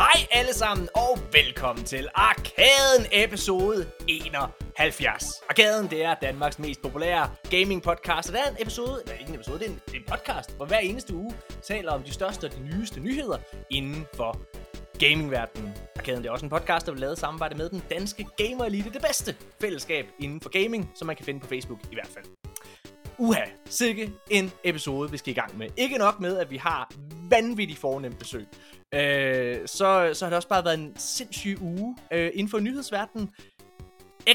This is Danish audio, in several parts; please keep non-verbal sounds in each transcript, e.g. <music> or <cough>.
Hej alle sammen, og velkommen til Arkaden episode 71. Arkaden, det er Danmarks mest populære gaming podcast, og det er en episode, eller ikke en episode, det er en, det er en podcast, hvor hver eneste uge taler om de største og de nyeste nyheder inden for gamingverdenen. Arkaden det er også en podcast, der vil lave samarbejde med den danske Gamer Elite, det bedste fællesskab inden for gaming, som man kan finde på Facebook i hvert fald. Uha, sikke en episode, vi skal i gang med. Ikke nok med, at vi har vanvittigt fornemt besøg. Øh, så, så har det også bare været en sindssyg uge øh, inden for nyhedsverdenen.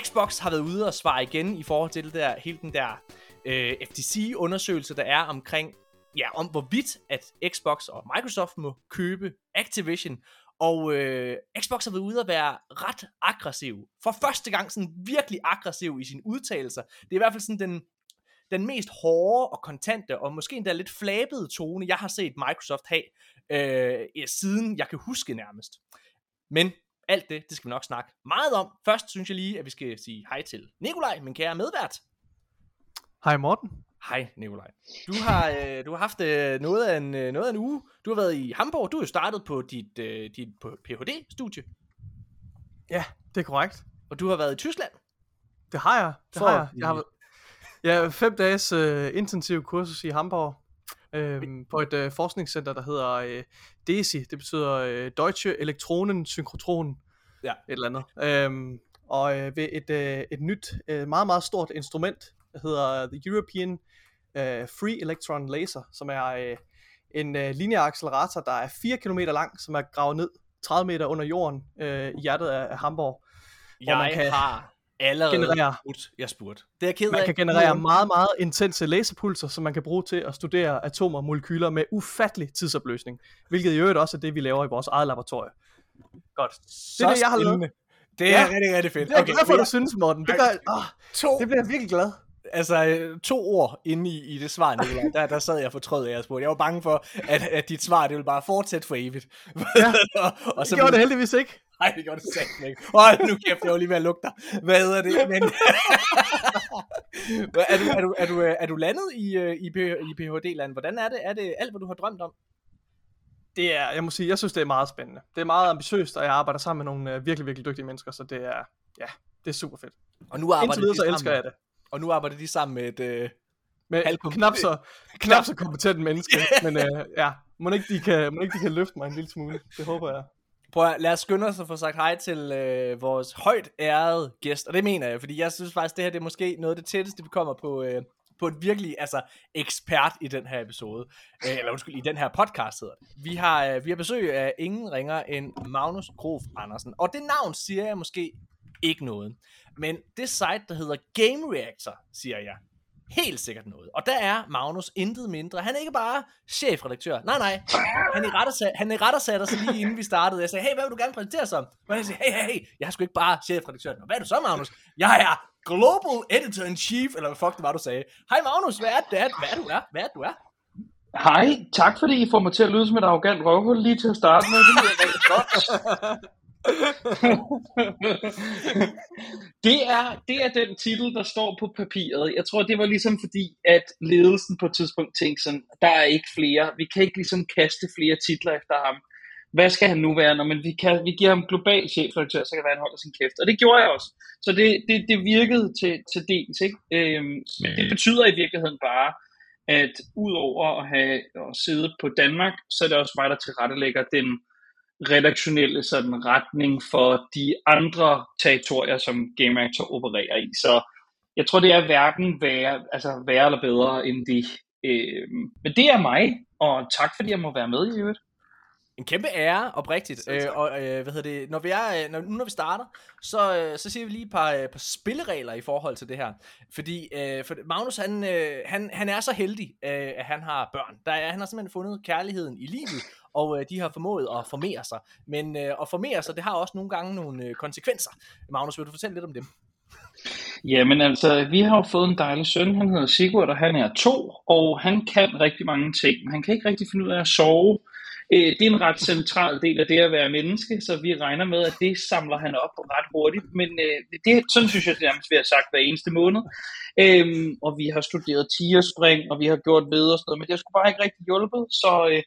Xbox har været ude og svare igen i forhold til det der, hele den der øh, FTC-undersøgelse, der er omkring, ja, om hvorvidt at Xbox og Microsoft må købe Activision. Og øh, Xbox har været ude at være ret aggressiv. For første gang sådan virkelig aggressiv i sine udtalelser. Det er i hvert fald sådan den den mest hårde og kontante, og måske endda lidt flabede tone, jeg har set Microsoft have, øh, siden jeg kan huske nærmest. Men alt det, det skal vi nok snakke meget om. Først synes jeg lige, at vi skal sige hej til Nikolaj, min kære medvært. Hej Morten. Hej Nikolaj. Du har, øh, du har haft øh, noget, af en, øh, noget af en uge. Du har været i Hamburg. Du har jo startet på dit, øh, dit Ph.D.-studie. Ja, det er korrekt. Og du har været i Tyskland. Det har jeg. Det For, har jeg. Jeg har, Ja, fem dages uh, intensiv kursus i Hamburg øh, på et uh, forskningscenter, der hedder uh, DESI. Det betyder uh, Deutsche Elektronen Synchrotron. Ja. Et eller andet. Uh, og uh, ved et, uh, et nyt, uh, meget, meget stort instrument, der hedder The European uh, Free Electron Laser, som er uh, en uh, linear accelerator, der er 4 km lang, som er gravet ned 30 meter under jorden uh, i hjertet af, af Hamburg. Jeg man kan... har allerede generere, spurgt. Jeg spurgte. Det er ked man af. kan generere meget, meget intense laserpulser, som man kan bruge til at studere atomer og molekyler med ufattelig tidsopløsning. Hvilket i øvrigt også er det, vi laver i vores eget laboratorie. Godt. Det er det, jeg har lavet. Det er ja. rigtig, rigtig fedt. Det er okay, glad for, at du synes, Morten. Det, gør, åh, to, det bliver jeg virkelig glad. Altså, to ord inde i, i det svar, Nicolai, der, der sad jeg fortrød, jeg spurgte. Jeg var bange for, at, at dit svar, det ville bare fortsætte for evigt. Ja, og, <laughs> og så det gjorde det heldigvis ikke. <laughs> Nej, det gjorde det sagt ikke. Hold nu kæft, jeg var lige ved at lugte dig. Hvad hedder det? Men... <laughs> er, du, er, du, er, du, er du landet i, øh, i, i PhD-land? Hvordan er det? Er det alt, hvad du har drømt om? Det er, jeg må sige, jeg synes, det er meget spændende. Det er meget ambitiøst, og jeg arbejder sammen med nogle uh, virkelig, virkelig dygtige mennesker, så det er, ja, det er super fedt. Og nu arbejder Indtil videre, så elsker jeg det. Og nu arbejder de sammen med et... Uh, med knap så, <laughs> knap så kompetent menneske, men uh, ja, må ikke, de kan, må ikke de kan løfte mig en lille smule. Det håber jeg. Prøv at, lad os skynde os at få sagt hej til øh, vores højt ærede gæst, og det mener jeg, fordi jeg synes faktisk, det her det er måske noget af det tætteste, vi kommer på, øh, på et virkelig altså, ekspert i den her episode, øh, eller undskyld, i den her podcast hedder det. Vi har, øh, vi har besøg af ingen ringer end Magnus Grof Andersen, og det navn siger jeg måske ikke noget, men det site, der hedder Game Reactor, siger jeg, helt sikkert noget. Og der er Magnus intet mindre. Han er ikke bare chefredaktør. Nej, nej. Han er retter, han er retter sig lige inden vi startede. Jeg sagde, hey, hvad vil du gerne præsentere som? Og jeg sagde, hey, hey, hey, jeg er sgu ikke bare chefredaktør. Nå, hvad er du så, Magnus? Jeg er Global Editor-in-Chief, eller hvad fuck det var, du sagde. Hej, Magnus, hvad er det, hvad er du er? Hvad er du er? Hej, tak fordi I får mig til at lyde som et arrogant røvhul lige til at starte med. Det lyder rigtig godt. <laughs> det, er, det er den titel, der står på papiret. Jeg tror, det var ligesom fordi, at ledelsen på et tidspunkt tænkte sådan, der er ikke flere, vi kan ikke ligesom kaste flere titler efter ham. Hvad skal han nu være? Når man, vi, kan, vi giver ham global chefredaktør, så kan han holde sin kæft. Og det gjorde jeg også. Så det, det, det virkede til, til dels. Ikke? Øhm, men det betyder i virkeligheden bare, at udover at have at sidde på Danmark, så er det også mig, der tilrettelægger den redaktionelle sådan retning for de andre territorier, som Game Actor opererer i. Så jeg tror, det er hverken værre, altså værre eller bedre end det. Øh, men det er mig, og tak fordi jeg må være med i øvrigt. En kæmpe ære, oprigtigt. Øh, og øh, hvad hedder det, når vi er, øh, når, nu når vi starter, så, øh, så siger vi lige et par, øh, par spilleregler i forhold til det her. Fordi øh, for Magnus, han, øh, han, han er så heldig, øh, at han har børn. Der er, han har simpelthen fundet kærligheden i livet, og øh, de har formået at formere sig. Men øh, at formere sig, det har også nogle gange nogle øh, konsekvenser. Magnus, vil du fortælle lidt om dem? Jamen altså, vi har jo fået en dejlig søn, han hedder Sigurd, og han er to, og han kan rigtig mange ting. Han kan ikke rigtig finde ud af at sove. Øh, det er en ret central del af det at være menneske, så vi regner med, at det samler han op ret hurtigt. Men øh, det, sådan synes jeg, det nærmest vi har sagt hver eneste måned. Øhm, og vi har studeret tigerspring, og vi har gjort ved og sådan noget, men det har sgu bare ikke rigtig hjulpet. Så øh,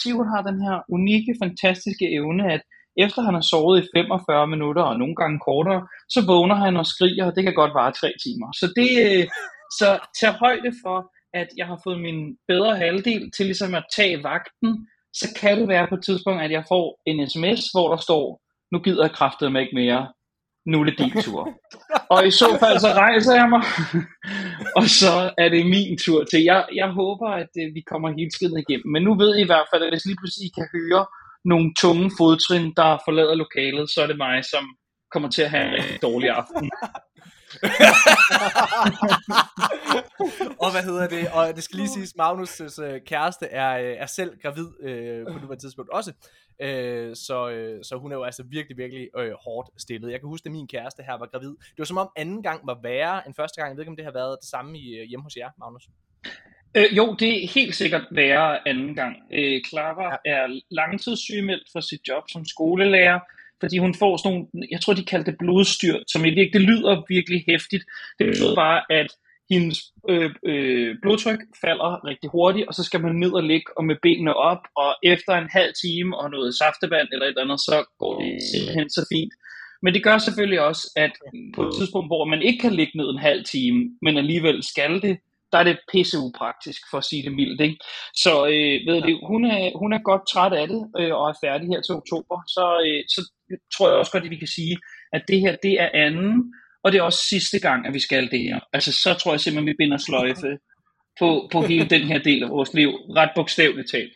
Tivon har den her unikke, fantastiske evne, at efter han har sovet i 45 minutter, og nogle gange kortere, så vågner han og skriger, og det kan godt vare tre timer. Så det, øh, så tag højde for, at jeg har fået min bedre halvdel til ligesom at tage vagten, så kan det være på et tidspunkt, at jeg får en sms, hvor der står, nu gider jeg kraftet mig ikke mere, nu er det din tur. <laughs> og i så fald så rejser jeg mig, <laughs> og så er det min tur til. Jeg, jeg håber, at øh, vi kommer hele tiden igennem, men nu ved I i hvert fald, at hvis lige pludselig I kan høre nogle tunge fodtrin, der forlader lokalet, så er det mig, som kommer til at have en rigtig dårlig aften. <laughs> <laughs> og hvad hedder det? Og det skal lige siges, Magnus' øh, kæreste er, øh, er selv gravid øh, på nuværende tidspunkt også. Øh, så, øh, så hun er jo altså virkelig, virkelig øh, hårdt stillet. Jeg kan huske, at min kæreste her var gravid. Det var som om anden gang var værre end første gang. Jeg ved ikke, om det har været det samme i, øh, hjemme hos jer, Magnus. Øh, jo, det er helt sikkert værre anden gang. Øh, Clara ja. er langtidssygemeldt for sit job som skolelærer, fordi hun får sådan nogle, jeg tror de kaldte det blodstyrt, som i virkelig, det lyder virkelig hæftigt. Det betyder bare, at hendes øh, øh, blodtryk falder rigtig hurtigt, og så skal man ned og ligge og med benene op, og efter en halv time og noget saftevand eller et eller andet, så går det simpelthen så fint. Men det gør selvfølgelig også, at på et tidspunkt, hvor man ikke kan ligge ned en halv time, men alligevel skal det, der er det pisse upraktisk, for at sige det mildt. Ikke? Så øh, ved det, hun, er, hun er godt træt af det, øh, og er færdig her til oktober. Så, øh, så tror jeg også godt, at vi kan sige, at det her, det er anden, og det er også sidste gang, at vi skal det her. Altså, så tror jeg simpelthen, vi binder sløjfe på, på hele den her del af vores liv, ret bogstaveligt talt.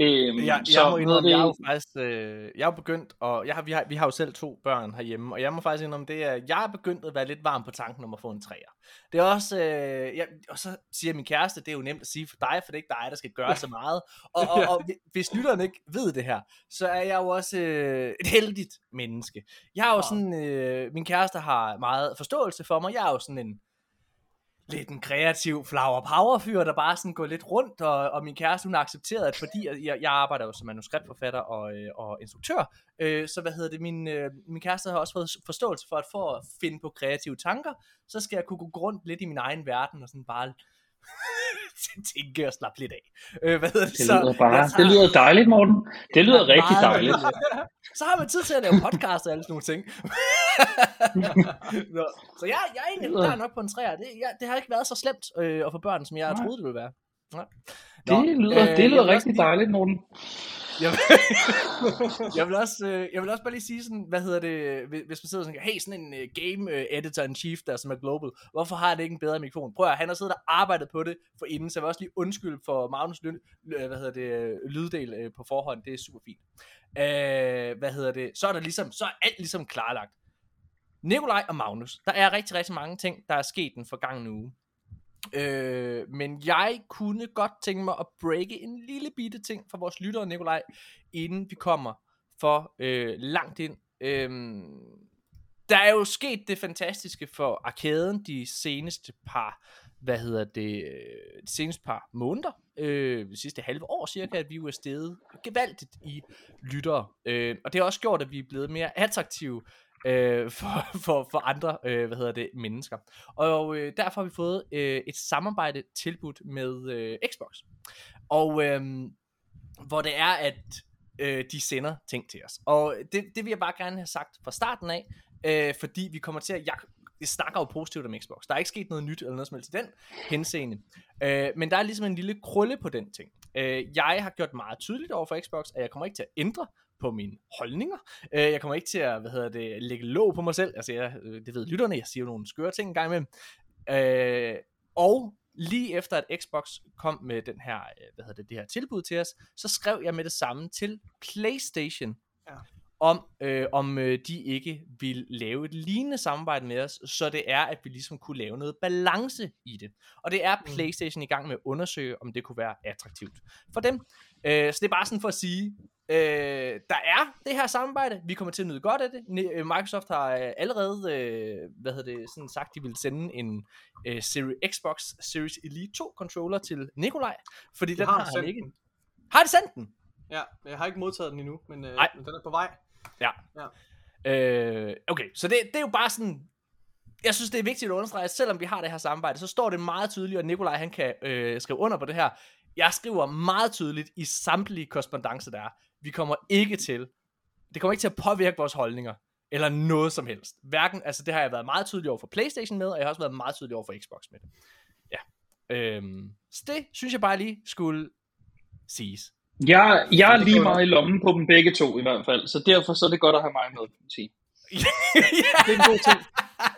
Øhm, jeg, jeg så, må indrømme, det... jeg er faktisk, øh, jeg er begyndt, og jeg har, vi, har, vi har jo selv to børn herhjemme, og jeg må faktisk indrømme, det er, jeg er begyndt at være lidt varm på tanken om at få en træer. Det er også, øh, jeg, og så siger min kæreste, det er jo nemt at sige for dig, for det er ikke dig, der skal gøre så meget. Og, og, og hvis lytterne ikke ved det her, så er jeg jo også øh, et heldigt menneske. Jeg er jo sådan, øh, min kæreste har meget forståelse for mig, jeg er jo sådan en, lidt en kreativ flower power fyr, der bare sådan går lidt rundt, og, og min kæreste hun har accepteret, at fordi jeg, jeg arbejder jo som manuskriptforfatter og, øh, og instruktør, øh, så hvad hedder det, min, øh, min kæreste har også fået forståelse for, at for at finde på kreative tanker, så skal jeg kunne gå rundt lidt i min egen verden, og sådan bare <laughs> tænke og slappe lidt af. Øh, hvad det, det, lyder så, bare, tager, det lyder dejligt, Morten. Det lyder rigtig dejligt. <laughs> så har man tid til at lave podcast og alle sådan nogle ting. <laughs> Nå, så jeg, jeg er egentlig klar nok på en træer. Det, jeg, det har ikke været så slemt øh, at få børn, som jeg Nej. troede, det ville være. Ja. Nå, det lyder, øh, det lyder rigtig dejligt, Morten. Jeg vil, <laughs> jeg vil også, øh, jeg vil også bare lige sige sådan, hvad hedder det, hvis man sidder sådan, hey, sådan en uh, game uh, editor in chief der, som er global, hvorfor har det ikke en bedre mikrofon? Prøv at han har siddet og arbejdet på det for inden, så jeg vil også lige undskylde for Magnus lyd, hvad hedder det, lyddel på forhånd, det er super fint. Uh, hvad hedder det, så er der ligesom, så er alt ligesom klarlagt. Nikolaj og Magnus, der er rigtig, rigtig mange ting, der er sket den forgangne uge. Øh, men jeg kunne godt tænke mig at breake en lille bitte ting for vores lyttere, Nikolaj, inden vi kommer for øh, langt ind. Øh, der er jo sket det fantastiske for arkaden de seneste par, hvad hedder det, øh, de seneste par måneder, øh, de sidste halve år cirka, at vi jo er steget gevaldigt i lyttere. Øh, og det har også gjort, at vi er blevet mere attraktive øh, for, <laughs> for, for andre øh, hvad hedder det, mennesker. Og øh, derfor har vi fået øh, et samarbejde tilbudt med øh, Xbox. Og øh, hvor det er, at øh, de sender ting til os. Og det, det vil jeg bare gerne have sagt fra starten af, øh, fordi vi kommer til at... Jeg, det snakker jo positivt om Xbox. Der er ikke sket noget nyt eller noget som helst i den henseende. Øh, men der er ligesom en lille krølle på den ting. Øh, jeg har gjort meget tydeligt over for Xbox, at jeg kommer ikke til at ændre på mine holdninger. Øh, jeg kommer ikke til at, hvad hedder det, lægge låg på mig selv. Altså, jeg, øh, det ved lytterne, jeg siger jo nogle skøre ting en gang imellem. Øh, og lige efter at Xbox kom med den her, øh, hvad hedder det, det her tilbud til os, så skrev jeg med det samme til PlayStation, ja. om, øh, om øh, de ikke vil lave et lignende samarbejde med os, så det er, at vi ligesom kunne lave noget balance i det. Og det er mm. PlayStation i gang med at undersøge, om det kunne være attraktivt for dem. Øh, så det er bare sådan for at sige, Øh, der er det her samarbejde. Vi kommer til at nyde godt af det. Øh, Microsoft har øh, allerede øh, hvad hedder det, sådan sagt, de vil sende en øh, Series Xbox Series Elite 2 controller til Nikolaj, fordi den har, har han ikke. Den. Har de sendt den? Ja, jeg har ikke modtaget den endnu, men, øh, men den er på vej. Ja. ja. Øh, okay, så det, det er jo bare sådan jeg synes, det er vigtigt at understrege, at selvom vi har det her samarbejde, så står det meget tydeligt, og Nikolaj han kan øh, skrive under på det her. jeg skriver meget tydeligt i samtlige korrespondencer, der er, vi kommer ikke til, det kommer ikke til at påvirke vores holdninger, eller noget som helst. Hverken, altså det har jeg været meget tydelig over for Playstation med, og jeg har også været meget tydelig over for Xbox med det. Ja. Øhm, så det synes jeg bare lige skulle siges. Jeg, jeg er lige meget i lommen på dem begge to i hvert fald, så derfor så er det godt at have mig med, kan man sige. <laughs> det er en god ting.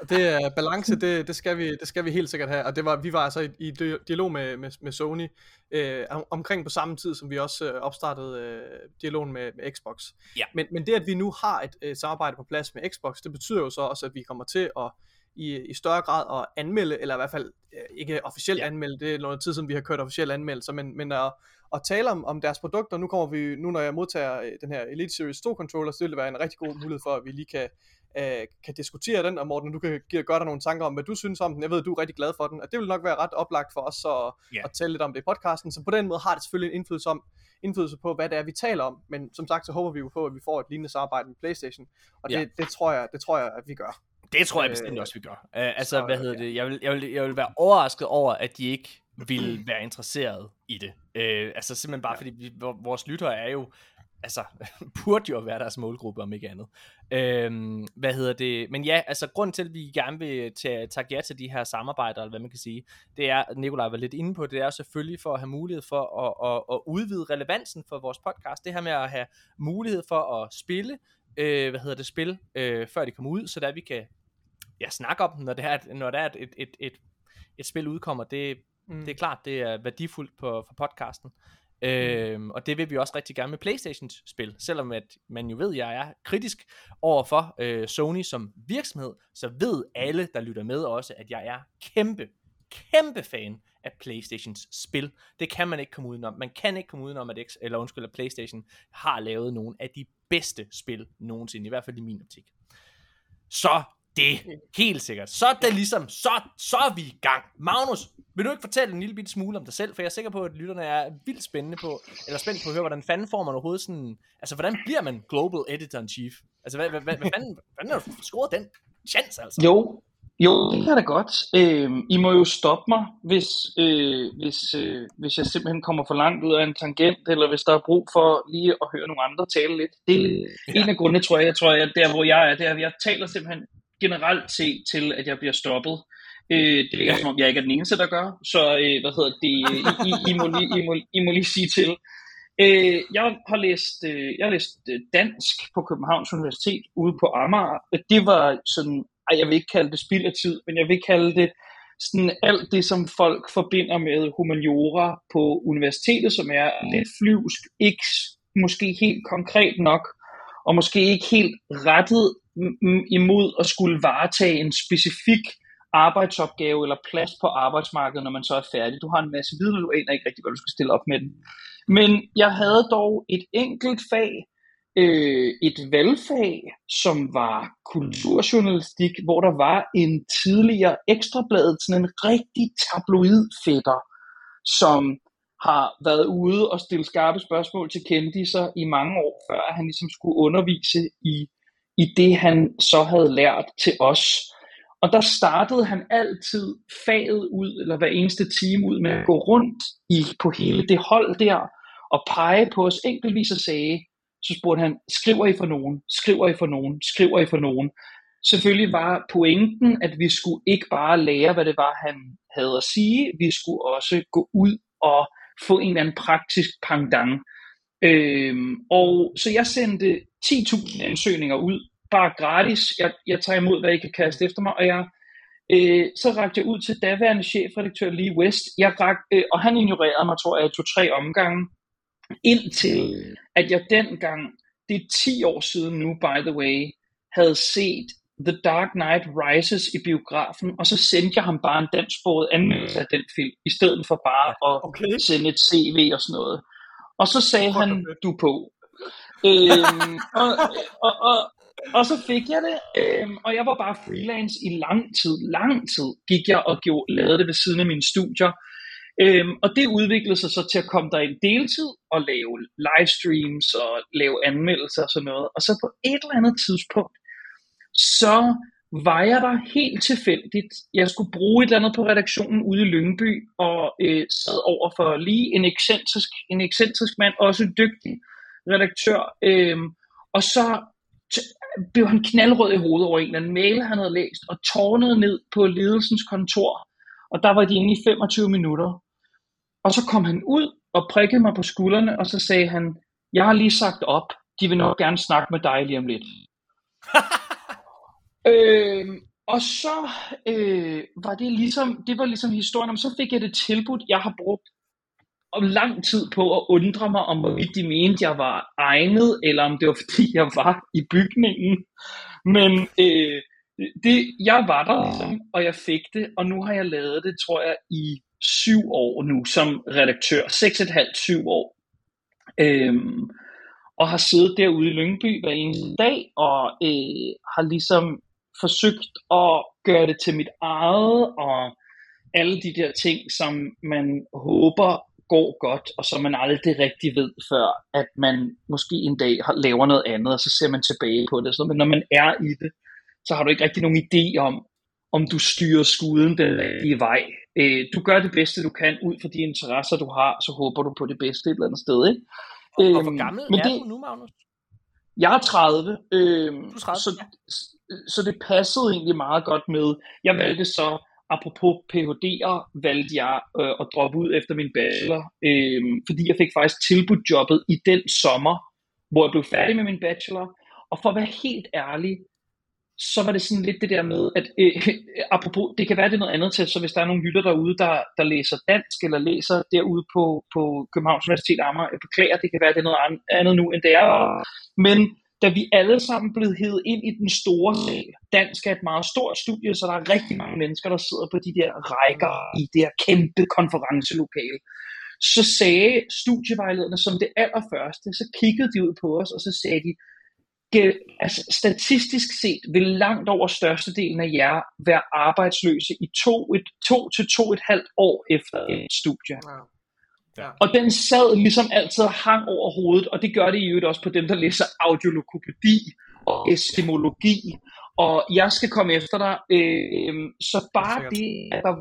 Det er balance, det, det, skal vi, det skal vi helt sikkert have. Og det var, vi var altså i, i dialog med, med, med Sony øh, omkring på samme tid, som vi også øh, opstartede øh, dialogen med, med Xbox. Ja. Men, men det, at vi nu har et øh, samarbejde på plads med Xbox, det betyder jo så også, at vi kommer til at i, i større grad at anmelde, eller i hvert fald øh, ikke officielt ja. anmelde, det er noget tid siden vi har kørt officielt anmeldelser, men, men at, at tale om, om deres produkter, nu kommer vi, nu når jeg modtager øh, den her Elite Series 2 controller, så vil det være en rigtig god mulighed for, at vi lige kan, øh, kan diskutere den, og Morten, du kan gøre dig nogle tanker om, hvad du synes om den, jeg ved, du er rigtig glad for den, og det vil nok være ret oplagt for os at, yeah. at tale lidt om det i podcasten, så på den måde har det selvfølgelig en indflydelse om, indflydelse på, hvad det er, vi taler om, men som sagt, så håber vi jo på, at vi får et lignende samarbejde med Playstation, og det, ja. det, tror jeg, det tror jeg, at vi gør. Det tror jeg bestemt øh, også, vi gør. Uh, altså, så, hvad hedder det? Jeg vil, jeg, vil, jeg vil være overrasket over, at de ikke vil <clears throat> være interesseret i det. Uh, altså simpelthen bare ja. fordi vi, vores lyttere er jo altså, <laughs> burde jo være deres målgruppe, om ikke andet. Øhm, hvad hedder det? Men ja, altså, grund til, at vi gerne vil tage, tage ja til de her samarbejder, eller hvad man kan sige, det er, Nikolaj var lidt inde på, det er selvfølgelig for at have mulighed for at, at, at udvide relevansen for vores podcast. Det her med at have mulighed for at spille, øh, hvad hedder det, spil, øh, før de kommer ud, så der vi kan ja, snakke om dem, når det er, når der er et, et, et, et, et spil udkommer. Det, mm. det er klart, det er værdifuldt på, for podcasten. Mm. Øhm, og det vil vi også rigtig gerne med Playstations spil, selvom at man jo ved, at jeg er kritisk overfor øh, Sony som virksomhed, så ved alle, der lytter med også, at jeg er kæmpe, kæmpe fan af Playstations spil. Det kan man ikke komme udenom. Man kan ikke komme udenom, at, X, eller undskyld, at Playstation har lavet nogle af de bedste spil nogensinde, i hvert fald i min optik. Så det, helt sikkert. Så er det ligesom, så, så er vi i gang. Magnus, vil du ikke fortælle en lille bitte smule om dig selv? For jeg er sikker på, at lytterne er vildt spændende på, eller spændt på at høre, hvordan fanden får man overhovedet sådan, altså hvordan bliver man Global Editor-in-Chief? Altså hvad, hvad, hvad, hvad fanden, hvordan har du scoret den chance altså? Jo, jo, det er da godt. Øh, I må jo stoppe mig, hvis, øh, hvis, øh, hvis jeg simpelthen kommer for langt ud af en tangent, eller hvis der er brug for lige at høre nogle andre tale lidt. Det er ja. en af grundene, tror jeg, jeg tror, at der hvor jeg er, det er, at jeg taler simpelthen generelt set til, at jeg bliver stoppet. Øh, det er som om, jeg ikke er den eneste, der gør, så øh, hvad hedder det, I, I, I, må lige, I, må, I må lige sige til. Øh, jeg har læst, øh, jeg har læst øh, dansk på Københavns Universitet ude på Amager. Det var sådan, ej, jeg vil ikke kalde det spild af tid, men jeg vil kalde det sådan alt det, som folk forbinder med humaniora på universitetet, som er lidt flyvsk, ikke måske helt konkret nok, og måske ikke helt rettet imod at skulle varetage en specifik arbejdsopgave eller plads på arbejdsmarkedet, når man så er færdig. Du har en masse viden, og du aner ikke rigtig, hvad du skal stille op med den. Men jeg havde dog et enkelt fag, øh, et valgfag, som var kulturjournalistik, hvor der var en tidligere ekstrablad, sådan en rigtig tabloid fætter, som har været ude og stille skarpe spørgsmål til kendiser i mange år, før han ligesom skulle undervise i i det, han så havde lært til os. Og der startede han altid faget ud, eller hver eneste time ud med at gå rundt i, på hele det hold der, og pege på os enkeltvis og sagde, så spurgte han, skriver I for nogen? Skriver I for nogen? Skriver I for nogen? Selvfølgelig var pointen, at vi skulle ikke bare lære, hvad det var, han havde at sige, vi skulle også gå ud og få en eller anden praktisk pangdang. Øhm, og så jeg sendte 10.000 ansøgninger ud, bare gratis. Jeg, jeg tager imod, hvad I kan kaste efter mig, og jeg, øh, så rakte jeg ud til daværende chefredaktør Lee West, jeg rak, øh, og han ignorerede mig, tror jeg, to-tre omgange, indtil at jeg dengang, det er 10 år siden nu, by the way, havde set The Dark Knight Rises i biografen, og så sendte jeg ham bare en dansksproget anmeldelse af den film, i stedet for bare at okay. sende et CV og sådan noget. Og så sagde han, du på. Øhm, og, og, og, og så fik jeg det, øhm, og jeg var bare freelance i lang tid. Lang tid gik jeg og gjorde, lavede det ved siden af mine studier. Øhm, og det udviklede sig så til at komme der en deltid og lave livestreams og lave anmeldelser og sådan noget. Og så på et eller andet tidspunkt, så var jeg der helt tilfældigt. Jeg skulle bruge et eller andet på redaktionen ude i Lyngby, og øh, sad over for lige en ekscentrisk, en ekscentrisk mand, også en dygtig redaktør. Øh, og så blev han knaldrød i hovedet over en eller anden mail, han havde læst, og tårnede ned på ledelsens kontor. Og der var de inde i 25 minutter. Og så kom han ud og prikkede mig på skuldrene, og så sagde han, jeg har lige sagt op, de vil nok gerne snakke med dig lige om lidt. <laughs> øh, og så øh, var det ligesom, det var ligesom historien om, så fik jeg det tilbud, jeg har brugt om lang tid på at undre mig om, hvorvidt de mente, jeg var egnet, eller om det var <laughs> fordi, jeg var i bygningen. Men øh, det, jeg var der ligesom, og jeg fik det, og nu har jeg lavet det, tror jeg, i syv år nu som redaktør. Seks et halvt, syv år. Øhm, og har siddet derude i Lyngby hver eneste dag, og øh, har ligesom forsøgt at gøre det til mit eget, og alle de der ting, som man håber går godt, og som man aldrig rigtig ved, før at man måske en dag laver noget andet, og så ser man tilbage på det. Så, men når man er i det, så har du ikke rigtig nogen idé om, om du styrer skuden den rigtige vej. Øh, du gør det bedste, du kan ud fra de interesser, du har, så håber du på det bedste et eller andet sted. Ikke? Og, og hvor øhm, gammel men er det, du nu, Magnus? Jeg er 30, øh, du er 30 så, ja. Så det passede egentlig meget godt med. Jeg valgte så, apropos PhD'er, valgte jeg øh, at droppe ud efter min bachelor, øh, fordi jeg fik faktisk tilbudt jobbet i den sommer, hvor jeg blev færdig med min bachelor. Og for at være helt ærlig, så var det sådan lidt det der med, at øh, <laughs> apropos, det kan være det noget andet til, så hvis der er nogle lytter derude, der, der læser dansk, eller læser derude på, på Københavns Universitet Amager, jeg beklager, det kan være det noget andet nu, end det er. Men da vi alle sammen blev hævet ind i den store sal, dansk er et meget stort studie, så der er rigtig mange mennesker, der sidder på de der rækker i det her kæmpe konferencelokale, så sagde studievejlederne som det allerførste, så kiggede de ud på os, og så sagde de, altså, statistisk set vil langt over størstedelen af jer være arbejdsløse i to, et, to til to et halvt år efter et studie. Ja. Ja. Og den sad ligesom altid hang over hovedet, og det gør det i øvrigt også på dem, der læser audiologopædi og estimologi. Og jeg skal komme efter dig. Øh, så bare det, at der,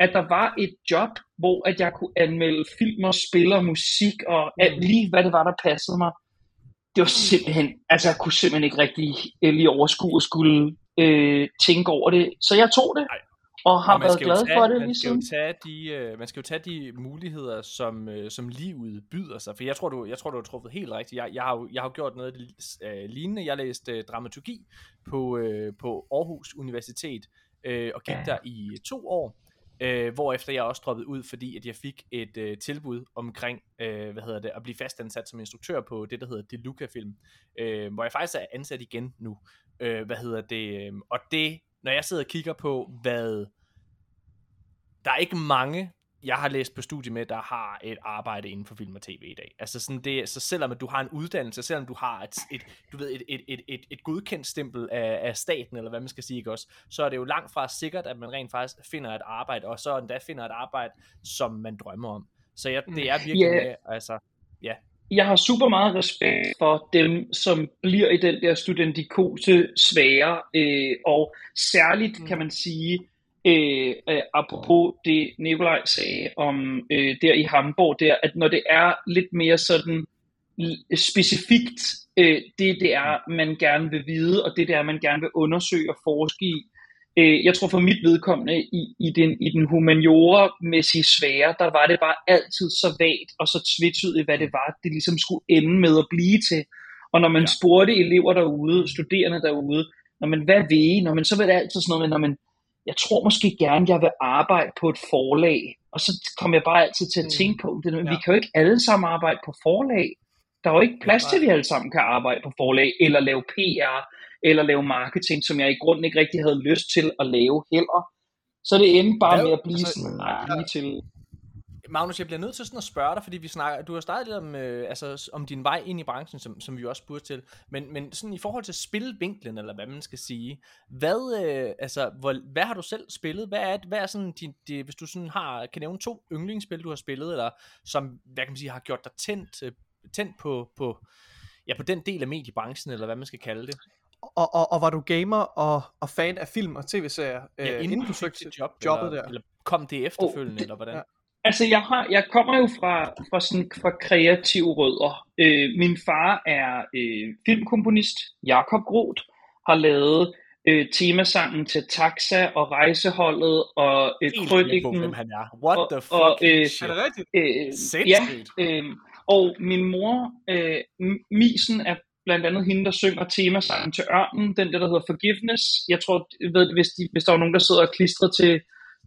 at der var et job, hvor at jeg kunne anmelde film og spil og musik og alt, mm. lige hvad det var, der passede mig, det var simpelthen, altså jeg kunne simpelthen ikke rigtig øh, lige overskue og skulle øh, tænke over det. Så jeg tog det, Ej. Og har og været glad tage, for det lige siden. Tage de, uh, man skal jo tage de muligheder, som, uh, som livet byder sig. For jeg tror, du, jeg tror, du har truffet helt rigtigt. Jeg, jeg, har, jo, jeg har gjort noget uh, lignende. Jeg læste uh, dramaturgi på, uh, på Aarhus Universitet, uh, og gik der i to år. Øh, hvorefter jeg også droppede ud, fordi at jeg fik et øh, tilbud omkring, øh, hvad hedder det, at blive fastansat som instruktør på det, der hedder Deluca Film, øh, hvor jeg faktisk er ansat igen nu. Øh, hvad hedder det? Øh, og det, når jeg sidder og kigger på, hvad der er ikke mange jeg har læst på studie med, der har et arbejde inden for film og tv i dag. Altså sådan det, så selvom du har en uddannelse, selvom du har et, et du ved, et, et, et, et, et godkendt stempel af, af staten, eller hvad man skal sige, ikke også, så er det jo langt fra sikkert, at man rent faktisk finder et arbejde, og så endda finder et arbejde, som man drømmer om. Så ja, det er virkelig, yeah. altså, ja. Jeg har super meget respekt for dem, som bliver i den der studentikose svære, øh, og særligt kan man sige, øh, øh, apropos det Nikolaj sagde om øh, der i Hamburg, der, at når det er lidt mere sådan specifikt, øh, det det er, man gerne vil vide, og det det er, man gerne vil undersøge og forske i. Øh, jeg tror for mit vedkommende, i, i den, i den humaniora-mæssige sfære, der var det bare altid så vagt og så tvetydigt, hvad det var, det ligesom skulle ende med at blive til. Og når man ja. spurgte elever derude, studerende derude, når man, hvad vil I? Når man, så var det altid sådan noget med, når man, jeg tror måske gerne, jeg vil arbejde på et forlag. Og så kommer jeg bare altid til at tænke på, det, ja. vi kan jo ikke alle sammen arbejde på forlag. Der er jo ikke plads til, at vi alle sammen kan arbejde på forlag, eller lave PR, eller lave marketing, som jeg i grunden ikke rigtig havde lyst til at lave heller. Så det endte bare med at blive altså, sådan, nej, til Magnus, jeg bliver nødt til sådan at spørge dig, fordi vi snakker, du har startet lidt om, øh, altså, om din vej ind i branchen, som, som vi også spurgte til, men, men sådan i forhold til spilvinklen, eller hvad man skal sige, hvad, øh, altså, hvor, hvad har du selv spillet? Hvad er, hvad er sådan din, de, hvis du sådan har, kan nævne to yndlingsspil, du har spillet, eller som, hvad kan man sige, har gjort dig tændt, øh, tændt på, på, ja, på den del af mediebranchen, eller hvad man skal kalde det? Og, og, og var du gamer og, og fan af film og tv-serier, ja, øh, inden du søgte job, jobbet eller, der? Eller kom det efterfølgende, oh, det, eller hvordan? Ja. Altså, jeg, har, jeg kommer jo fra, fra, sådan, fra kreative rødder. Øh, min far er øh, filmkomponist, Jakob Groth, har lavet øh, temasangen til Taxa og Rejseholdet og øh, Krøniken. hvem han er. What og, the fuck og, øh, shit. Er det rigtigt? Øh, ja, øh, og min mor, øh, Misen, er blandt andet hende, der synger temasangen til Ørnen, den der, der hedder Forgiveness. Jeg tror, ved, hvis, de, hvis der var nogen, der sidder og klistrer til,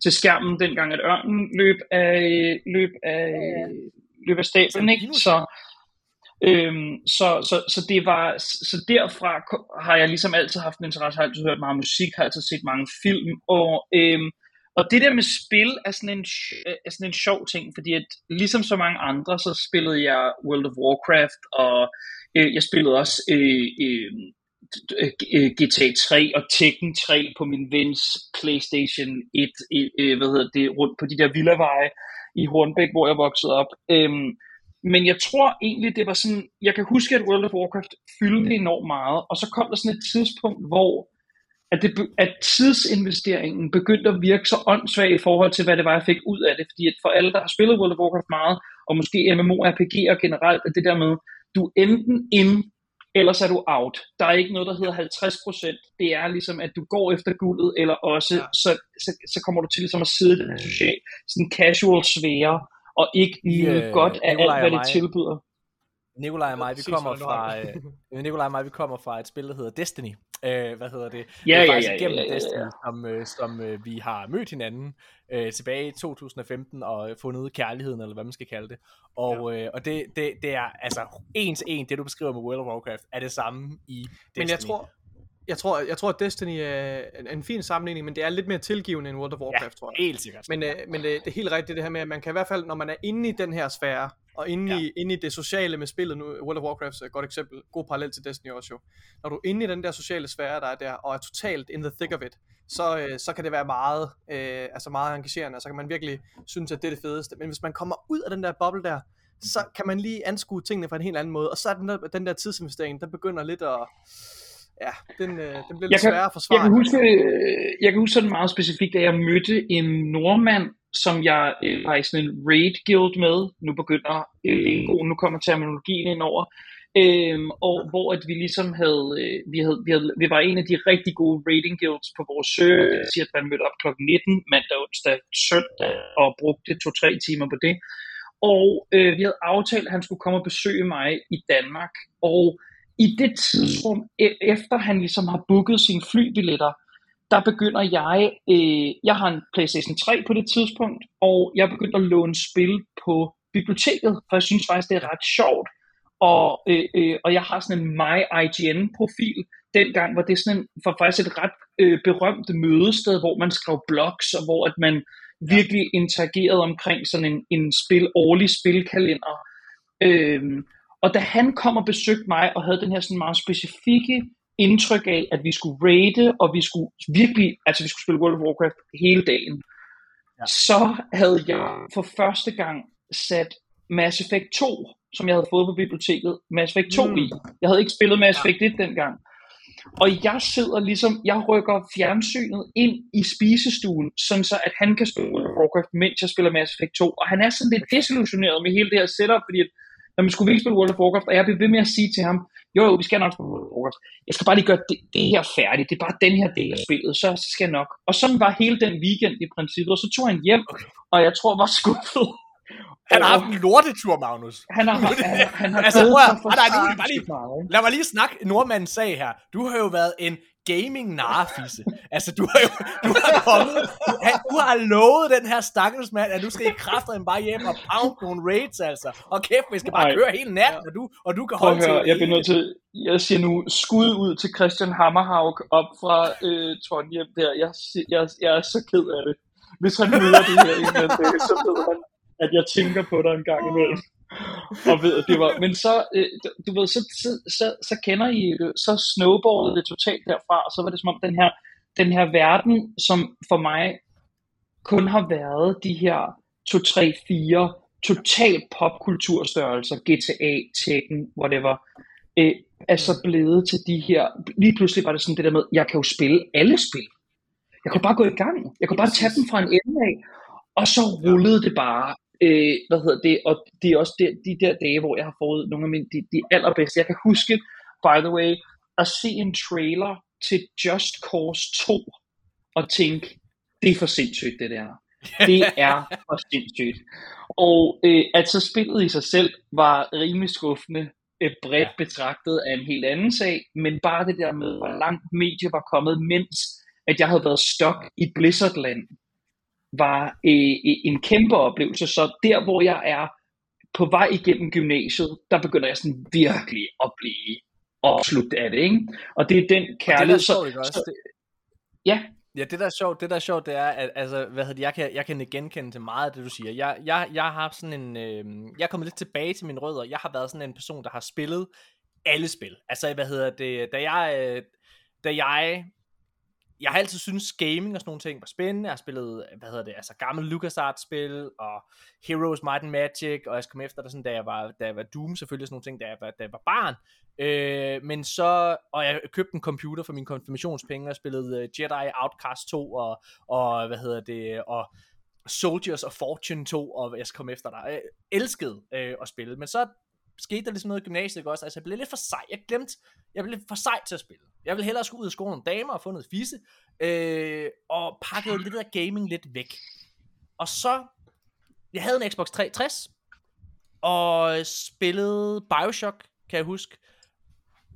til skærmen, dengang at Ørnen løb af, løb af, løb af stablen, ikke? Så, Øhm, så, så, så, det var, så derfra har jeg ligesom altid haft en interesse, har altid hørt meget musik, har altid set mange film, og, øhm, og det der med spil er sådan, en, er sådan en sjov ting, fordi at ligesom så mange andre, så spillede jeg World of Warcraft, og øh, jeg spillede også øh, øh, GTA 3 og Tekken 3 på min vens Playstation 1, øh, hvad hedder det, rundt på de der villaveje i Hornbæk, hvor jeg voksede op. Øhm, men jeg tror egentlig, det var sådan, jeg kan huske, at World of Warcraft fyldte enormt meget, og så kom der sådan et tidspunkt, hvor at, det, at tidsinvesteringen begyndte at virke så åndssvag i forhold til, hvad det var, jeg fik ud af det. Fordi at for alle, der har spillet World of Warcraft meget, og måske MMORPG'er generelt, at det der med, du er enten in, ellers er du out. Der er ikke noget, der hedder 50%. Det er ligesom, at du går efter guldet, eller også, ja. så, så, så kommer du til ligesom at sidde i den social, sådan casual svære, og ikke nyde øh, godt af alt, hvad det tilbyder. Nikolaj og mig, vi kommer fra, <laughs> øh, Nikolaj og mig, vi kommer fra et spil, der hedder Destiny. Øh, hvad hedder det? Ja, det er ja, faktisk ja, igennem ja, ja, ja. Destiny, som, øh, som øh, vi har mødt hinanden øh, tilbage i 2015 og fundet kærligheden, eller hvad man skal kalde det. Og, ja. øh, og det, det, det er altså en til en, det du beskriver med World of Warcraft, er det samme i Destiny. Men jeg tror, jeg tror, jeg tror, at Destiny er en fin sammenligning, men det er lidt mere tilgivende end World of Warcraft, ja, tror jeg. helt sikkert. Men, øh, men det, det er helt rigtigt det her med, at man kan i hvert fald, når man er inde i den her sfære, og inde, ja. i, inde i det sociale med spillet, nu World of Warcraft er et godt eksempel, god parallel til Destiny også jo. Når du er inde i den der sociale sfære, der er der, og er totalt in the thick of it, så, øh, så kan det være meget, øh, altså meget engagerende, og så kan man virkelig synes, at det er det fedeste. Men hvis man kommer ud af den der boble der, så kan man lige anskue tingene på en helt anden måde, og så er den der, den der tidsinvestering, der begynder lidt at ja, den, øh, den bliver lidt sværere at forsvare. Jeg kan, huske, øh, jeg kan huske sådan meget specifikt, da jeg mødte en nordmand, som jeg øh, var i sådan en raid guild med. Nu begynder øh, nu kommer terminologien ind over. Øhm, og hvor at vi ligesom havde, øh, vi, havde, vi havde, vi var en af de rigtig gode raiding guilds på vores server, det vil sige, at man mødte op kl. 19, mandag, onsdag, søndag, og brugte to-tre timer på det. Og øh, vi havde aftalt, at han skulle komme og besøge mig i Danmark, og i det tidsrum, e- efter han ligesom har booket sine flybilletter, der begynder jeg, øh, jeg har en Playstation 3 på det tidspunkt, og jeg begyndte at låne spil på biblioteket, for jeg synes faktisk, det er ret sjovt. Og, øh, øh, og jeg har sådan en My IGN-profil. Dengang var det sådan en, for faktisk et ret øh, berømt mødested, hvor man skrev blogs, og hvor at man virkelig interagerede omkring sådan en, en spil, årlig spilkalender. Øh, og da han kom og besøgte mig og havde den her sådan meget specifikke indtryk af, at vi skulle rate, og vi skulle virkelig, altså vi skulle spille World of Warcraft hele dagen, ja. så havde jeg for første gang sat Mass Effect 2, som jeg havde fået på biblioteket, Mass Effect 2 mm. i. Jeg havde ikke spillet Mass Effect 1 dengang. Og jeg sidder ligesom, jeg rykker fjernsynet ind i spisestuen, sådan så at han kan spille World of Warcraft, mens jeg spiller Mass Effect 2. Og han er sådan lidt desillusioneret med hele det her setup, fordi at når man skulle virkelig spille World of Warcraft, og jeg blev ved med at sige til ham, jo, jo, vi skal nok spille Warcraft. Jeg skal bare lige gøre det, det her færdigt. Det er bare den her del af spillet, så, så skal jeg nok. Og sådan var hele den weekend i princippet, og så tog han hjem, og jeg tror, var skuffet. Han har haft en lortetur, Magnus. Han har, han, han, har altså, prøv at, for nej, nej, bare lige, lad mig lige snakke nordmandens sag her. Du har jo været en gaming narfisse. altså, du har jo du har kommet, du, han, du har lovet den her stakkels mand, at du skal i kraft bare hjem og pound nogle raids, altså. Og kæft, vi skal bare Ej. køre hele natten, og du, og du kan holde høre, til jeg bliver nødt til, jeg siger nu skud ud til Christian Hammerhaug op fra øh, Trondheim der. Jeg, jeg, jeg er så ked af det. Hvis han hører det her en eller anden dag, så ved han, at jeg tænker på dig en gang imellem og ved, det var, men så, øh, du ved, så, så, så, så kender I det, så snowballede det totalt derfra, og så var det som om den her, den her verden, som for mig kun har været de her 2, 3, 4 total popkulturstørrelser, GTA, Tekken, whatever, øh, er så blevet til de her, lige pludselig var det sådan det der med, jeg kan jo spille alle spil. Jeg kunne bare gå i gang. Jeg kunne bare tage dem fra en ende af, og så rullede det bare. Øh, hvad hedder det? Og det er også de, de der dage, hvor jeg har fået nogle af mine, de, de allerbedste. Jeg kan huske, by the way, at se en trailer til Just Cause 2, og tænke, det er for sindssygt det der. <laughs> Det er for sindssygt. Og øh, at så spillet i sig selv var rimelig skuffende, øh, bredt ja. betragtet af en helt anden sag, men bare det der med, hvor langt medie var kommet, mens at jeg havde været stok i Blizzardland, var øh, en kæmpe oplevelse. Så der, hvor jeg er på vej igennem gymnasiet, der begynder jeg sådan virkelig at blive opslugt af det, ikke? Og det er den kærlighed. det er så, så, ja. Ja, det der er sjovt, det der er sjovt, det er, at altså, hvad hedder det, jeg kan, jeg kan genkende til meget af det, du siger. Jeg, jeg, jeg har haft sådan en, øh, jeg er kommet lidt tilbage til mine rødder. Jeg har været sådan en person, der har spillet alle spil. Altså, hvad hedder det, da jeg, øh, da jeg jeg har altid syntes gaming og sådan nogle ting var spændende. Jeg har spillet, hvad hedder det, altså gammel LucasArts-spil, og Heroes, Might and Magic, og jeg kom efter det sådan, da jeg var, da jeg var Doom, selvfølgelig sådan nogle ting, da jeg var, da jeg var barn. Øh, men så, og jeg købte en computer for mine konfirmationspenge, og spillede øh, Jedi Outcast 2, og, og hvad hedder det, og Soldiers of Fortune 2, og jeg skal komme efter dig. Jeg elskede øh, at spille, men så skete der ligesom noget i gymnasiet også, altså jeg blev lidt for sej, jeg glemte, jeg blev lidt for sej til at spille. Jeg ville hellere skulle ud og skolen nogle damer og få noget fisse, øh, og pakkede lidt af gaming lidt væk. Og så, jeg havde en Xbox 360, og spillede Bioshock, kan jeg huske.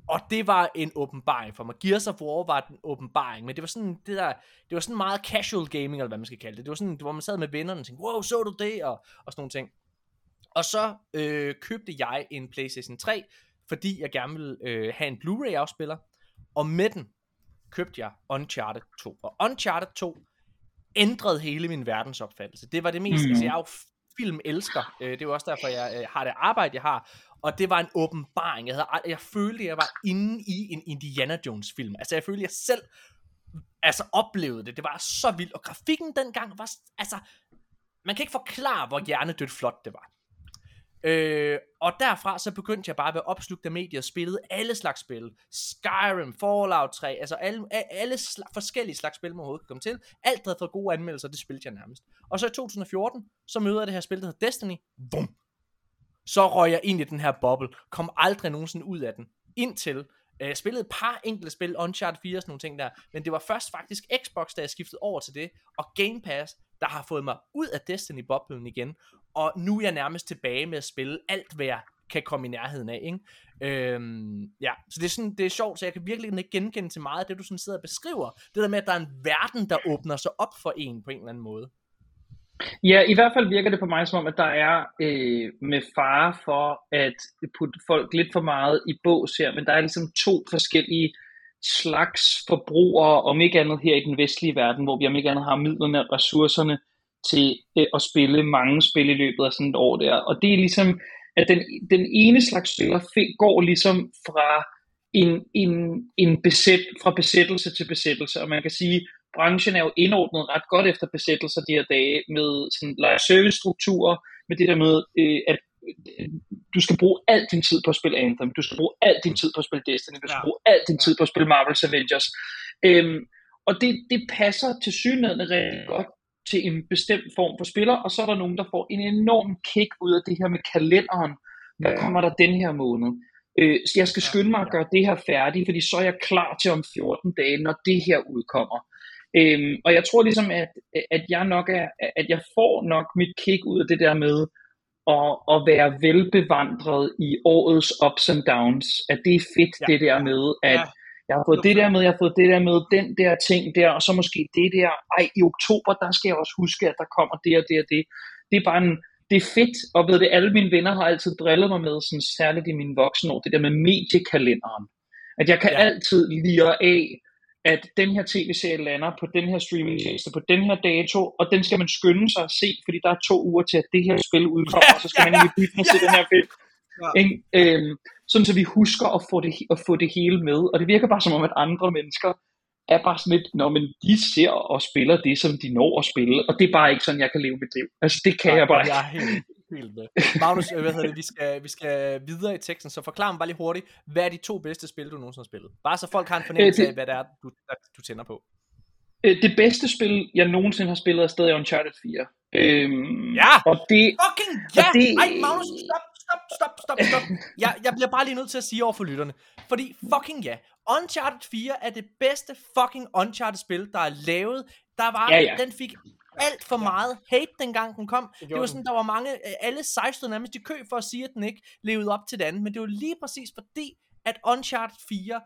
Og det var en åbenbaring for mig. Gears of War var en åbenbaring, men det var sådan det der, det var sådan meget casual gaming, eller hvad man skal kalde det. Det var sådan, hvor man sad med vennerne og tænkte, wow, så du det? Og, og sådan nogle ting. Og så øh, købte jeg en PlayStation 3, fordi jeg gerne ville øh, have en Blu-ray afspiller. Og med den købte jeg Uncharted 2. Og Uncharted 2 ændrede hele min verdensopfattelse. Det var det mest, mm. altså jeg er jo filmelsker. Øh, det er jo også derfor, jeg øh, har det arbejde, jeg har. Og det var en åbenbaring. Jeg, havde, jeg følte, jeg var inde i en Indiana Jones film. Altså jeg følte, jeg selv altså, oplevede det. Det var så vildt. Og grafikken dengang var, altså, man kan ikke forklare, hvor hjernedødt flot det var. Øh, og derfra så begyndte jeg bare at være opslugt af medier og spillede alle slags spil. Skyrim, Fallout 3, altså alle, alle sl- forskellige slags spil, man overhovedet kan komme til. Alt, der havde fået gode anmeldelser, det spillede jeg nærmest. Og så i 2014, så møder jeg det her spil, der hedder Destiny. Bum! Så røg jeg ind i den her boble. Kom aldrig nogensinde ud af den. Indtil øh, jeg spillede et par enkelte spil, Uncharted 4 og sådan nogle ting der, men det var først faktisk Xbox, da jeg skiftede over til det, og Game Pass, der har fået mig ud af Destiny-boblen igen, og nu er jeg nærmest tilbage med at spille alt, hvad jeg kan komme i nærheden af, ikke? Øhm, ja, så det er, sådan, det er sjovt, så jeg kan virkelig ikke genkende til meget af det, du sådan sidder og beskriver. Det der med, at der er en verden, der åbner sig op for en på en eller anden måde. Ja, i hvert fald virker det på mig som om, at der er øh, med fare for at putte folk lidt for meget i bås her, men der er ligesom to forskellige slags forbrugere, om ikke andet her i den vestlige verden, hvor vi om ikke andet har midlerne og ressourcerne til øh, at spille mange spil i løbet af sådan et år der. Og det er ligesom, at den, den ene slags spiller går ligesom fra en, en, en besæt, fra besættelse til besættelse, og man kan sige, branchen er jo indordnet ret godt efter besættelser de her dage med sådan live service strukturer, med det der med, øh, at øh, du skal bruge al din tid på at spille Anthem, du skal bruge al din tid på at spille Destiny, du skal ja. bruge al din tid på at spille Marvel's Avengers. Øhm, og det, det passer til synligheden rigtig godt til en bestemt form for spiller, og så er der nogen, der får en enorm kick ud af det her med kalenderen. Hvad kommer der den her måned? Øh, så jeg skal skynde mig at gøre det her færdigt, fordi så er jeg klar til om 14 dage, når det her udkommer. Øhm, og jeg tror ligesom, at, at jeg nok er, at jeg får nok mit kick ud af det der med at, at være velbevandret i årets ups and downs. At det er fedt, ja. det der med, at ja. Jeg har fået det der med, jeg har fået det der med, den der ting der, og så måske det der, ej, i oktober, der skal jeg også huske, at der kommer det og det og det. Det er bare en, det er fedt, og ved det, alle mine venner har altid drillet mig med, sådan særligt i mine år, det der med mediekalenderen. At jeg kan ja. altid lide af, at den her tv-serie lander på den her streamingtjeneste på den her dato, og den skal man skynde sig at se, fordi der er to uger til, at det her spil udkommer, og så skal man ikke <laughs> bytte og se den her film. Ja. Øhm, sådan så vi husker at få, det, at få det hele med, og det virker bare som om, at andre mennesker er bare sådan lidt, når men de ser og spiller det, som de når at spille, og det er bare ikke sådan, jeg kan leve mit liv. Altså det kan ja, jeg bare jeg er helt, helt med. Magnus, øh, hvad hedder det, vi skal, vi skal videre i teksten, så forklar mig bare lige hurtigt, hvad er de to bedste spil, du nogensinde har spillet? Bare så folk har en fornemmelse øh, det... af, hvad det er, du, du tænder på. Øh, det bedste spil, jeg nogensinde har spillet, er stadig Uncharted 4. Øhm, ja! Og det, Fucking ja! Og det, Ej, Magnus, stop, stop, stop, stop, stop. Jeg, jeg bliver bare lige nødt til at sige over for lytterne. Fordi fucking ja, Uncharted 4 er det bedste fucking Uncharted-spil, der er lavet. Der var, ja, ja. den fik alt for meget hate, dengang den kom. Det, det var sådan, der var mange, øh, alle 16 nærmest i kø for at sige, at den ikke levede op til det andet. Men det var lige præcis fordi, at Uncharted 4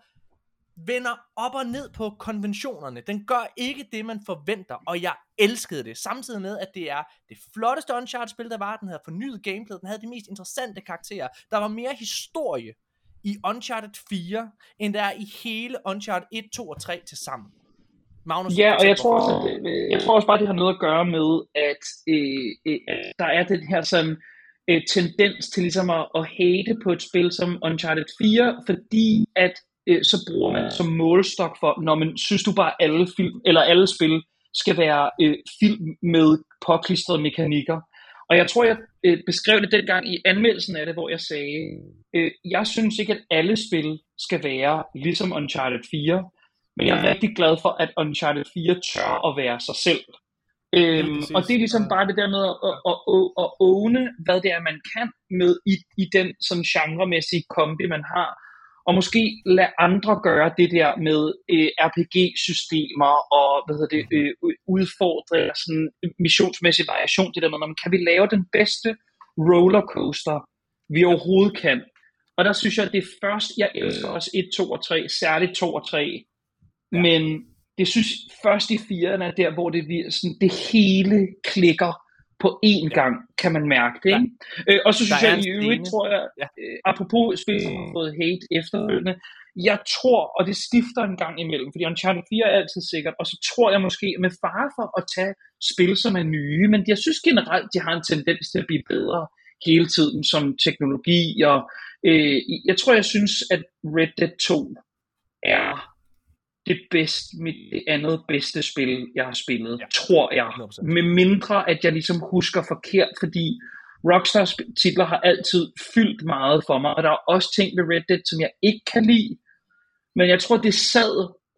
vender op og ned på konventionerne. Den gør ikke det, man forventer, og jeg elskede det. Samtidig med, at det er det flotteste Uncharted-spil, der var. Den havde fornyet gameplay, den havde de mest interessante karakterer. Der var mere historie i Uncharted 4, end der er i hele Uncharted 1, 2 og 3 til sammen. Magnus, ja, og jeg tror, også, at det, jeg tror også bare, det har noget at gøre med, at, øh, øh, at der er den her sådan, øh, tendens til ligesom at, at hate på et spil som Uncharted 4, fordi at øh, så bruger man som målstok for, når man synes du bare alle film, eller alle spil skal være øh, film med påklistrede mekanikker. Og jeg tror, jeg øh, beskrev det dengang i anmeldelsen af det, hvor jeg sagde, øh, jeg synes ikke, at alle spil skal være ligesom Uncharted 4, men jeg er rigtig glad for, at Uncharted 4 tør at være sig selv. Øhm, og det er ligesom bare det der med at, at, at, at, at åne, hvad det er, man kan med i, i den sådan genremæssige kombi, man har. Og måske lade andre gøre det der med øh, RPG-systemer og hvad hedder det, øh, udfordre sådan missionsmæssig variation. Det der med, kan vi lave den bedste rollercoaster, vi overhovedet kan. Og der synes jeg, at det først, jeg elsker også 1, 2 og 3, særligt 2 og 3, Ja. Men det synes først i firerne er der, hvor det, sådan, det hele klikker på én gang, kan man mærke det. Ikke? Ja. Øh, og så synes jeg i øvrigt, tror jeg, ja. øh, apropos spil, som har fået hate efterfølgende, jeg tror, og det skifter en gang imellem, fordi Uncharted 4 er altid sikkert, og så tror jeg måske med fare for at tage spil, som er nye, men jeg synes generelt, de har en tendens til at blive bedre hele tiden som teknologi, og øh, jeg tror, jeg synes, at Red Dead 2 er det bedste, mit det andet bedste spil, jeg har spillet, ja. tror jeg. 100%. Med mindre, at jeg ligesom husker forkert, fordi Rockstars titler har altid fyldt meget for mig, og der er også ting ved Red Dead, som jeg ikke kan lide, men jeg tror, det sad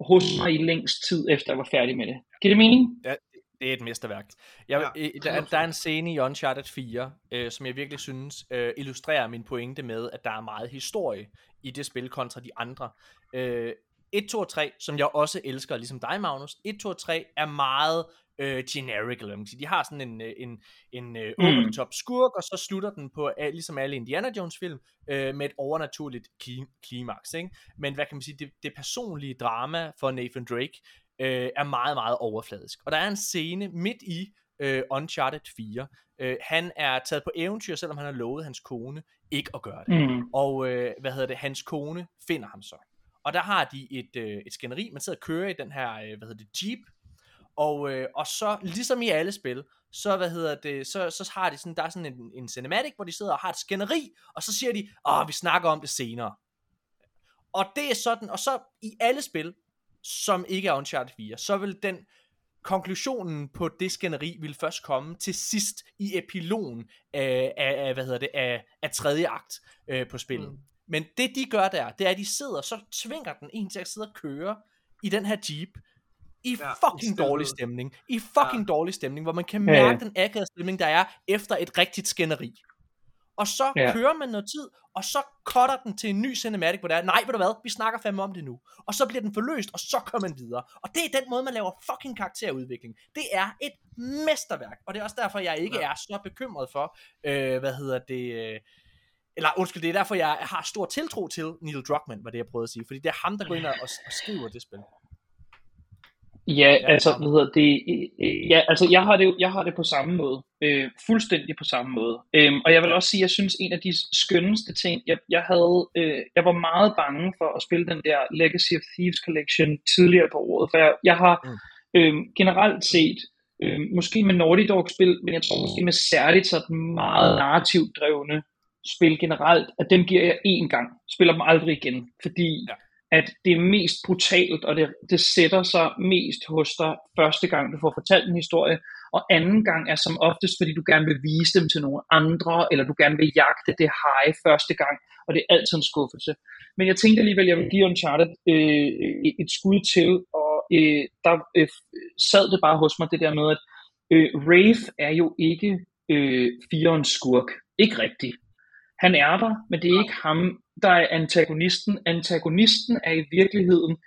hos mig i længst tid, efter jeg var færdig med det. Giver det mening? Ja, det er et mesterværk. Jeg, ja, der, der er en scene i Uncharted 4, øh, som jeg virkelig synes øh, illustrerer min pointe med, at der er meget historie i det spil kontra de andre. Øh, 1, 2 og 3, som jeg også elsker, ligesom dig, Magnus, 1, 2 og 3 er meget øh, generic, eller man sige. De har sådan en, øh, en, en uh, over-the-top skurk, og så slutter den på, ligesom alle Indiana Jones film, uh, med et overnaturligt klimaks, ikke? Men hvad kan man sige, det, det personlige drama for Nathan Drake uh, er meget, meget overfladisk. Og der er en scene midt i uh, Uncharted 4. Uh, han er taget på eventyr, selvom han har lovet hans kone ikke at gøre det. Mm. Og uh, hvad hedder det, hans kone finder ham så. Og der har de et, øh, et skænderi, man sidder og kører i den her, øh, hvad hedder det, Jeep, og, øh, og så, ligesom i alle spil, så, hvad hedder det, så, så har de sådan, der er sådan en, en cinematic, hvor de sidder og har et skænderi, og så siger de, åh, vi snakker om det senere. Og det er sådan, og så i alle spil, som ikke er Uncharted 4, så vil den konklusionen på det skænderi vil først komme til sidst i epilogen af, af, af hvad hedder det, af, af tredje akt øh, på spillet. Mm. Men det de gør der, det er, at de sidder, så tvinger den en til at sidde og køre i den her Jeep, i ja, fucking i dårlig stemning. I fucking ja. dårlig stemning, hvor man kan mærke ja, den akavede stemning, der er efter et rigtigt skænderi. Og så ja. kører man noget tid, og så cutter den til en ny cinematic, hvor der er, nej, ved du hvad, vi snakker fandme om det nu. Og så bliver den forløst, og så kører man videre. Og det er den måde, man laver fucking karakterudvikling. Det er et mesterværk, og det er også derfor, jeg ikke ja. er så bekymret for, øh, hvad hedder det, øh, eller undskyld, det er derfor, jeg har stor tiltro til Neil Druckmann, var det jeg prøvede at sige, fordi det er ham, der går ind og, og skriver det spil. Ja, altså, hvad hedder det, ja, altså, jeg har det, jeg har det på samme måde, øh, fuldstændig på samme måde, øhm, og jeg vil også sige, jeg synes, en af de skønneste ting, jeg, jeg havde, øh, jeg var meget bange for at spille den der Legacy of Thieves Collection tidligere på året, for jeg, jeg har øh, generelt set, øh, måske med Naughty Dog-spil, men jeg tror måske med særligt sådan meget narrativt drevne spil generelt, at dem giver jeg én gang, spiller dem aldrig igen, fordi ja. at det er mest brutalt, og det, det sætter sig mest hos dig første gang, du får fortalt en historie, og anden gang er som oftest, fordi du gerne vil vise dem til nogle andre, eller du gerne vil jagte det high første gang, og det er altid en skuffelse. Men jeg tænkte alligevel, at jeg vil give Uncharted øh, et skud til, og øh, der øh, sad det bare hos mig, det der med, at øh, Rafe er jo ikke øh, firens skurk. Ikke rigtigt. Han er der, men det er ikke ham, der er antagonisten. Antagonisten er i virkeligheden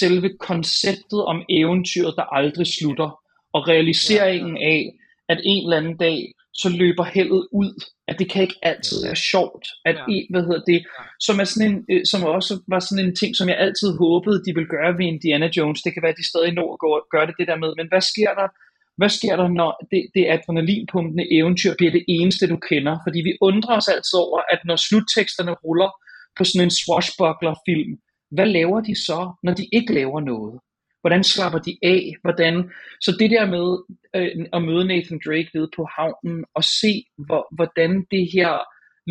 selve konceptet om eventyret, der aldrig slutter, og realiseringen af, at en eller anden dag, så løber heldet ud, at det kan ikke altid være sjovt, at ja. en, hvad hedder det, som, er sådan en, øh, som også var sådan en ting, som jeg altid håbede, de ville gøre ved Indiana Jones, det kan være, at de stadig når at gøre det, det der med, men hvad sker der, hvad sker der, når det, det adrenalinpumpende eventyr bliver det eneste, du kender? Fordi vi undrer os altid over, at når slutteksterne ruller på sådan en swashbuckler-film, hvad laver de så, når de ikke laver noget? Hvordan slapper de af? Hvordan? Så det der med øh, at møde Nathan Drake nede på havnen og se, hvor, hvordan det her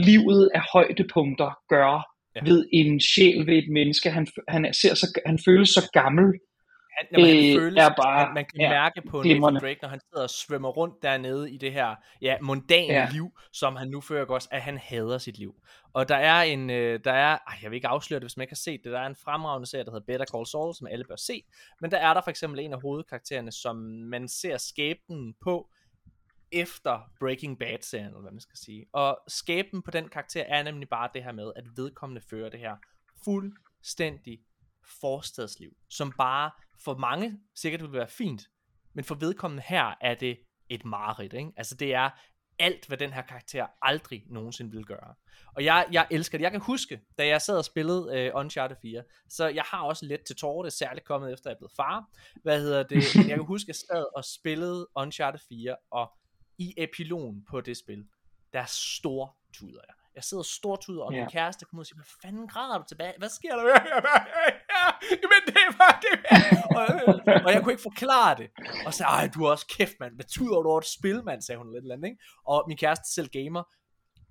livet af højdepunkter gør ja. ved en sjæl ved et menneske. Han, han, ser så, han føles så gammel han, jamen, han føles, er bare, man, man kan ja, mærke på Nathan Drake, når han sidder og svømmer rundt dernede i det her ja, mundane ja. liv, som han nu fører også, at han hader sit liv. Og der er en, øh, der er, ej, jeg vil ikke afsløre det, hvis man ikke har set det, der er en fremragende serie, der hedder Better Call Saul, som alle bør se, men der er der for eksempel en af hovedkaraktererne, som man ser skæbnen på, efter Breaking Bad-serien, eller hvad man skal sige. Og skæbnen på den karakter er nemlig bare det her med, at vedkommende fører det her fuldstændig forstadsliv, som bare for mange sikkert vil være fint, men for vedkommende her er det et mareridt, ikke? Altså det er alt, hvad den her karakter aldrig nogensinde vil gøre. Og jeg, jeg elsker det. Jeg kan huske, da jeg sad og spillede uh, Uncharted 4, så jeg har også lidt til tårer, det er særligt kommet efter, at jeg er blevet far. Hvad hedder det? <laughs> Men jeg kan huske, at jeg sad og spillede Uncharted 4, og i epilogen på det spil, der stor tuder jeg. Jeg sidder stortuder, og yeah. min kæreste kommer ud og siger, hvad fanden græder du tilbage? Hvad sker der? <laughs> Men det var det. <laughs> Og, og jeg kunne ikke forklare det. Og så ej, du er også kæft, mand. Hvad tuder du over et spil, mand, sagde hun lidt eller andet, ikke? Og min kæreste selv gamer.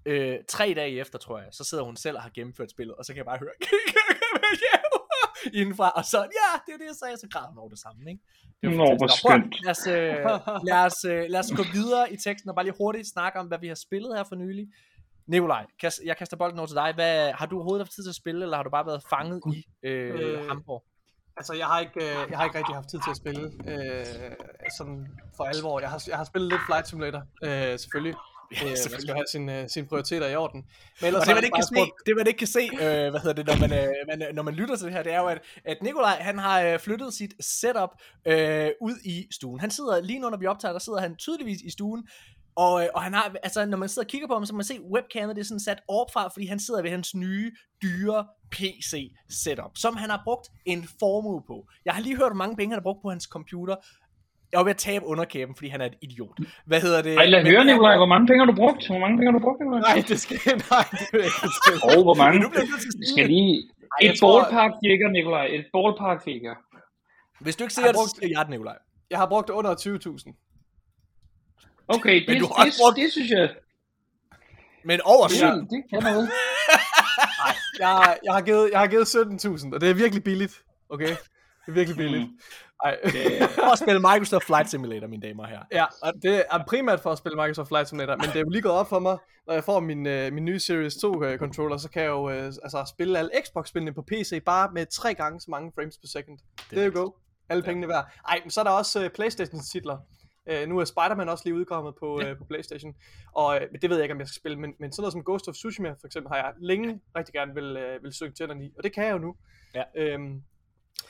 Øh, tre dage efter, tror jeg, så sidder hun selv og har gennemført spillet, og så kan jeg bare høre, <laughs> indenfra, og så, ja, det er det, jeg sagde, så græder hun over det samme, ikke? Det Nå, hvor skønt. Lad os, øh, lad, os, øh, lad os gå videre i teksten, og bare lige hurtigt snakke om, hvad vi har spillet her for nylig. Nikolaj, jeg kaster bolden over til dig. Hvad, har du overhovedet haft tid til at spille, eller har du bare været fanget i øh, øh, Hamburg? Altså, jeg har, ikke, øh, jeg har ikke rigtig haft tid til at spille øh, sådan for alvor. Jeg har, jeg har spillet lidt Flight Simulator, øh, selvfølgelig. <laughs> Ja, øh, man skal have sine, sine prioriteter i orden. Men ellers og det man, ikke kan se, det man ikke kan se, øh, hvad hedder det, når man, øh, man, når man lytter til det her, det er jo, at, at Nikolaj, han har øh, flyttet sit setup øh, ud i stuen. Han sidder lige nu, når vi optager, der sidder han tydeligvis i stuen og, øh, og han har, altså når man sidder og kigger på ham, så kan man se webcamet, det er sådan sat opfra, fordi han sidder ved hans nye, dyre PC setup, som han har brugt en formue på. Jeg har lige hørt, hvor mange penge han har brugt på hans computer. Jeg var ved at tabe underkæben, fordi han er et idiot. Hvad hedder det? Ej, lad høre, Nikolaj, hvor mange penge har du brugt? Hvor mange penge har du brugt, Nikolaj? Nej, det skal <laughs> nej, det jeg ikke Åh, oh, hvor mange? Du skal lige... Ej, et tror... ballpark figure, Nikolaj. Et ballpark figure. Hvis du ikke siger det, så siger jeg det, Nikolaj. Jeg har brugt under 20.000. Okay, det, det, det, brugt... det, synes jeg... Men over 7. Ja, det kan noget. <laughs> Nej, jeg, jeg, har givet, jeg har givet 17.000, og det er virkelig billigt. Okay? Det er virkelig billigt. Mm. Ej. Det er for at spille Microsoft Flight Simulator, mine damer her. Ja, og det er primært for at spille Microsoft Flight Simulator, men det er jo lige gået op for mig, når jeg får min, uh, min nye Series 2 uh, controller, så kan jeg jo uh, altså, spille alle Xbox-spillene på PC bare med tre gange så mange frames per second. Det er jo go. Alle pengene værd. Ej, men så er der også uh, Playstation-titler, Uh, nu er Spider-Man også lige udkommet på, ja. uh, på Playstation, og uh, det ved jeg ikke, om jeg skal spille, men, men sådan noget som Ghost of Tsushima for eksempel, har jeg længe rigtig gerne vil, uh, vil søge tænderne i, og det kan jeg jo nu. Ja. Um,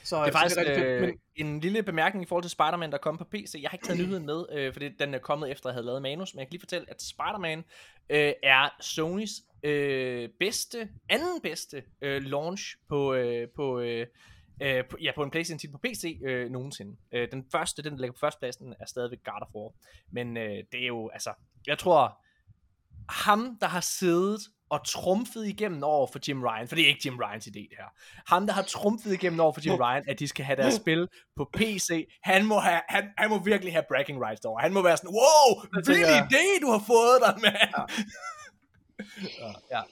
så, det er faktisk så det er fedt, men... en lille bemærkning i forhold til Spider-Man, der kom på PC. Jeg har ikke taget nyheden med, øh, fordi den er kommet efter, at jeg havde lavet manus, men jeg kan lige fortælle, at Spider-Man øh, er Sonys øh, bedste, anden bedste øh, launch på, øh, på øh, øh, på, ja, på en PlayStation titel på PC øh, nogensinde. Øh, den første, den der ligger på førstepladsen, er stadigvæk God of War. Men øh, det er jo, altså, jeg tror, ham, der har siddet og trumfet igennem over for Jim Ryan, for det er ikke Jim Ryans idé det her. Ham, der har trumfet igennem over for Jim <laughs> Ryan, at de skal have deres spil på PC, han må, have, han, han må virkelig have bragging rights over. Han må være sådan, wow, hvilken idé du har fået dig, mand. Ja. <laughs> ja.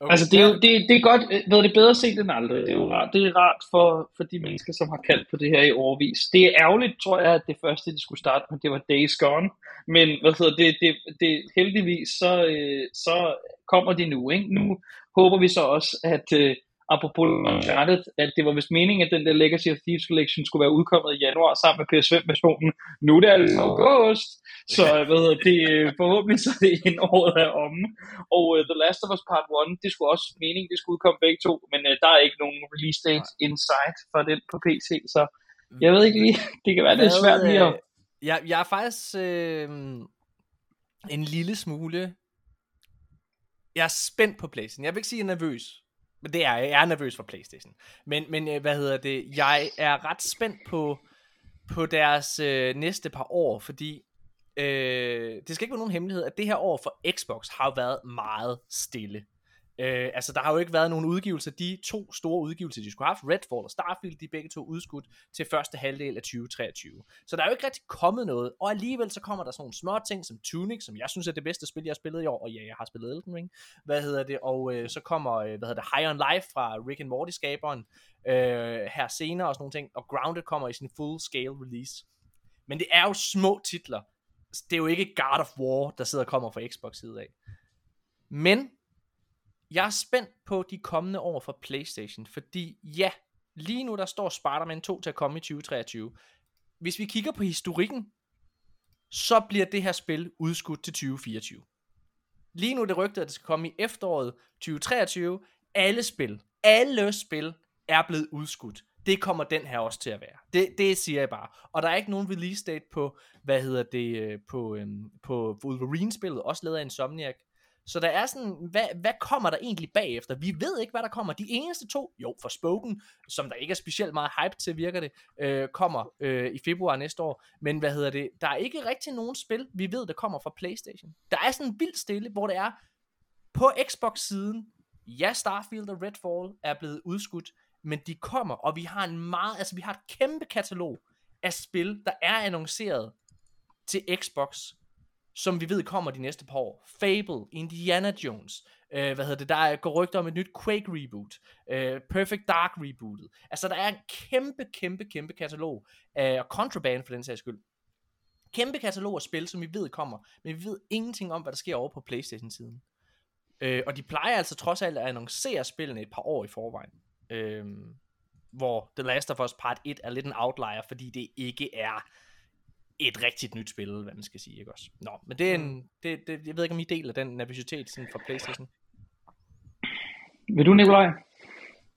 Okay. Altså det er jo det, det er godt, øh, ved det bedre set end aldrig. Det er jo rart, det er rart for, for de mennesker, som har kaldt på det her i overvis. Det er ærgerligt, tror jeg, at det første, de skulle starte med, det var Days Gone. Men hvad hedder det, det, det heldigvis, så, øh, så kommer de nu. Ikke? Nu håber vi så også, at øh, apropos Uncharted, at det var vist meningen, at den der Legacy of Thieves Collection skulle være udkommet i januar sammen med PS5-versionen. Nu er det altså august, så hvad hedder det, forhåbentlig så er det en året er omme. Og uh, The Last of Us Part 1, det skulle også meningen, det skulle udkomme begge to, men uh, der er ikke nogen release date inside for den på PC, så jeg ved ikke lige, <laughs> det kan være, det er svært lige at... Øh, jeg, jeg er faktisk øh, en lille smule... Jeg er spændt på pladsen. Jeg vil ikke sige, at jeg er nervøs, men det er jeg. Jeg er nervøs for Playstation. Men, men øh, hvad hedder det? Jeg er ret spændt på, på deres øh, næste par år, fordi øh, det skal ikke være nogen hemmelighed, at det her år for Xbox har været meget stille. Øh, altså, der har jo ikke været nogen udgivelser. De to store udgivelser, de skulle have haft, Redfall og Starfield, de er begge to udskudt til første halvdel af 2023. Så der er jo ikke rigtig kommet noget, og alligevel så kommer der sådan nogle små ting som Tunic, som jeg synes er det bedste spil, jeg har spillet i år, og ja, jeg har spillet Elden Ring, hvad hedder det, og øh, så kommer, øh, hvad hedder det, High on Life fra Rick and Morty-skaberen øh, her senere og sådan nogle ting, og Grounded kommer i sin full scale release. Men det er jo små titler. Det er jo ikke God of War, der sidder og kommer fra Xbox side af. Men jeg er spændt på de kommende år for PlayStation, fordi ja, lige nu der står Spider-Man 2 til at komme i 2023. Hvis vi kigger på historikken, så bliver det her spil udskudt til 2024. Lige nu er det rygtet, at det skal komme i efteråret 2023. Alle spil, alle spil er blevet udskudt. Det kommer den her også til at være. Det, det siger jeg bare. Og der er ikke nogen release date på, hvad hedder det, øh, på, øhm, på Wolverine-spillet, også lavet af Insomniac. Så der er sådan, hvad, hvad kommer der egentlig bagefter? Vi ved ikke, hvad der kommer. De eneste to, jo, for Spoken, som der ikke er specielt meget hype til, virker det, øh, kommer øh, i februar næste år. Men hvad hedder det? Der er ikke rigtig nogen spil, vi ved, der kommer fra Playstation. Der er sådan vildt stille, hvor det er på Xbox-siden, ja, Starfield og Redfall er blevet udskudt, men de kommer, og vi har en meget, altså vi har et kæmpe katalog af spil, der er annonceret til Xbox som vi ved kommer de næste par år. Fable, Indiana Jones, øh, hvad hedder det, der går rygter om et nyt Quake reboot, øh, Perfect Dark rebootet. Altså der er en kæmpe, kæmpe, kæmpe katalog af og Contraband for den sags skyld. Kæmpe katalog af spil, som vi ved kommer, men vi ved ingenting om, hvad der sker over på Playstation-siden. Øh, og de plejer altså trods alt at annoncere spillene et par år i forvejen. Øh, hvor The Last of Us Part 1 er lidt en outlier, fordi det ikke er et rigtigt nyt spil, hvad man skal sige, ikke også? Nå, men det er en, mm. det, det, jeg ved ikke, om I deler den nervøsitet sådan fra Playstation. Vil du, Nikolaj?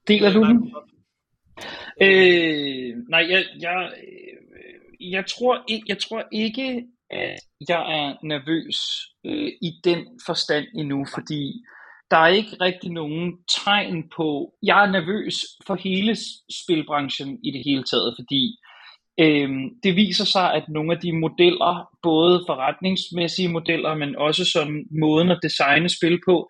Deler du den? Øh, nej, jeg, jeg, øh, jeg, tror, jeg tror ikke, at jeg er nervøs øh, i den forstand endnu, fordi der er ikke rigtig nogen tegn på, jeg er nervøs for hele spilbranchen i det hele taget, fordi Øhm, det viser sig, at nogle af de modeller, både forretningsmæssige modeller, men også som måden at designe spil på,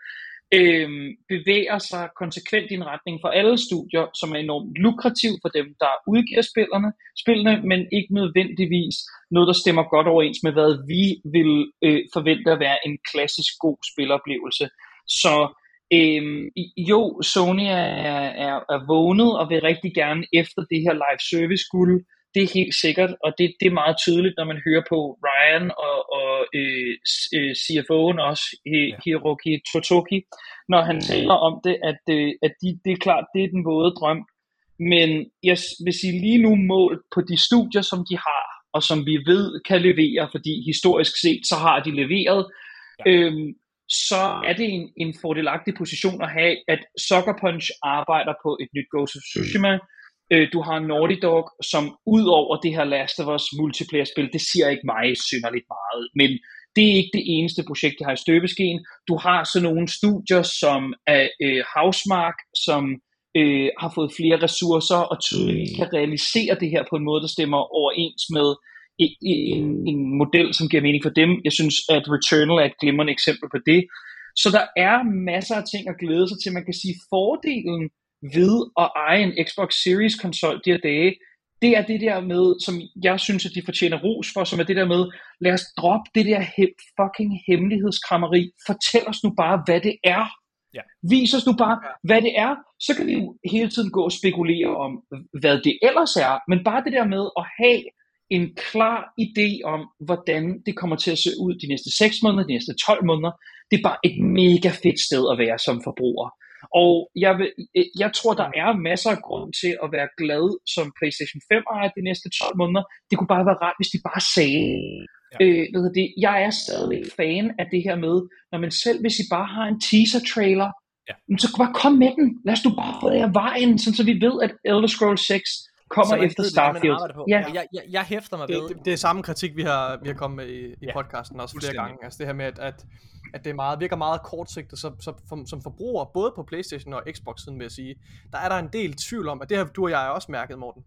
øhm, bevæger sig konsekvent i en retning for alle studier, som er enormt lukrativ for dem, der udgiver spillerne, spillene, men ikke nødvendigvis noget, der stemmer godt overens med, hvad vi vil øh, forvente at være en klassisk god spiloplevelse. Så Øhm, jo, Sony er, er, er vågnet og vil rigtig gerne efter det her live service guld det er helt sikkert, og det, det er meget tydeligt, når man hører på Ryan og, og øh, øh CFO'en også, Hiroki Totoki, når han taler om det, at, øh, at de, det er klart, det er den våde drøm. Men jeg vil sige lige nu mål på de studier, som de har, og som vi ved kan levere, fordi historisk set, så har de leveret, ja. øhm, så er det en, en fordelagtig position at have, at Sucker Punch arbejder på et nyt Ghost of Tsushima, mm Øh, du har Naughty Dog, som ud over det her Last of Us multiplayer-spil, det siger ikke mig synderligt meget, men det er ikke det eneste projekt, jeg har i støbeskeen. Du har så nogle studier som er, øh, Housemark, som øh, har fået flere ressourcer og tydeligt kan realisere det her på en måde, der stemmer overens med en, en, en model, som giver mening for dem. Jeg synes, at Returnal er et glimrende eksempel på det. Så der er masser af ting at glæde sig til. Man kan sige, fordelen ved at eje en Xbox Series konsol de her dage, det er det der med, som jeg synes, at de fortjener ros for, som er det der med, lad os droppe det der he- fucking hemmelighedskrammeri. Fortæl os nu bare, hvad det er. Ja. Vis os nu bare, hvad det er, så kan vi jo hele tiden gå og spekulere om, hvad det ellers er. Men bare det der med at have en klar idé om, hvordan det kommer til at se ud de næste 6 måneder, de næste 12 måneder, det er bare et mega fedt sted at være som forbruger. Og jeg, vil, jeg tror, der er masser af grund til at være glad som PlayStation 5 ejer de næste 12 måneder. Det kunne bare være rart, hvis de bare sagde, ja. øh, hvad det, jeg er stadig fan af det her med, når man selv, hvis I bare har en teaser trailer, ja. så bare kom med den. Lad os nu bare få det af vejen, så vi ved, at Elder Scrolls 6 kommer efter Starfield. Det, ja. Jeg, jeg, jeg hæfter mig ved. Det, det, det er samme kritik, vi har, vi har kommet med i, i ja. podcasten også flere gange. Altså det her med, at, at, at det er meget, virker meget kortsigtet så, så, for, som forbruger, både på Playstation og Xbox siden vil jeg sige, der er der en del tvivl om, at det har du og jeg også mærket, Morten.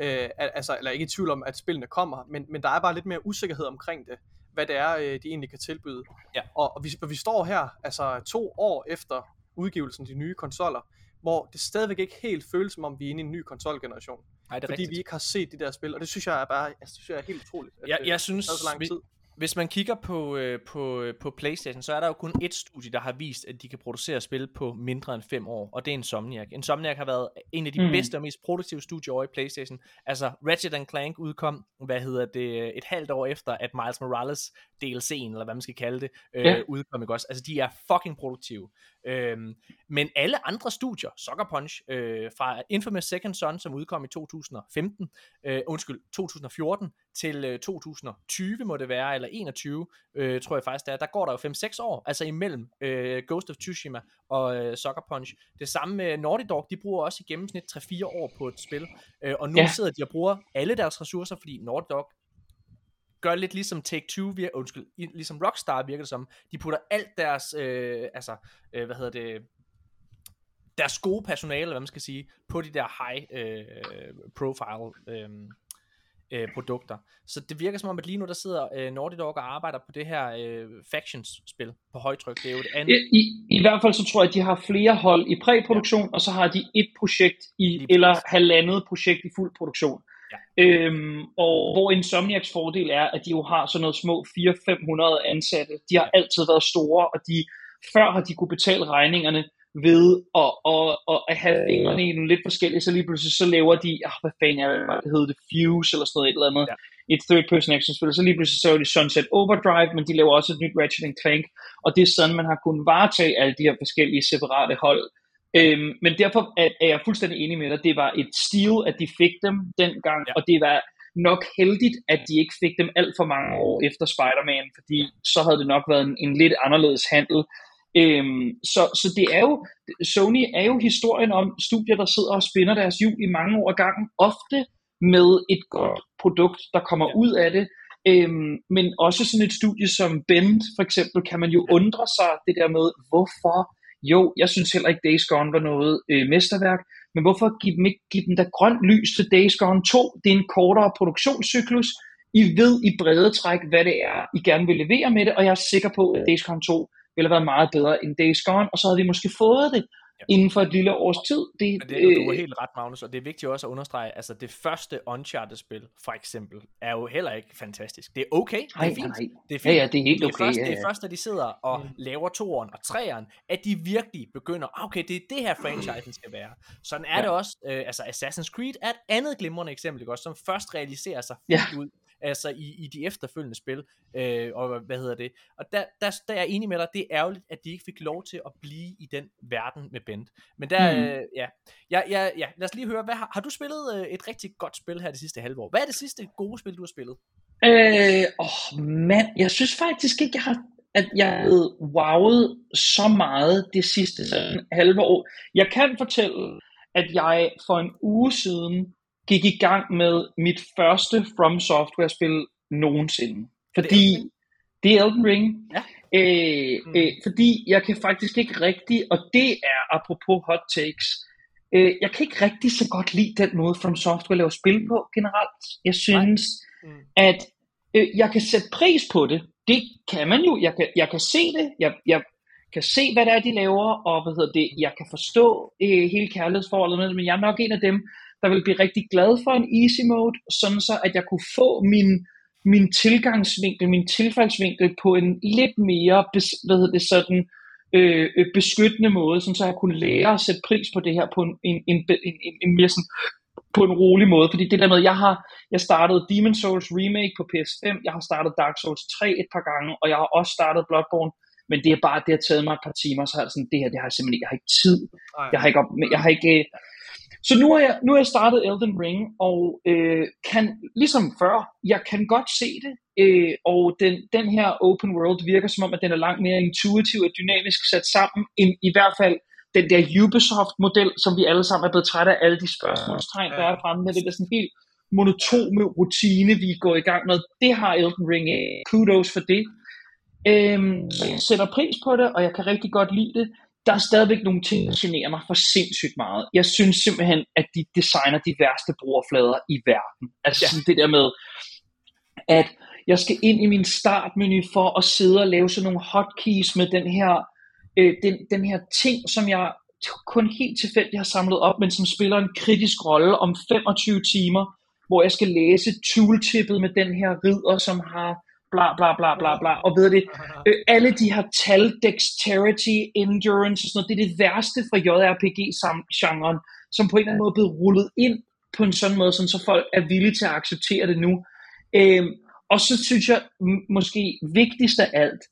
Øh, altså, eller ikke i tvivl om, at spillene kommer, men, men der er bare lidt mere usikkerhed omkring det, hvad det er, øh, de egentlig kan tilbyde. Ja. Og, og vi, vi står her, altså to år efter udgivelsen af de nye konsoller, hvor det stadigvæk ikke helt føles som om vi er inde i en ny konsolgeneration. Nej, det er fordi rigtigt. vi ikke har set de der spil, og det synes jeg er bare, altså, det synes jeg er helt utroligt. At, jeg, jeg synes, så lang tid. Hvis man kigger på, øh, på, øh, på Playstation, så er der jo kun et studie, der har vist, at de kan producere spil på mindre end 5 år, og det er Insomniac. Insomniac har været en af de mm. bedste og mest produktive studier over i Playstation. Altså, Ratchet Clank udkom, hvad hedder det, et halvt år efter, at Miles Morales DLC'en, eller hvad man skal kalde det, øh, ja. udkom, ikke også? Altså, de er fucking produktive. Øhm, men alle andre studier, Sucker Punch, øh, fra Infamous Second Son, som udkom i 2015, øh, undskyld, 2014, til øh, 2020 må det være, eller 21, øh, tror jeg faktisk det er, der går der jo 5-6 år, altså imellem øh, Ghost of Tsushima og øh, Sucker Punch. Det samme med Naughty Dog, de bruger også i gennemsnit 3-4 år på et spil, øh, og nu ja. sidder de og bruger alle deres ressourcer, fordi Naughty Dog gør lidt ligesom Take-Two, vir- undskyld, ligesom Rockstar virker det som, de putter alt deres, øh, altså, øh, hvad hedder det, deres gode personale, eller hvad man skal sige, på de der high øh, profile øh, øh, produkter. Så det virker som om, at lige nu der sidder øh, Naughty Dog og arbejder på det her øh, Factions-spil på højtryk. Det er jo et andet... I, i, I hvert fald så tror jeg, at de har flere hold i præproduktion, ja. og så har de et projekt i, eller halvandet projekt i fuld produktion. Øhm, og hvor Insomniacs fordel er, at de jo har sådan noget små 400-500 ansatte. De har altid været store, og de før har de kunne betale regningerne ved at, at, at, at have fingrene i nogle lidt forskellige, så lige pludselig så laver de, ah, hvad fanden er det, hedder det, Fuse eller sådan noget, et eller andet, ja. et third person action spil, så lige pludselig så er de Sunset Overdrive, men de laver også et nyt Ratchet Clank, og det er sådan, man har kunnet varetage alle de her forskellige separate hold, Øhm, men derfor er, er jeg fuldstændig enig med dig. Det var et stil, at de fik dem dengang, ja. og det var nok heldigt, at de ikke fik dem alt for mange år efter Spider-Man, fordi så havde det nok været en, en lidt anderledes handel. Øhm, så, så det er jo, Sony er jo historien om studier, der sidder og spinder deres hjul i mange år gangen, ofte med et godt produkt, der kommer ud af det, øhm, men også sådan et studie som Bend for eksempel, kan man jo undre sig det der med, hvorfor jo, jeg synes heller ikke Days Gone var noget øh, mesterværk, men hvorfor give dem ikke give dem der grønt lys til Days Gone 2? Det er en kortere produktionscyklus. I ved i brede træk, hvad det er, I gerne vil levere med det, og jeg er sikker på, at Days Gone 2 ville have været meget bedre end Days Gone, og så havde vi måske fået det inden for et lille års tid. Det, Men det, øh, du er helt ret, Magnus, og det er vigtigt også at understrege, altså det første Uncharted-spil, for eksempel, er jo heller ikke fantastisk. Det er okay, det er fint. Nej, Det er fint. Ja, ja, det er helt det er okay. Først, ja, ja. Det er først, når de sidder og mm. laver toeren og treeren, at de virkelig begynder, ah, okay, det er det her franchisen skal være. Sådan er ja. det også, øh, altså Assassin's Creed er et andet glimrende eksempel, også, som først realiserer sig ja. ud altså i, i de efterfølgende spil, øh, og hvad hedder det, og der, der, der er jeg enig med dig, det er ærgerligt, at de ikke fik lov til at blive i den verden med Bent, men der, mm. øh, ja, ja, ja, ja, lad os lige høre, hvad har, har du spillet øh, et rigtig godt spil her det sidste halve år? Hvad er det sidste gode spil, du har spillet? Øh, åh mand, jeg synes faktisk ikke, jeg har at jeg havde wowet så meget det sidste sådan, halve år. Jeg kan fortælle, at jeg for en uge siden gik i gang med mit første From Software spil nogensinde. Fordi det er, det er Elden Ring. Ja. Øh, mm. øh, fordi jeg kan faktisk ikke rigtig, og det er apropos hot takes, øh, jeg kan ikke rigtig så godt lide den måde From Software laver spil på generelt. Jeg synes, mm. at øh, jeg kan sætte pris på det. Det kan man jo. Jeg kan, jeg kan se det. Jeg, jeg kan se, hvad det er, de laver, og hvad hedder det, jeg kan forstå øh, hele kærlighedsforholdet med det, men jeg er nok en af dem, der vil blive rigtig glad for en easy mode, sådan så at jeg kunne få min, min tilgangsvinkel, min tilfaldsvinkel på en lidt mere, hvad hedder det sådan, øh, øh, beskyttende måde, sådan, så jeg kunne lære at sætte pris på det her på en, en, en, en, en, en mere sådan, på en rolig måde, fordi det der med, jeg har jeg startede Demon Souls Remake på PS5, jeg har startet Dark Souls 3 et par gange, og jeg har også startet Bloodborne, men det er bare, det har taget mig et par timer, så har jeg sådan, det her, det har jeg simpelthen ikke, jeg har ikke tid, jeg har ikke, op, jeg har ikke, så nu har jeg, nu har jeg startet Elden Ring, og øh, kan, ligesom før, jeg kan godt se det, øh, og den, den her open world virker som om, at den er langt mere intuitiv og dynamisk sat sammen, end i hvert fald den der Ubisoft-model, som vi alle sammen er blevet trætte af alle de spørgsmålstegn, der er fremme med det der sådan helt monotone rutine, vi går i gang med. Det har Elden Ring af. Kudos for det. Øhm, jeg sætter pris på det, og jeg kan rigtig godt lide det. Der er stadigvæk nogle ting, der generer mig for sindssygt meget. Jeg synes simpelthen, at de designer de værste brugerflader i verden. Altså ja. det der med, at jeg skal ind i min startmenu for at sidde og lave sådan nogle hotkeys med den her øh, den, den her ting, som jeg kun helt tilfældigt har samlet op, men som spiller en kritisk rolle om 25 timer, hvor jeg skal læse tooltippet med den her ridder, som har bla bla bla bla bla, og ved det, <laughs> øh, alle de her tal, dexterity, endurance og sådan noget, det er det værste fra JRPG-genren, som på en eller anden måde er blevet rullet ind på en sådan måde, sådan så folk er villige til at acceptere det nu. Øh, og så synes jeg måske vigtigst af alt,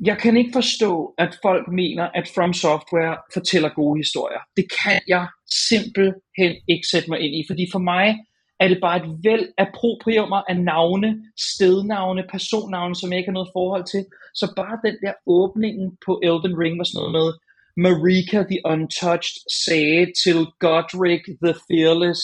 jeg kan ikke forstå, at folk mener, at From Software fortæller gode historier. Det kan jeg simpelthen ikke sætte mig ind i, fordi for mig er det bare et væld af propriumer af navne, stednavne, personnavne, som jeg ikke har noget forhold til. Så bare den der åbningen på Elden Ring var sådan noget med, Marika the Untouched sagde til Godric the Fearless,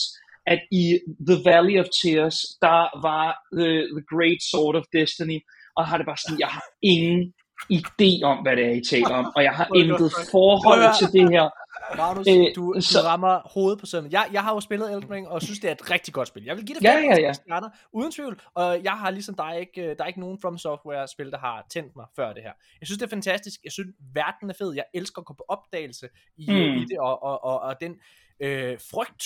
at i The Valley of Tears, der var the, the Great Sword of Destiny, og har det bare sådan, jeg har ingen idé om, hvad det er, I taler om, og jeg har intet forhold til det her. Magnus, øh, du, så... du rammer hovedet på sømmet. Jeg, jeg har jo spillet Elden Ring, og synes, det er et rigtig godt spil. Jeg vil give det ja, ja, ja. stjerner, uden tvivl. Og jeg har ligesom dig ikke, øh, der er ikke nogen From Software-spil, der har tændt mig før det her. Jeg synes, det er fantastisk. Jeg synes, verden er fed. Jeg elsker at gå på opdagelse i, mm. i det, og, og, og, og den øh, frygt,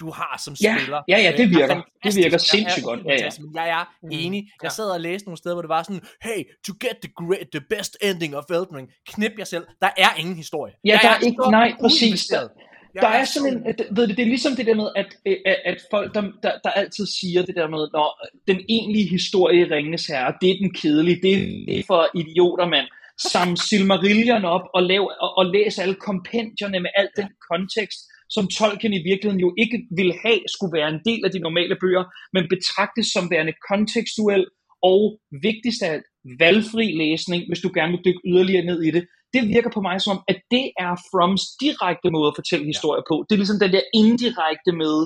du har som ja, spiller. Ja, ja, det øh, virker. Det virker sindssygt godt. Ja, ja. Men jeg er mm, enig. Jeg sad og læste nogle steder, hvor det var sådan, hey, to get the great, the best ending of Elden Ring, knip jer selv. Der er ingen historie. Ja, der, der er, ikke, nej, præcis. Der, der er sådan en, at, ved det, det er ligesom det der med, at, at, at folk, der, der, der altid siger det der med, når den egentlige historie i Ringens Herre, det er den kedelige, det er for idioter, mand. Sam Silmarillion op og, lav, og, og læs alle kompendierne med al den kontekst, som Tolkien i virkeligheden jo ikke ville have skulle være en del af de normale bøger, men betragtes som værende kontekstuel og vigtigst af alt valgfri læsning, hvis du gerne vil dykke yderligere ned i det. Det virker på mig som, at det er Froms direkte måde at fortælle historier på. Det er ligesom den der indirekte med,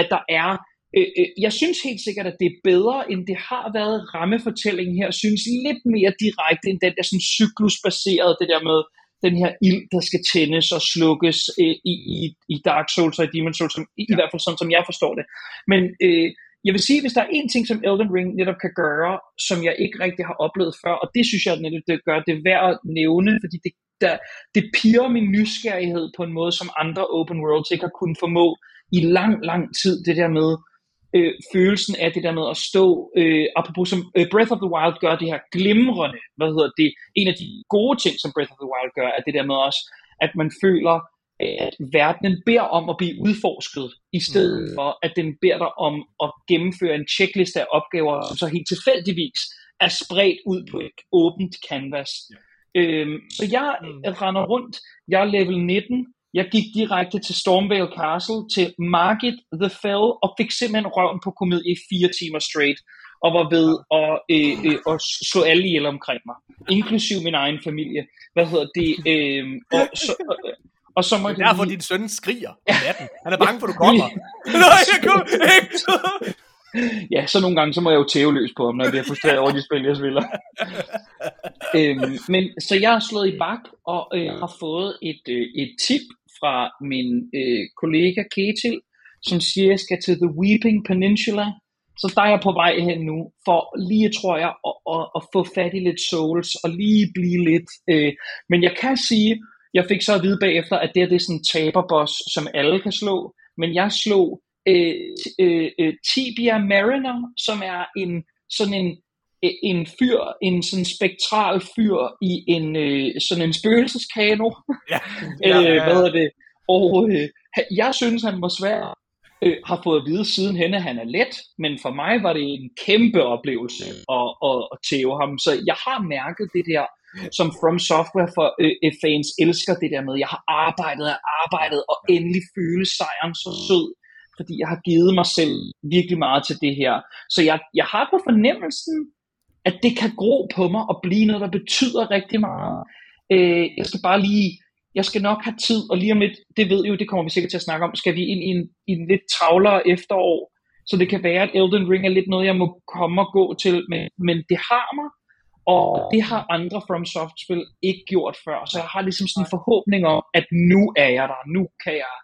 at der er øh, øh, jeg synes helt sikkert, at det er bedre, end det har været rammefortællingen her. Jeg synes lidt mere direkte, end den der sådan cyklusbaserede, det der med, den her ild, der skal tændes og slukkes øh, i, i, i Dark Souls og i Demon Souls, som, i, ja. i hvert fald sådan, som jeg forstår det. Men øh, jeg vil sige, hvis der er en ting, som Elden Ring netop kan gøre, som jeg ikke rigtig har oplevet før, og det synes jeg netop, det gør det værd at nævne, fordi det, der, det piger min nysgerrighed på en måde, som andre open worlds ikke har kunnet formå i lang, lang tid, det der med, øh, følelsen af det der med at stå, øh, apropos som øh, Breath of the Wild gør det her glimrende, hvad hedder det, en af de gode ting, som Breath of the Wild gør, er det der med også, at man føler, at verdenen beder om at blive udforsket, i stedet mm. for, at den beder dig om at gennemføre en checkliste af opgaver, som så helt tilfældigvis er spredt ud på et åbent canvas. Ja. Øhm, så jeg mm. render rundt, jeg er level 19, jeg gik direkte til Stormvale Castle, til Margit the Fell, og fik simpelthen røven på komedie i fire timer straight, og var ved at, øh, øh, at slå alle ihjel omkring mig, inklusiv min egen familie. Hvad hedder det? Øh, og, så, øh, og så må det er derfor, lige... din søn skriger om natten. Han er bange for, du <laughs> kommer. <laughs> Nej, jeg kommer ikke! ja, så nogle gange, så må jeg jo tæve løs på ham, når jeg bliver frustreret over de spil, jeg spiller. <laughs> øhm, men, så jeg har slået i bak, og øh, har fået et, øh, et tip fra min øh, kollega Ketil, som siger, at jeg skal til The Weeping Peninsula. Så der er jeg på vej hen nu, for lige, tror jeg, at, at, at få fat i lidt souls, og lige blive lidt... Øh, men jeg kan sige, jeg fik så at vide bagefter, at det, er, det er sådan en taberboss, som alle kan slå, men jeg slog øh, øh, øh, Tibia Mariner, som er en sådan en en fyr, en sådan spektral fyr i en øh, sådan en spøgelseskano. Ja. <laughs> ja, ja, ja. hvad er det? Og øh, jeg synes, han var svær. Øh, har fået at vide siden hen, at han er let, men for mig var det en kæmpe oplevelse at, at, at tæve ham. Så jeg har mærket det der, som From Software for øh, fans elsker det der med, jeg har arbejdet og arbejdet, og endelig føle sejren så sød, fordi jeg har givet mig selv virkelig meget til det her. Så jeg, jeg har på fornemmelsen, at det kan gro på mig og blive noget, der betyder rigtig meget. Øh, jeg skal bare lige jeg skal nok have tid, og lige om lidt, det ved I jo, det kommer vi sikkert til at snakke om, skal vi ind i en, i en lidt travlere efterår, så det kan være, at Elden Ring er lidt noget, jeg må komme og gå til, men, men det har mig, og det har andre From Soft-spil ikke gjort før, så jeg har ligesom sådan en forhåbning om, at nu er jeg der, nu kan jeg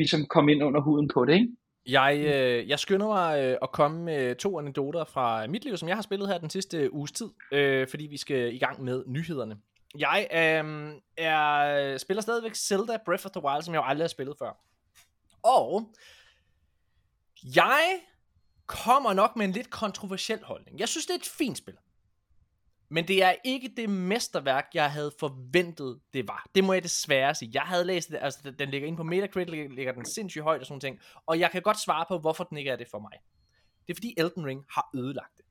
ligesom komme ind under huden på det, ikke? Jeg, øh, jeg skynder mig øh, at komme med to anekdoter fra mit liv, som jeg har spillet her den sidste uges tid, øh, fordi vi skal i gang med nyhederne. Jeg øhm, er, spiller stadigvæk Zelda Breath of the Wild, som jeg jo aldrig har spillet før. Og jeg kommer nok med en lidt kontroversiel holdning. Jeg synes, det er et fint spil. Men det er ikke det mesterværk, jeg havde forventet, det var. Det må jeg desværre sige. Jeg havde læst det, altså den ligger inde på Metacritic, ligger den sindssygt højt og sådan ting. Og jeg kan godt svare på, hvorfor den ikke er det for mig. Det er fordi Elden Ring har ødelagt det.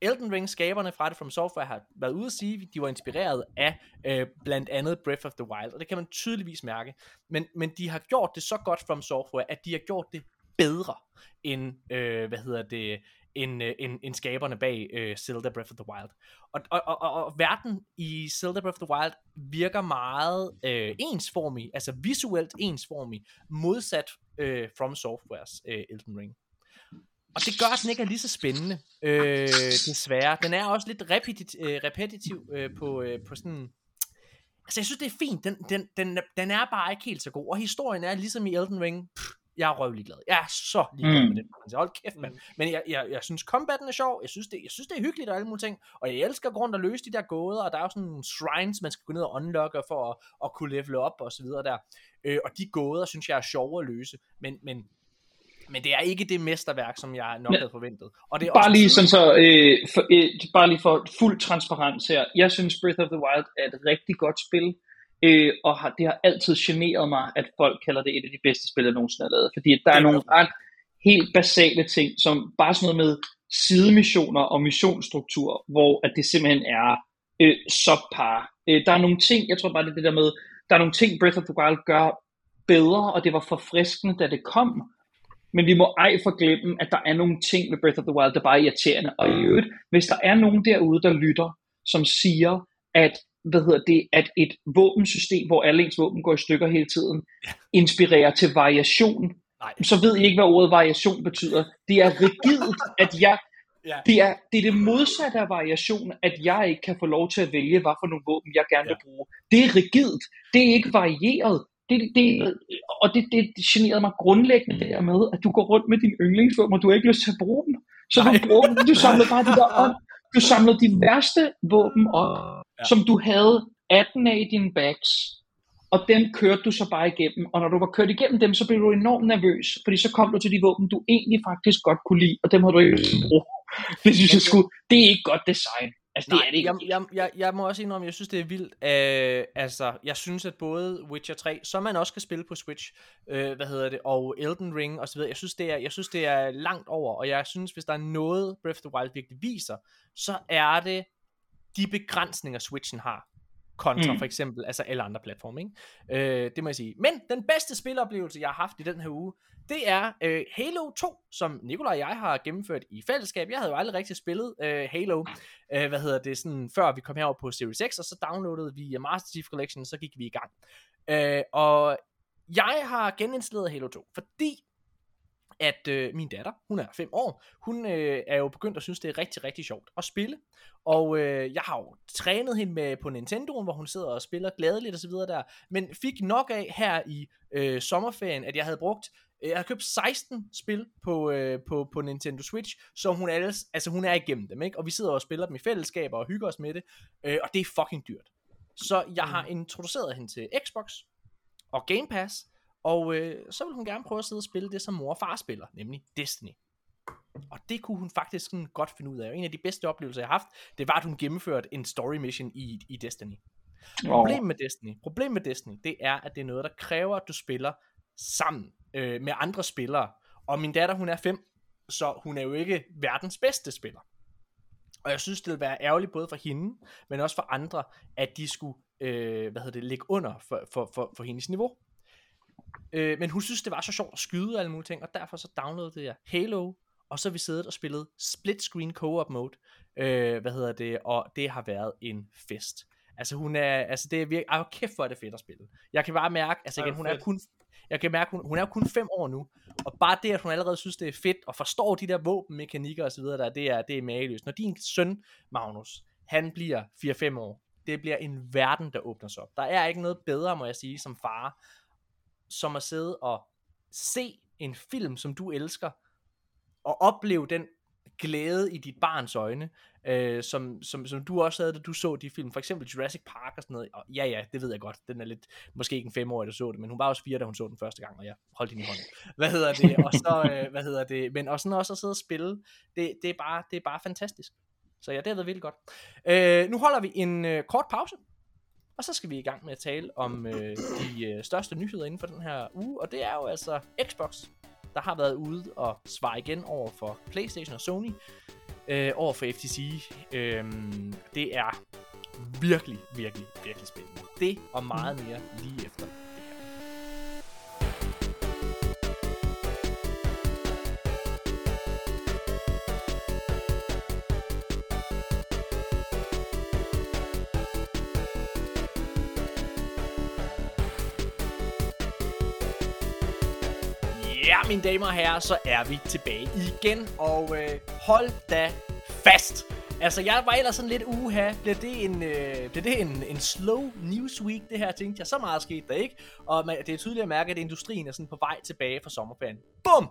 Elden Ring, skaberne fra det From Software, har været ude at sige, at de var inspireret af øh, blandt andet Breath of the Wild, og det kan man tydeligvis mærke. Men, men de har gjort det så godt From Software, at de har gjort det bedre end, øh, hvad hedder det, end, øh, end, end skaberne bag øh, Zelda Breath of the Wild. Og, og, og, og, og verden i Zelda Breath of the Wild virker meget øh, ensformig, altså visuelt ensformig, modsat øh, From Softwares øh, Elden Ring. Og det gør, at den ikke er lige så spændende, øh, desværre. Den er også lidt repetitiv, øh, repetitiv øh, på, øh, på sådan... Altså, jeg synes, det er fint. Den, den, den, den er bare ikke helt så god. Og historien er ligesom i Elden Ring. Pff, jeg er røvlig glad. Jeg er så ligeglad mm. med den. Altså, hold kæft, mand. Men jeg, jeg, jeg synes, combaten er sjov. Jeg synes, det, jeg synes, det er hyggeligt og alle mulige ting. Og jeg elsker grund at løse de der gåder. Og der er jo sådan nogle shrines, man skal gå ned og unlocke for at, at kunne level op og så videre der. Øh, og de gåder, synes jeg er sjove at løse. Men, men men det er ikke det mesterværk, som jeg nok havde forventet. Og det er bare også lige sådan så, øh, for, øh, bare lige for fuld transparens her. Jeg synes Breath of the Wild er et rigtig godt spil, øh, og har, det har altid generet mig, at folk kalder det et af de bedste spil, jeg nogensinde har lavet. Fordi der er nogle ret helt basale ting, som bare sådan noget med sidemissioner og missionsstruktur, hvor at det simpelthen er øh, subpar. Øh, der er nogle ting, jeg tror bare det er det der med, der er nogle ting Breath of the Wild gør bedre, og det var forfriskende, da det kom, men vi må ej forglemme, at der er nogle ting med Breath of the Wild, der bare er irriterende. Og i øvrigt, hvis der er nogen derude, der lytter, som siger, at hvad hedder det, at et våbensystem, hvor alle ens våben går i stykker hele tiden, inspirerer til variation, Nej. så ved I ikke, hvad ordet variation betyder. Det er rigidt, at jeg, ja. det, er, det er det modsatte af variation, at jeg ikke kan få lov til at vælge, hvad for nogle våben jeg gerne vil bruge. Det er rigidt. Det er ikke varieret. Det, det, og det, det, det generede mig grundlæggende der med, at du går rundt med din yndlingsvåben, og du har ikke lyst til at bruge dem. Så du, bruger, du samlede bare de der <laughs> op. Du samlede de værste våben op, ja. som du havde 18 af i dine bags. Og dem kørte du så bare igennem. Og når du var kørt igennem dem, så blev du enormt nervøs. Fordi så kom du til de våben, du egentlig faktisk godt kunne lide. Og dem har du ikke brugt. Det synes jeg skulle, det er ikke godt design. Altså, det Nej, er det ikke. Jeg, jeg, jeg, jeg må også indrømme, jeg synes, det er vildt. Uh, altså, jeg synes, at både Witcher 3, som man også kan spille på Switch, uh, hvad hedder det, og Elden Ring osv., jeg synes, det er, jeg synes, det er langt over, og jeg synes, hvis der er noget Breath of the Wild virkelig viser, så er det de begrænsninger, Switchen har kontra mm. for eksempel altså alle andre platforme. Ikke? Øh, det må jeg sige. Men den bedste spiloplevelse, jeg har haft i den her uge, det er øh, Halo 2, som Nikolaj og jeg har gennemført i fællesskab. Jeg havde jo aldrig rigtig spillet øh, Halo, øh, hvad hedder det, sådan, før vi kom herover på Series X, og så downloadede vi Master Chief Collection, så gik vi i gang. Øh, og jeg har geninstalleret Halo 2, fordi at øh, min datter, hun er 5 år, hun øh, er jo begyndt at synes, det er rigtig, rigtig sjovt at spille. Og øh, jeg har jo trænet hende med på Nintendoen, hvor hun sidder og spiller gladeligt og så videre der, men fik nok af her i øh, sommerferien, at jeg havde brugt øh, jeg har købt 16 spil på, øh, på, på Nintendo Switch, så hun, er, altså hun er igennem dem, ikke? Og vi sidder og spiller dem i fællesskab og hygger os med det, øh, og det er fucking dyrt. Så jeg har mm. introduceret hende til Xbox og Game Pass, og øh, så vil hun gerne prøve at sidde og spille det, som mor og far spiller, nemlig Destiny. Og det kunne hun faktisk sådan godt finde ud af. En af de bedste oplevelser, jeg har haft, det var, at hun gennemførte en story mission i, i Destiny. Oh. Problemet med Destiny, problemet med Destiny, det er, at det er noget, der kræver, at du spiller sammen øh, med andre spillere. Og min datter, hun er fem, så hun er jo ikke verdens bedste spiller. Og jeg synes, det ville være ærgerligt både for hende, men også for andre, at de skulle øh, hvad hedder det, ligge under for, for, for, for hendes niveau. Øh, men hun synes, det var så sjovt at skyde alle mulige ting, og derfor så downloadede jeg Halo, og så har vi siddet og spillet split screen co-op mode, øh, hvad hedder det, og det har været en fest. Altså hun er, altså det er virkelig, ej, kæft for er det fedt at spille. Jeg kan bare mærke, altså igen, hun er kun, jeg kan mærke, hun, hun er jo kun fem år nu, og bare det, at hun allerede synes, det er fedt, og forstår de der våbenmekanikker og så videre, der, det er, det er mageløst. Når din søn, Magnus, han bliver 4-5 år, det bliver en verden, der åbner sig op. Der er ikke noget bedre, må jeg sige, som far, som at sidde og se en film, som du elsker, og opleve den glæde i dit barns øjne, øh, som, som, som du også havde, da du så de film, for eksempel Jurassic Park og sådan noget, og ja ja, det ved jeg godt, den er lidt, måske ikke en femårig, der så det, men hun var også fire, da hun så den første gang, og jeg holdt hende i hånden. Hvad hedder det, og så, <laughs> øh, hvad hedder det, men og sådan også at sidde og spille, det, det, er, bare, det er bare fantastisk. Så ja, det har været virkelig godt. Øh, nu holder vi en øh, kort pause, og så skal vi i gang med at tale om øh, de øh, største nyheder inden for den her uge, og det er jo altså Xbox, der har været ude og svare igen over for PlayStation og Sony, øh, over for FTC. Øh, det er virkelig, virkelig, virkelig spændende. Det og meget mere lige efter. Damer og herrer, så er vi tilbage igen, og øh, hold da fast. Altså, jeg var ellers sådan lidt uha. Bliver det en, øh, bliver det en, en slow news week, det her, tænkte jeg. Så meget skete der ikke. Og man, det er tydeligt at mærke, at industrien er sådan på vej tilbage fra sommerferien. Bum!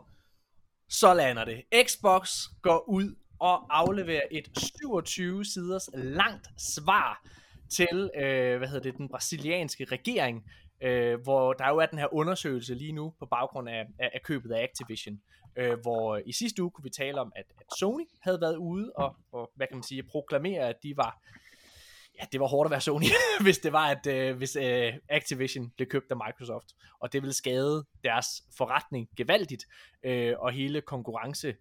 Så lander det. Xbox går ud og afleverer et 27 siders langt svar til, øh, hvad hedder det, den brasilianske regering, øh, hvor der jo er den her undersøgelse lige nu på baggrund af, af, af købet af Activision, øh, hvor i sidste uge kunne vi tale om, at, at Sony havde været ude og, og, hvad kan man sige, proklamere, at de var, ja, det var hårdt at være Sony, <laughs> hvis det var, at øh, hvis øh, Activision blev købt af Microsoft, og det ville skade deres forretning gevaldigt, øh, og hele konkurrence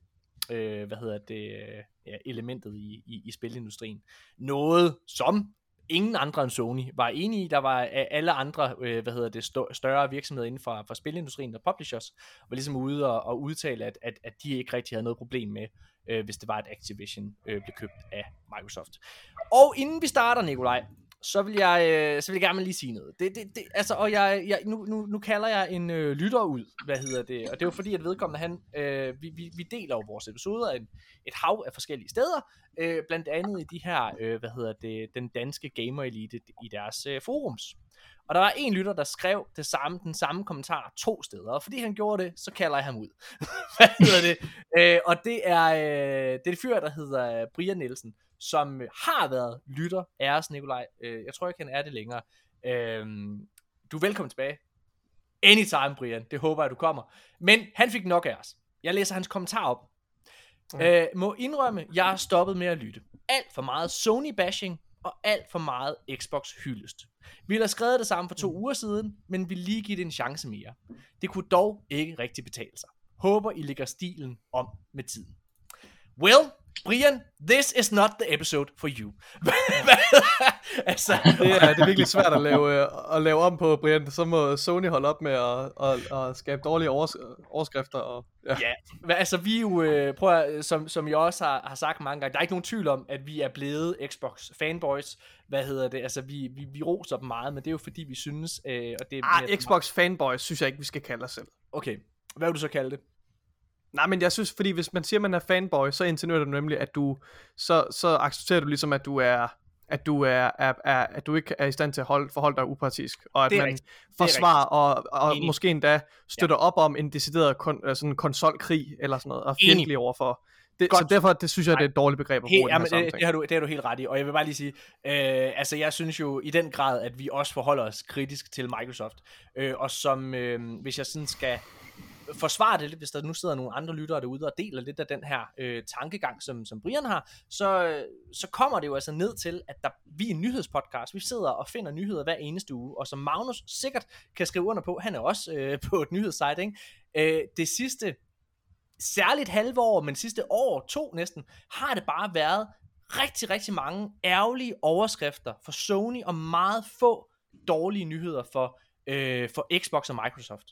øh, hvad hedder det, øh, ja, elementet i, i, i spilindustrien. Noget, som ingen andre end Sony var enige i. Der var øh, alle andre, øh, hvad hedder det, større virksomheder inden for, for spilindustrien og publishers, var ligesom ude og, og udtale, at, at, at de ikke rigtig havde noget problem med, øh, hvis det var, at Activision øh, blev købt af Microsoft. Og inden vi starter, Nikolaj, så vil jeg, øh, så vil jeg gerne lige sige noget. Det, det, det, altså, og jeg, jeg, nu, nu, nu kalder jeg en øh, lytter ud, hvad hedder det, og det er jo fordi, at vedkommende, han, øh, vi, vi, vi deler jo vores episoder en, et hav af forskellige steder, øh, blandt andet i de her, øh, hvad hedder det, den danske gamer elite i deres øh, forums. Og der var en lytter, der skrev det samme, den samme kommentar to steder, og fordi han gjorde det, så kalder jeg ham ud. <laughs> hvad hedder det? Øh, og det er, øh, det er det fyr, der hedder øh, Brian Nielsen, som har været lytter af os, Nikolaj. Øh, jeg tror ikke, han er det længere. Øh, du er velkommen tilbage. Anytime, Brian. Det håber jeg, du kommer. Men han fik nok af os. Jeg læser hans kommentar op. Mm. Øh, må indrømme, jeg har stoppet med at lytte. Alt for meget Sony-bashing og alt for meget Xbox-hyldest. Vi har skrevet det samme for to mm. uger siden, men vil lige give det en chance mere. Det kunne dog ikke rigtig betale sig. Håber, I lægger stilen om med tiden. Well, Brian, this is not the episode for you. <laughs> altså. det, er, det er virkelig svært at lave, øh, at lave om på, Brian. Så må Sony holde op med at, at, at skabe dårlige overs, overskrifter. Og, ja. ja, altså vi jo, øh, prøv at, som, som jeg også har, har sagt mange gange, der er ikke nogen tvivl om, at vi er blevet Xbox fanboys. Hvad hedder det? Altså vi, vi, vi roser dem meget, men det er jo fordi, vi synes... Øh, og det, ah, Xbox fanboys synes jeg ikke, vi skal kalde os selv. Okay, hvad vil du så kalde det? Nej, men jeg synes, fordi hvis man siger, at man er fanboy, så insinuerer du nemlig, at du, så, så accepterer du ligesom, at du er, at du er, er, er at du ikke er i stand til at holde, forholde dig upartisk, og at man rigtigt. forsvarer og, og måske endda støtter ja. op om en decideret kon, øh, sådan konsolkrig eller sådan noget, og fjendtlig overfor. Det, så derfor det synes jeg, det er et dårligt begreb at bruge hey, jamen, det, det, har du, det har du helt ret i, og jeg vil bare lige sige, øh, altså jeg synes jo i den grad, at vi også forholder os kritisk til Microsoft, øh, og som, øh, hvis jeg sådan skal forsvare det lidt, hvis der nu sidder nogle andre lyttere derude og deler lidt af den her øh, tankegang, som, som Brian har, så, øh, så kommer det jo altså ned til, at der, vi er en nyhedspodcast. Vi sidder og finder nyheder hver eneste uge, og som Magnus sikkert kan skrive under på, han er også øh, på et nyhedssite, ikke? Øh, det sidste, særligt halve år, men sidste år, to næsten, har det bare været rigtig, rigtig mange ærgerlige overskrifter for Sony, og meget få dårlige nyheder for, øh, for Xbox og Microsoft.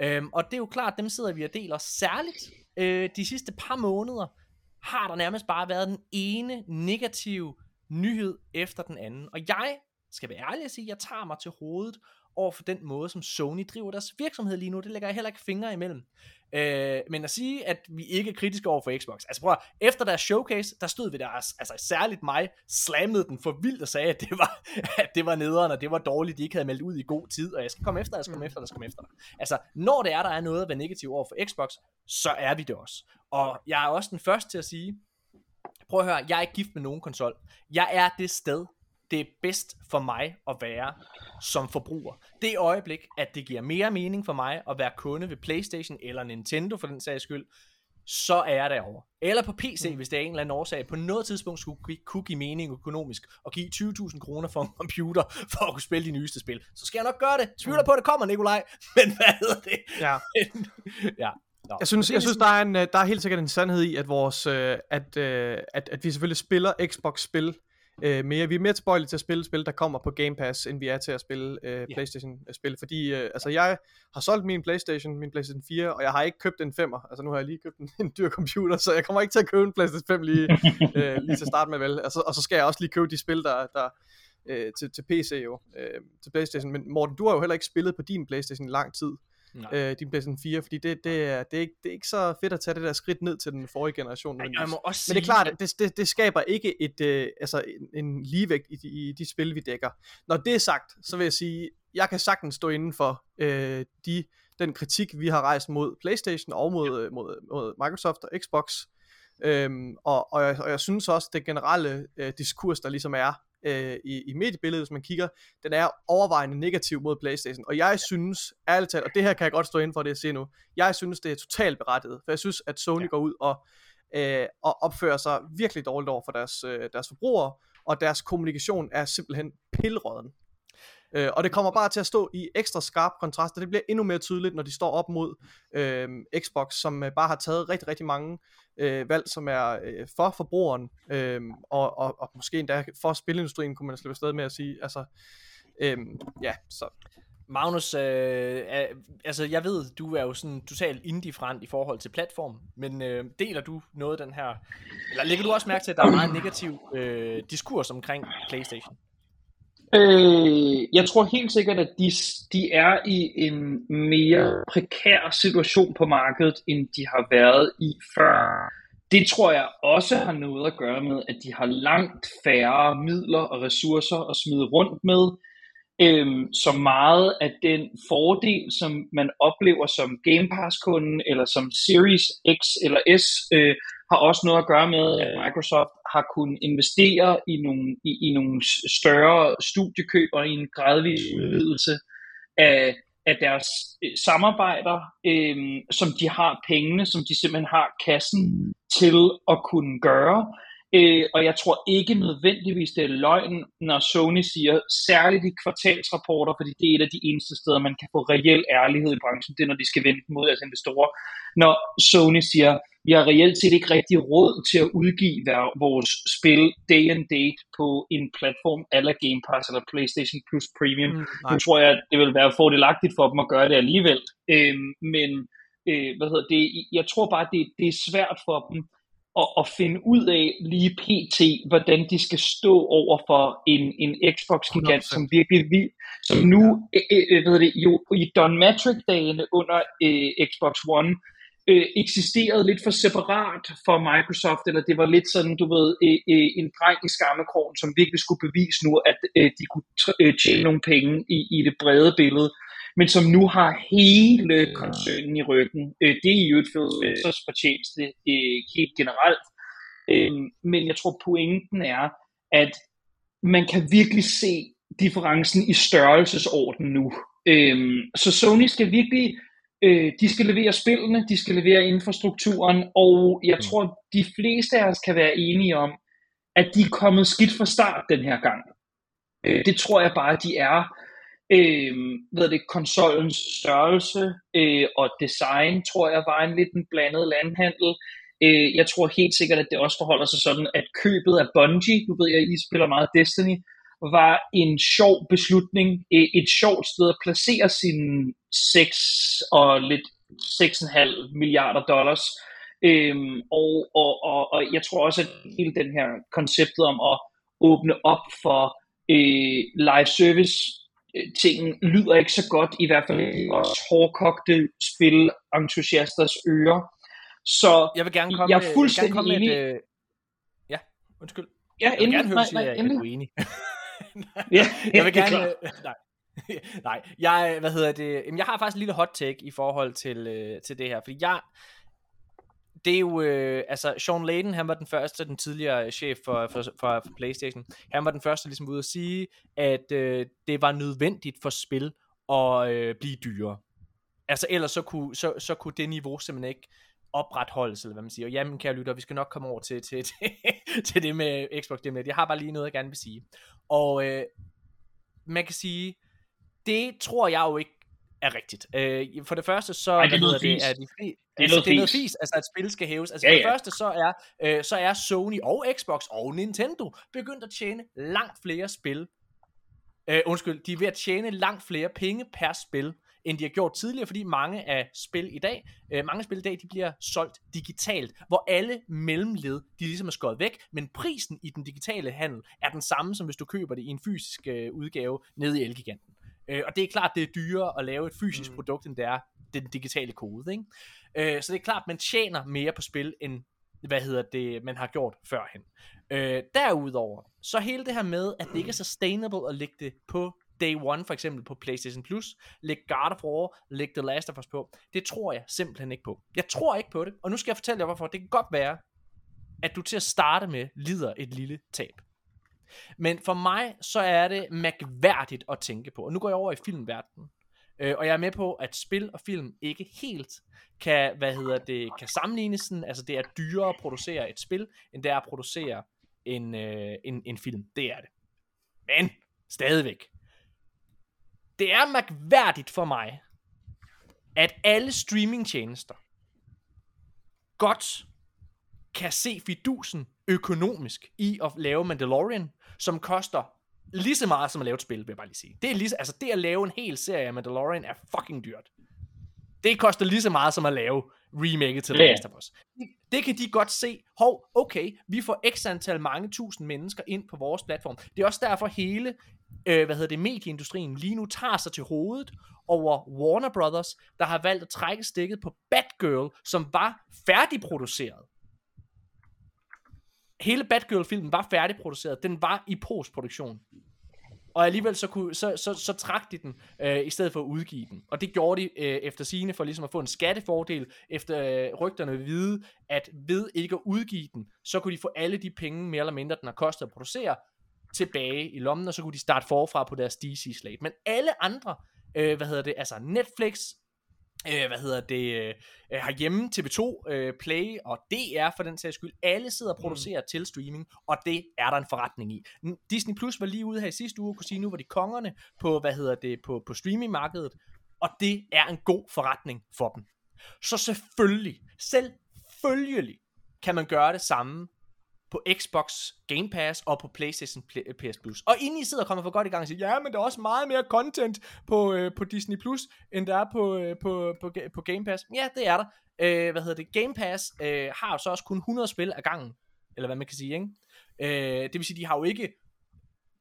Øhm, og det er jo klart, dem sidder vi og deler særligt øh, de sidste par måneder, har der nærmest bare været den ene negative nyhed efter den anden. Og jeg skal være ærlig at sige, at jeg tager mig til hovedet over for den måde, som Sony driver deres virksomhed lige nu. Det lægger jeg heller ikke fingre imellem. Øh, men at sige, at vi ikke er kritiske over for Xbox. Altså prøv at, efter deres showcase, der stod vi der, altså særligt mig, slammede den for vildt og sagde, at det var, <laughs> at det var nederen, og det var dårligt, de ikke havde meldt ud i god tid, og jeg skal komme efter, jeg skal komme efter, jeg skal komme efter. Altså, når det er, der er noget at være negativ over for Xbox, så er vi det også. Og jeg er også den første til at sige, prøv at høre, jeg er ikke gift med nogen konsol. Jeg er det sted, det er bedst for mig at være som forbruger. Det øjeblik, at det giver mere mening for mig at være kunde ved Playstation eller Nintendo for den sags skyld, så er jeg derovre. Eller på PC, mm. hvis det er en eller anden årsag, på noget tidspunkt skulle kunne give mening økonomisk, og give 20.000 kroner for en computer, for at kunne spille de nyeste spil. Så skal jeg nok gøre det. Tvivler mm. på, at det kommer, Nikolaj. <laughs> Men hvad hedder det? Ja. <laughs> ja. Nå. Jeg synes, jeg synes der, er en, der er helt sikkert en sandhed i, at, vores, øh, at, øh, at, at vi selvfølgelig spiller Xbox-spil øh, mere. Vi er mere tilbøjelige til at spille spil, der kommer på Game Pass, end vi er til at spille øh, Playstation-spil. Fordi øh, altså, jeg har solgt min Playstation, min Playstation 4, og jeg har ikke købt en 5'er. Altså nu har jeg lige købt en, <laughs> en dyr computer, så jeg kommer ikke til at købe en Playstation 5 lige, <laughs> øh, lige til at starte med vel. Altså, og så skal jeg også lige købe de spil, der, der øh, til, til PC jo, øh, til Playstation. Men Morten, du har jo heller ikke spillet på din Playstation i lang tid øh, din PlayStation 4, fordi det, det, er, det, er ikke, det er ikke så fedt at tage det der skridt ned til den forrige generation. Ej, jeg må også Men det er klart, at det, det, det skaber ikke et, øh, altså en, en ligevægt i de, i de spil, vi dækker. Når det er sagt, så vil jeg sige, jeg kan sagtens stå inden for øh, de, den kritik, vi har rejst mod PlayStation og mod, ja. mod, mod Microsoft og Xbox. Øhm, og, og, jeg, og jeg synes også, det generelle øh, diskurs, der ligesom er øh, i, i mediebilledet, hvis man kigger, den er overvejende negativ mod Playstation. Og jeg synes, ærligt talt, og det her kan jeg godt stå inden for det, jeg siger nu, jeg synes, det er totalt berettiget, for jeg synes, at Sony ja. går ud og, øh, og opfører sig virkelig dårligt over for deres, øh, deres forbrugere, og deres kommunikation er simpelthen pilråden. Øh, og det kommer bare til at stå i ekstra skarp kontrast, og det bliver endnu mere tydeligt, når de står op mod øh, Xbox, som øh, bare har taget rigtig, rigtig mange øh, valg, som er øh, for forbrugeren, øh, og, og, og måske endda for spilindustrien, kunne man slippe afsted med at sige. Altså, øh, ja, så Magnus, øh, er, altså jeg ved, du er jo sådan totalt indifferent i forhold til platform, men øh, deler du noget af den her, eller lægger du også mærke til, at der er meget negativ øh, diskurs omkring Playstation? Øh, jeg tror helt sikkert, at de, de er i en mere prekær situation på markedet, end de har været i før. Det tror jeg også har noget at gøre med, at de har langt færre midler og ressourcer at smide rundt med. Øhm, så meget af den fordel, som man oplever som Game Pass-kunden, eller som Series X eller S, øh, har også noget at gøre med, at Microsoft har kunnet investere i nogle, i, i nogle større studiekøb og i en gradvis udvidelse af, af deres øh, samarbejder, øh, som de har pengene, som de simpelthen har kassen til at kunne gøre. Øh, og jeg tror ikke nødvendigvis, det er løgn, når Sony siger, særligt i kvartalsrapporter, fordi det er et af de eneste steder, man kan få reel ærlighed i branchen, det er, når de skal vente mod deres investorer. Når Sony siger, vi har reelt set ikke rigtig råd til at udgive vores spil day and date på en platform eller Game Pass eller PlayStation Plus Premium. Mm, nu tror jeg, at det vil være fordelagtigt for dem at gøre det alligevel. Øh, men øh, hvad hedder det? Jeg tror bare, det, det er svært for dem at, at finde ud af lige pt, hvordan de skal stå over for en, en Xbox-gigant, som virkelig vi, som nu, øh, øh, øh, hvad det, jo i Don Matrix-dagene under øh, Xbox One, øh, eksisterede lidt for separat for Microsoft, eller det var lidt sådan, du ved, øh, øh, en dreng i skammekrogen, som virkelig skulle bevise nu, at øh, de kunne øh, tjene nogle penge i, i det brede billede men som nu har hele koncernen i ryggen. Øh, det er jo et Spencer's fortjeneste øh, helt generelt. Øh, men jeg tror pointen er, at man kan virkelig se differencen i størrelsesorden nu. så Sony skal virkelig Øh, de skal levere spillene, de skal levere infrastrukturen, og jeg Mm. tror, de fleste af os kan være enige om, at de er kommet skidt fra start den her gang. Øh, det tror jeg bare, de er. Øh, hvad det, konsolens størrelse øh, og design, tror jeg, var en lidt en blandet landhandel. Øh, jeg tror helt sikkert, at det også forholder sig sådan, at købet af Bungie, du ved jeg, I spiller meget Destiny, var en sjov beslutning, øh, et sjovt sted at placere sine 6 og lidt 6,5 milliarder dollars. Øhm, og, og, og, og jeg tror også, at hele den her konceptet om at åbne op for øh, live service tingen lyder ikke så godt, i hvert fald i vores hårdkogte spilentusiasters ører. Så Jeg vil gerne komme, Jeg er med- fuldstændig jeg vil gerne komme med enig. et, øh... Ja, undskyld. ja, Jeg vil gerne høre, nej, nej, at du er enig. <laughs> <laughs> Ja, jeg vil er gerne... klart. nej. <laughs> nej, jeg, hvad hedder det? Jamen, jeg har faktisk en lille hot take i forhold til, øh, til det her, fordi jeg, det er jo, øh, altså Sean Layden, han var den første, den tidligere chef for, for, for, for Playstation, han var den første ligesom ude at sige, at øh, det var nødvendigt for spil at øh, blive dyrere. Altså ellers så kunne, så, så kunne det niveau simpelthen ikke opretholdes, eller hvad man siger. Og jamen, kære lytter, vi skal nok komme over til, til, til, <laughs> til det med Xbox det med. Jeg har bare lige noget, jeg gerne vil sige. Og øh, man kan sige, det tror jeg jo ikke er rigtigt. Øh, for det første, så Ej, det er noget fis. er de fri, Det er altså, noget det er noget fis. fis, altså at spil skal hæves. Altså Ja, for det ja. første, så er, øh, så er Sony og Xbox og Nintendo begyndt at tjene langt flere spil. Øh, undskyld, de er ved at tjene langt flere penge per spil, end de har gjort tidligere, fordi mange af spil i dag, øh, mange spil i dag, de bliver solgt digitalt, hvor alle mellemled, de ligesom er skåret væk, men prisen i den digitale handel er den samme, som hvis du køber det i en fysisk øh, udgave nede i Elgiganten. Øh, og det er klart, det er dyrere at lave et fysisk Mm. produkt, end det er den digitale kode, ikke? Øh, så det er klart, man tjener mere på spil, end hvad hedder det, man har gjort førhen. Øh, derudover, så hele det her med, at det ikke er sustainable at lægge det på day one, for eksempel på PlayStation Plus, lægge God of War, lægge The Last of Us på, det tror jeg simpelthen ikke på. Jeg tror ikke på det, og nu skal jeg fortælle jer hvorfor. Det kan godt være, at du til at starte med lider et lille tab. Men for mig, så er det mærkværdigt at tænke på. Og nu går jeg over i filmverdenen. Øh, og jeg er med på, at spil og film ikke helt kan, hvad hedder det, kan sammenlignes sådan, altså det er dyrere at producere et spil, end det er at producere en, øh, en, en film. Det er det. Men, stadigvæk. Det er mærkværdigt for mig, at alle streamingtjenester godt kan se fidusen økonomisk i at lave Mandalorian, som koster lige så meget som at lave et spil, vil jeg bare lige sige. Det er lige, altså det at lave en hel serie af Mandalorian er fucking dyrt. Det koster lige så meget som at lave remaket til The Ja. Last of Us. Det, det kan de godt se. Hov, okay, vi får x antal mange tusind mennesker ind på vores platform. Det er også derfor hele, øh, hvad hedder det, medieindustrien lige nu tager sig til hovedet over Warner Brothers, der har valgt at trække stikket på Batgirl, som var færdigproduceret. Hele Batgirl-filmen var færdigproduceret. Den var i postproduktion. Og alligevel så, kunne, så, så, så trak de den, øh, i stedet for at udgive den. Og det gjorde de øh, efter sine for ligesom at få en skattefordel, efter øh, rygterne vil vide, at ved ikke at udgive den, så kunne de få alle de penge, mere eller mindre den har kostet at producere, tilbage i lommen, og så kunne de starte forfra på deres DC-slate. Men alle andre, øh, hvad hedder det, altså Netflix, øh, hvad hedder det, øh, herhjemme, TV2, øh, Play og DR for den sags skyld, alle sidder og producerer mm. til streaming, og det er der en forretning i. Disney Plus var lige ude her i sidste uge og kunne sige, nu var de kongerne på, hvad hedder det, på, på streamingmarkedet, og det er en god forretning for dem. Så selvfølgelig, selvfølgelig kan man gøre det samme på Xbox Game Pass og på PlayStation PS øh, Plus. Og inden I sidder og kommer for godt i gang og siger, ja, men der er også meget mere content på, øh, på Disney Plus, end der er på, øh, på, på, på Game Pass. Ja, det er der. Øh, hvad hedder det? Game Pass øh, har jo så også kun 100 spil ad gangen, eller hvad man kan sige, ikke? Øh, det vil sige, de har jo ikke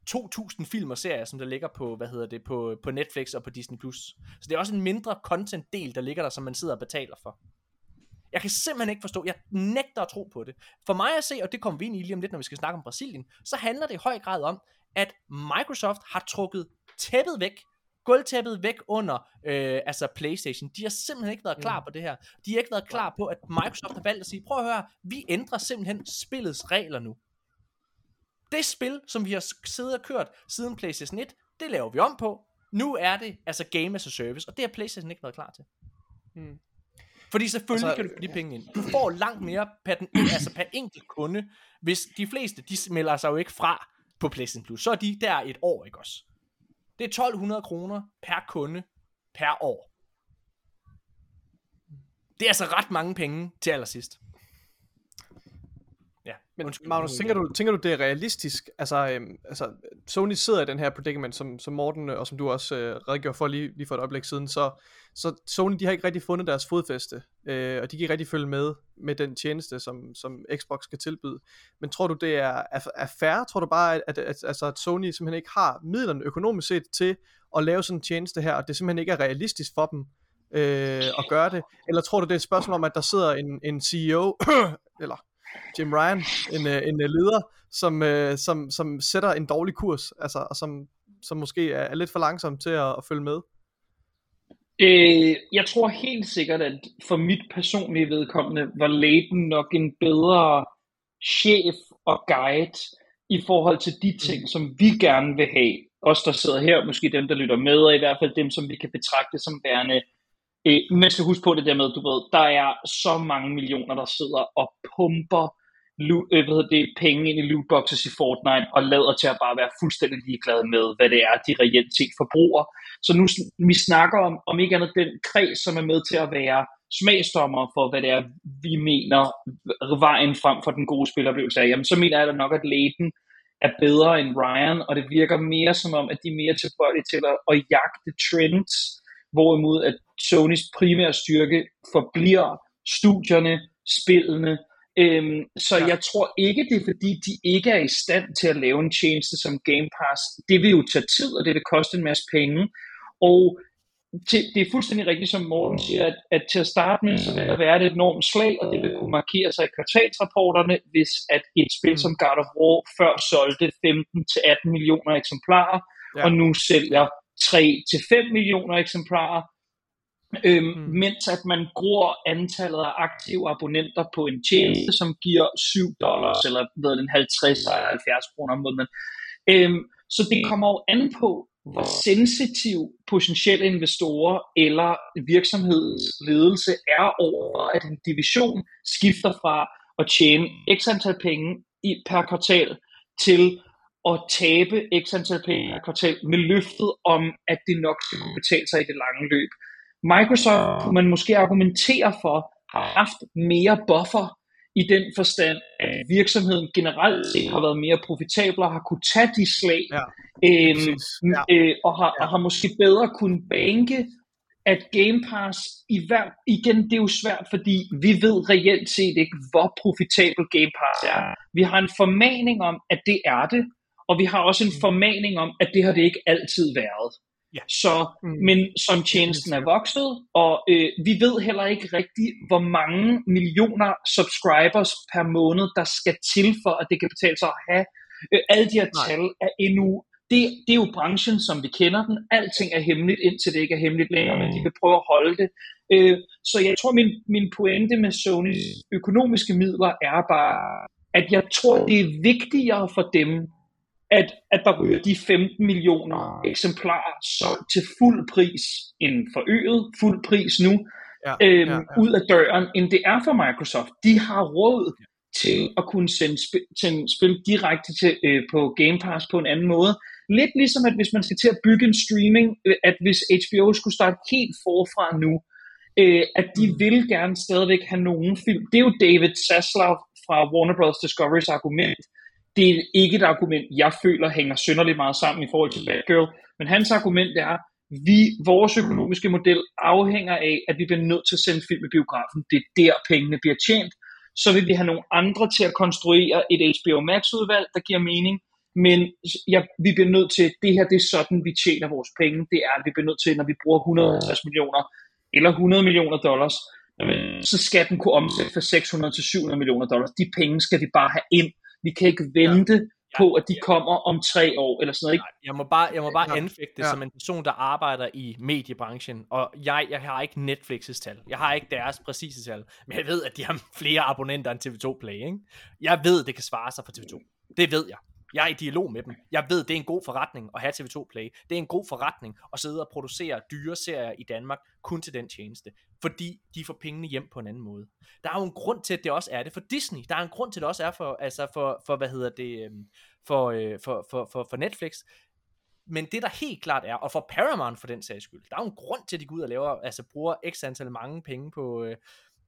2.000 film og serier, som der ligger på, hvad hedder det, på, på Netflix og på Disney+. Plus. Så det er også en mindre content-del, der ligger der, som man sidder og betaler for. Jeg kan simpelthen ikke forstå, jeg nægter at tro på det. For mig at se, og det kommer vi ind i lige om lidt, når vi skal snakke om Brasilien, så handler det i høj grad om, at Microsoft har trukket tæppet væk, gulvtæppet væk under øh, altså Playstation. De har simpelthen ikke været klar på det her. De har ikke været klar på, at Microsoft har valgt at sige, prøv at høre, vi ændrer simpelthen spillets regler nu. Det spil, som vi har siddet og kørt siden PlayStation 1, det laver vi om på. Nu er det altså Game as a Service, og det har PlayStation ikke været klar til. Mm. Fordi selvfølgelig altså, kan du få de penge ind. Du får langt mere per, den, altså per enkelt kunde, hvis de fleste, de melder sig jo ikke fra på PlayStation Plus. Så er de der et år, ikke også? Det er 1200 kroner per kunde per år. Det er altså ret mange penge til allersidst. Men Undskyld, Magnus, tænker du, tænker du, det er realistisk? Altså, øhm, altså, Sony sidder i den her predicament, som, som Morten, og som du også øh, redegjorde for lige, lige for et øjeblik siden, så, så Sony, de har ikke rigtig fundet deres fodfæste, øh, og de kan ikke rigtig følge med med den tjeneste, som, som Xbox skal tilbyde. Men tror du, det er, er, er fair? Tror du bare, at, at, at, altså, at Sony simpelthen ikke har midlerne økonomisk set til at lave sådan en tjeneste her, og det simpelthen ikke er realistisk for dem øh, at gøre det? Eller tror du, det er et spørgsmål om, at der sidder en, en CEO, <clears throat> eller Jim Ryan, en, øh, en øh, leder, som, øh, som, som sætter en dårlig kurs, altså, og som, som måske er, er lidt for langsom til at, at følge med? Øh, jeg tror helt sikkert, at for mit personlige vedkommende var Leighton nok en bedre chef og guide i forhold til de ting, som vi gerne vil have. Os, der sidder her, måske dem, der lytter med, og i hvert fald dem, som vi kan betragte som værende Øh, men skal huske på det der med, du ved, der er så mange millioner, der sidder og pumper øh, hvad hedder det, penge ind i lootboxes i Fortnite, og lader til at bare være fuldstændig ligeglade med, hvad det er, de reelt set forbruger. Så nu vi snakker om, om ikke andet den kreds, som er med til at være smagsdommer for, hvad det er, vi mener vejen frem for den gode spiloplevelse er, jamen så mener jeg da nok, at Leighton er bedre end Ryan, og det virker mere som om, at de er mere tilbøjelige til at, at jagte trends, hvorimod at Sonys primære styrke forbliver studierne, spillene. Øhm, så ja. jeg tror ikke, det er fordi, de ikke er i stand til at lave en tjeneste som Game Pass. Det vil jo tage tid, og det vil koste en masse penge. Og til, det er fuldstændig rigtigt, som Morten siger, at, at til at starte med, så vil der være et enormt slag, og det vil kunne markere sig i kvartalsrapporterne, hvis at et spil mm. som God of War før solgte 15-18 millioner eksemplarer, ja. og nu sælger 3-5 millioner eksemplarer, øhm, mm. mens at man gror antallet af aktive abonnenter på en tjeneste, som giver 7 dollars, eller hvad den 50 eller 70 kroner om måneden. Øhm, så det kommer jo an på, hvor sensitiv potentielle investorer eller virksomhedsledelse er over, at en division skifter fra at tjene x antal penge i, per kvartal til at tabe x antal penge per kvartal med løftet om, at det nok skal kunne betale sig i det lange løb. Microsoft kunne man måske argumentere for, har haft mere buffer i den forstand, at virksomheden generelt set har været mere profitabel og har kunne tage de slag, ja. øhm, ja. Øh, og, har, ja. og har måske bedre kunne banke, at Game Pass, i hver, igen, det er jo svært, fordi vi ved reelt set ikke, hvor profitabel Game Pass er. Vi har en formaning om, at det er det, og vi har også en mm. formaning om, at det har det ikke altid været. Ja. Så, mm. Men som tjenesten er vokset, og øh, vi ved heller ikke rigtigt, hvor mange millioner subscribers per måned, der skal til for, at det kan betale sig at have. Øh, alle de her Nej. tal er endnu det, det er jo branchen, som vi kender den. Alting er hemmeligt, indtil det ikke er hemmeligt længere, men de vil prøve at holde det. Øh, så jeg tror, min, min pointe med Sonys økonomiske midler er bare, at jeg tror, det er vigtigere for dem at, at der ryger de 15 millioner eksemplarer solgt til fuld pris, en forøget fuld pris nu, ja, øhm, ja, ja. ud af døren, end det er for Microsoft. De har råd til at kunne sende spil, sende spil direkte til, øh, på Game Pass på en anden måde. Lidt ligesom, at hvis man skal til at bygge en streaming, øh, at hvis HBO skulle starte helt forfra nu, øh, at de mm. vil gerne stadigvæk have nogen film. Det er jo David Zaslav fra Warner Bros. Discovery's argument, det er ikke et argument, jeg føler hænger synderligt meget sammen i forhold til Batgirl, men hans argument er, vi, vores økonomiske model afhænger af, at vi bliver nødt til at sende film i biografen. Det er der, pengene bliver tjent. Så vil vi have nogle andre til at konstruere et HBO Max-udvalg, der giver mening. Men ja, vi bliver nødt til, det her det er sådan, vi tjener vores penge. Det er, at vi bliver nødt til, når vi bruger 150 millioner eller 100 millioner dollars, så skal den kunne omsætte for 600 til 700 millioner dollars. De penge skal vi bare have ind vi kan ikke vente ja. Ja, på, at de kommer om tre år, eller sådan noget. Ikke? Jeg må bare, jeg må bare ja. anfægte ja. som en person, der arbejder i mediebranchen, og jeg, jeg har ikke Netflix's tal. Jeg har ikke deres præcise tal, men jeg ved, at de har flere abonnenter end TV2 Play. Ikke? Jeg ved, det kan svare sig for TV2. Det ved jeg. Jeg er i dialog med dem. Jeg ved, det er en god forretning at have TV2 Play. Det er en god forretning at sidde og producere dyre serier i Danmark kun til den tjeneste. Fordi de får pengene hjem på en anden måde. Der er jo en grund til, at det også er det for Disney. Der er en grund til, at det også er for, altså for, for hvad hedder det, øhm, for, øh, for, for, for, for Netflix. Men det der helt klart er, og for Paramount for den sags skyld, der er jo en grund til, at de går ud og laver, altså bruger x antal mange penge på, øh,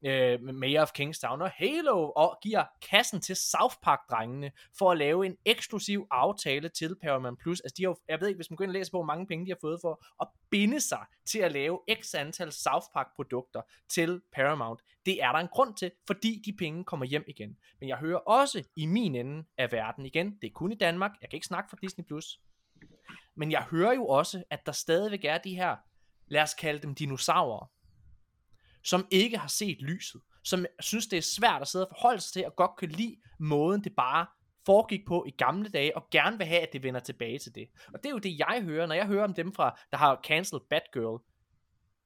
øh, Mayor of Kingstown og Halo, og giver kassen til South Park-drengene for at lave en eksklusiv aftale til Paramount+. Plus. Altså de har, jeg ved ikke, hvis man går ind og læser på, hvor mange penge de har fået for at binde sig til at lave x antal South Park-produkter til Paramount. Det er der en grund til, fordi de penge kommer hjem igen. Men jeg hører også i min ende af verden igen, det er kun i Danmark, jeg kan ikke snakke for Disney+, Plus. men jeg hører jo også, at der stadigvæk er de her, lad os kalde dem dinosaurer, som ikke har set lyset, som synes, det er svært at sidde og forholde sig til, og godt kan lide måden, det bare foregik på i gamle dage, og gerne vil have, at det vender tilbage til det. Og det er jo det, jeg hører, når jeg hører om dem fra, der har cancelled Batgirl,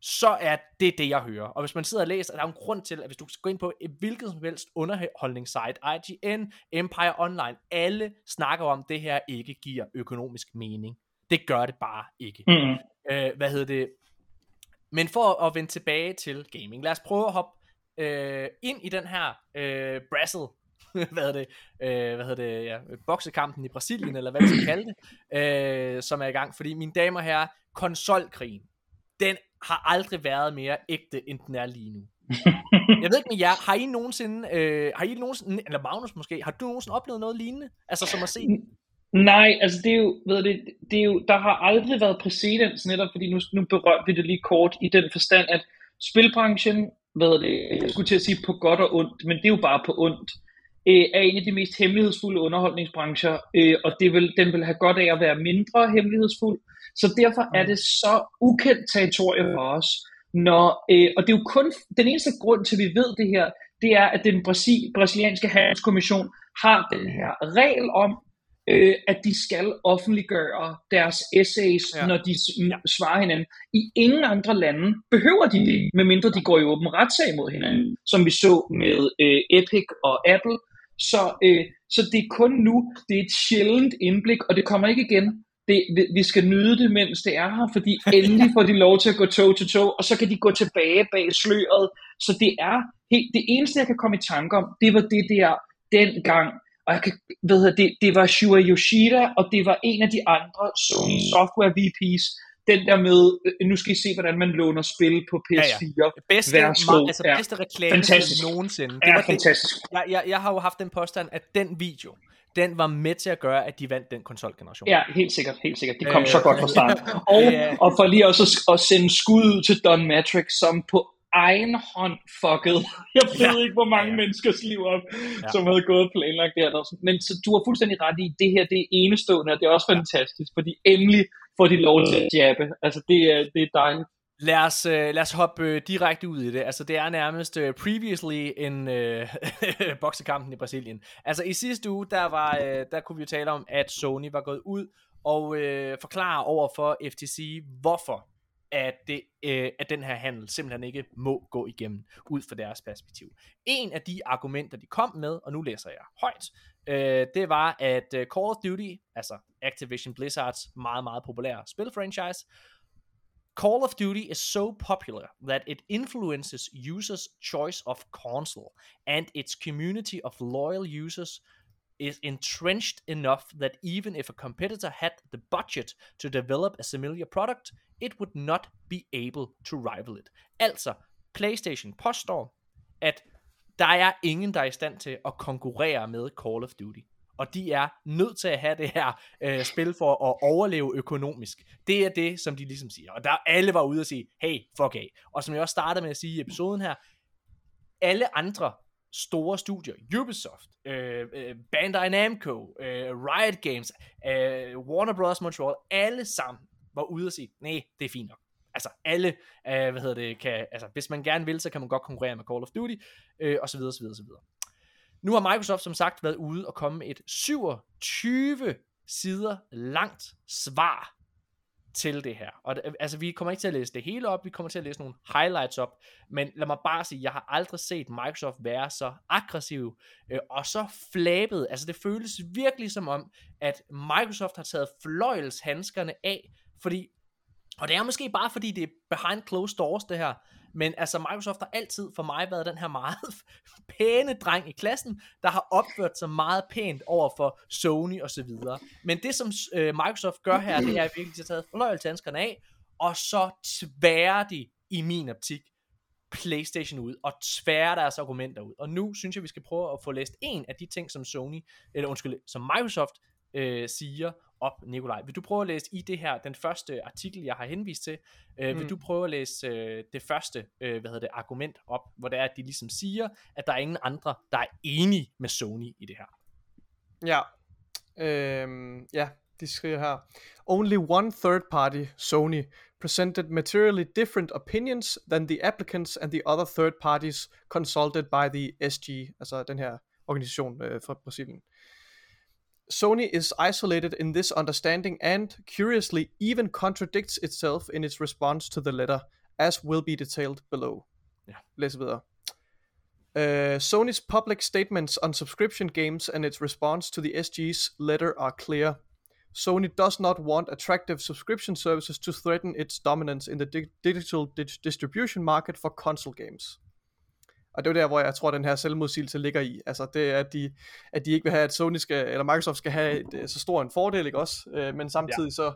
så er det det, jeg hører. Og hvis man sidder og læser, der er en grund til, at hvis du skal gå ind på et hvilket som helst underholdningssite, IGN, Empire Online, alle snakker om, at det her ikke giver økonomisk mening. Det gør det bare ikke. Mm. Øh, hvad hedder det? Men for at vende tilbage til gaming, lad os prøve at hoppe øh, ind i den her øh, Brazzle, <laughs> hvad hedder det, øh, hvad hedder det, ja, boksekampen i Brasilien, eller hvad vi skal kalde det, øh, som er i gang. Fordi mine damer og herrer, konsolkrigen, den har aldrig været mere ægte, end den er lige nu. jeg ved ikke med jer, har I nogensinde, øh, har I nogensinde, eller Magnus måske, har du nogensinde oplevet noget lignende? Altså som at se Nej, altså det er jo, ved det, det er jo, der har aldrig været præcedens netop, fordi nu, nu berørte vi det lige kort i den forstand, at spilbranchen, hvad det, jeg skulle til at sige på godt og ondt, men det er jo bare på ondt, øh, er en af de mest hemmelighedsfulde underholdningsbrancher, øh, og det vil, den vil have godt af at være mindre hemmelighedsfuld, så derfor er det så ukendt territorium for os, når, øh, og det er jo kun, den eneste grund til, at vi ved det her, det er, at den Brasil, brasilianske handelskommission har den her regel om, øh, at de skal offentliggøre deres essays, ja. når de svarer hinanden. I ingen andre lande behøver de det, medmindre de går i åben retssag mod hinanden, som vi så med øh, Epic og Apple. Så, øh, så det er kun nu, det er et sjældent indblik, og det kommer ikke igen. Det, vi skal nyde det, mens det er her, fordi <laughs> endelig får de lov til at gå tog til tog, og så kan de gå tilbage bag sløret. Så det er helt, det eneste, jeg kan komme i tanke om, det var det der dengang, og jeg kan, ved det, det var Shua Yoshida, og det var en af de andre Sony Software VP's, den der med, øh, nu skal I se, hvordan man låner spil på PS4. Ja, ja. Bedste, Værsgo. altså ja. bedste reklame fantastisk. nogensinde. Det ja, var fantastisk. Det. Jeg, jeg, jeg har jo haft den påstand, at den video, den var med til at gøre, at de vandt den konsolgeneration. Ja, helt sikkert, helt sikkert. De kom øh, så godt fra start. <laughs> Og, ja. og for lige også at, at sende skud ud til Don Matrix, som på egen hånd fucket. <laughs> Jeg ved ja. ikke, hvor mange ja, menneskers liv op, ja. som havde gået planlagt der. Men så du har fuldstændig ret i, det her det er enestående, og det er også fantastisk, fordi endelig får de lov til at jabbe. Altså, det er, det er dejligt. Lad os, uh, lad os hoppe uh, direkte ud i det. Altså, det er nærmest uh, previously en uh, <laughs> boksekampen i Brasilien. Altså, i sidste uge, der, var, uh, der kunne vi jo tale om, at Sony var gået ud og uh, forklare over for FTC, hvorfor at, det, øh, at den her handel simpelthen ikke må gå igennem ud fra deres perspektiv. En af de argumenter, de kom med, og nu læser jeg højt, øh, det var, at øh, Call of Duty, altså Activision Blizzards meget, meget populære spilfranchise, Call of Duty is so popular that it influences users' choice of console, and its community of loyal users is entrenched enough that even if a competitor had the budget to develop a similar product, it would not be able to rival it. Altså, PlayStation påstår, at der er ingen, der er i stand til at konkurrere med Call of Duty. Og de er nødt til at have det her øh, spil for at overleve økonomisk. Det er det, som de ligesom siger. Og der alle var ude og sige, hey, fuck af. Og som jeg også startede med at sige i episoden her, alle andre store studier, Ubisoft, øh, øh, Bandai Namco, øh, Riot Games, øh, Warner Bros. Montreal, alle sammen var ude og sige, nej, det er fint nok. Altså alle, øh, hvad hedder det, kan, altså hvis man gerne vil, så kan man godt konkurrere med Call of Duty, øh, og så videre, så videre, så videre. Nu har Microsoft som sagt været ude og komme med et 27 sider langt svar til det her. Og altså, vi kommer ikke til at læse det hele op, vi kommer til at læse nogle highlights op, men lad mig bare sige, jeg har aldrig set Microsoft være så aggressiv øh, og så flabet. Altså, det føles virkelig som om, at Microsoft har taget fløjelshandskerne af, fordi og det er måske bare fordi det er behind closed doors det her, men altså Microsoft har altid for mig været den her meget <laughs> pæne dreng i klassen, der har opført sig meget pænt over for Sony og så videre. Men det som øh, Microsoft gør her, det er virkelig at tage forløjeltanskerne af, og så tværer de i min optik PlayStation ud, og tværer deres argumenter ud. Og nu synes jeg, vi skal prøve at få læst en af de ting, som Sony, eller undskyld, som Microsoft øh, siger op, Nikolaj. Vil du prøve at læse i det her, den første artikel, jeg har henvist til, øh, mm. vil du prøve at læse øh, det første øh, hvad hedder det, argument op, hvor det er, at de ligesom siger, at der er ingen andre, der er enige med Sony i det her. Ja, øhm, ja, de skriver her. Only one third party, Sony, presented materially different opinions than the applicants and the other third parties consulted by the SG, altså den her organisation øh, fra Brasilien. Sony is isolated in this understanding and, curiously, even contradicts itself in its response to the letter, as will be detailed below. Ja. Læs videre. Uh, Sony's public statements on subscription games and its response to the SG's letter are clear. Sony does not want attractive subscription services to threaten its dominance in the di- digital di- distribution market for console games. Og det er der, hvor jeg tror, at den her selvmodsigelse ligger i. Altså det er, at de, at de ikke vil have, at Sony skal, eller Microsoft skal have et, øh, så stor en fordel, ikke også? Øh, men samtidig ja. så,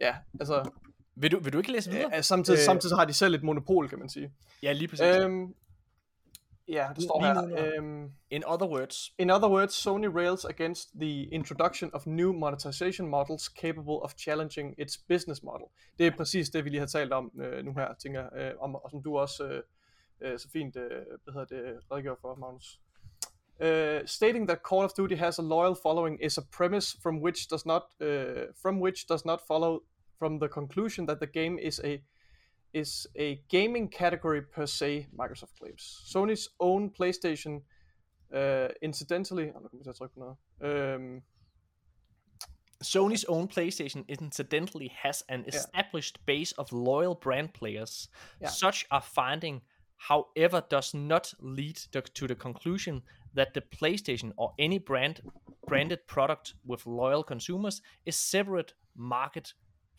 ja, altså... Vil du, vil du ikke læse videre? Øh, samtidig, øh, samtidig så har de selv et monopol, kan man sige. Ja, lige præcis. Øhm, Ja, det står her. Um, in other words. In other words, Sony rails against the introduction of new monetization models capable of challenging its business model. Det er præcis det, vi lige har talt om øh, nu her, tænker øh, om, og som du også øh, øh, så fint øh, hvad hedder det, for, Magnus. Uh, stating that Call of Duty has a loyal following is a premise from which does not uh, from which does not follow from the conclusion that the game is a is a gaming category per se, Microsoft claims. Sony's own PlayStation, uh, incidentally, oh, nu kommer til at trykke på noget. Um, Sony's own PlayStation incidentally has an established yeah. base of loyal brand players. Yeah. Such are finding however does not lead to the conclusion that the PlayStation or any brand branded product with loyal consumers is separate market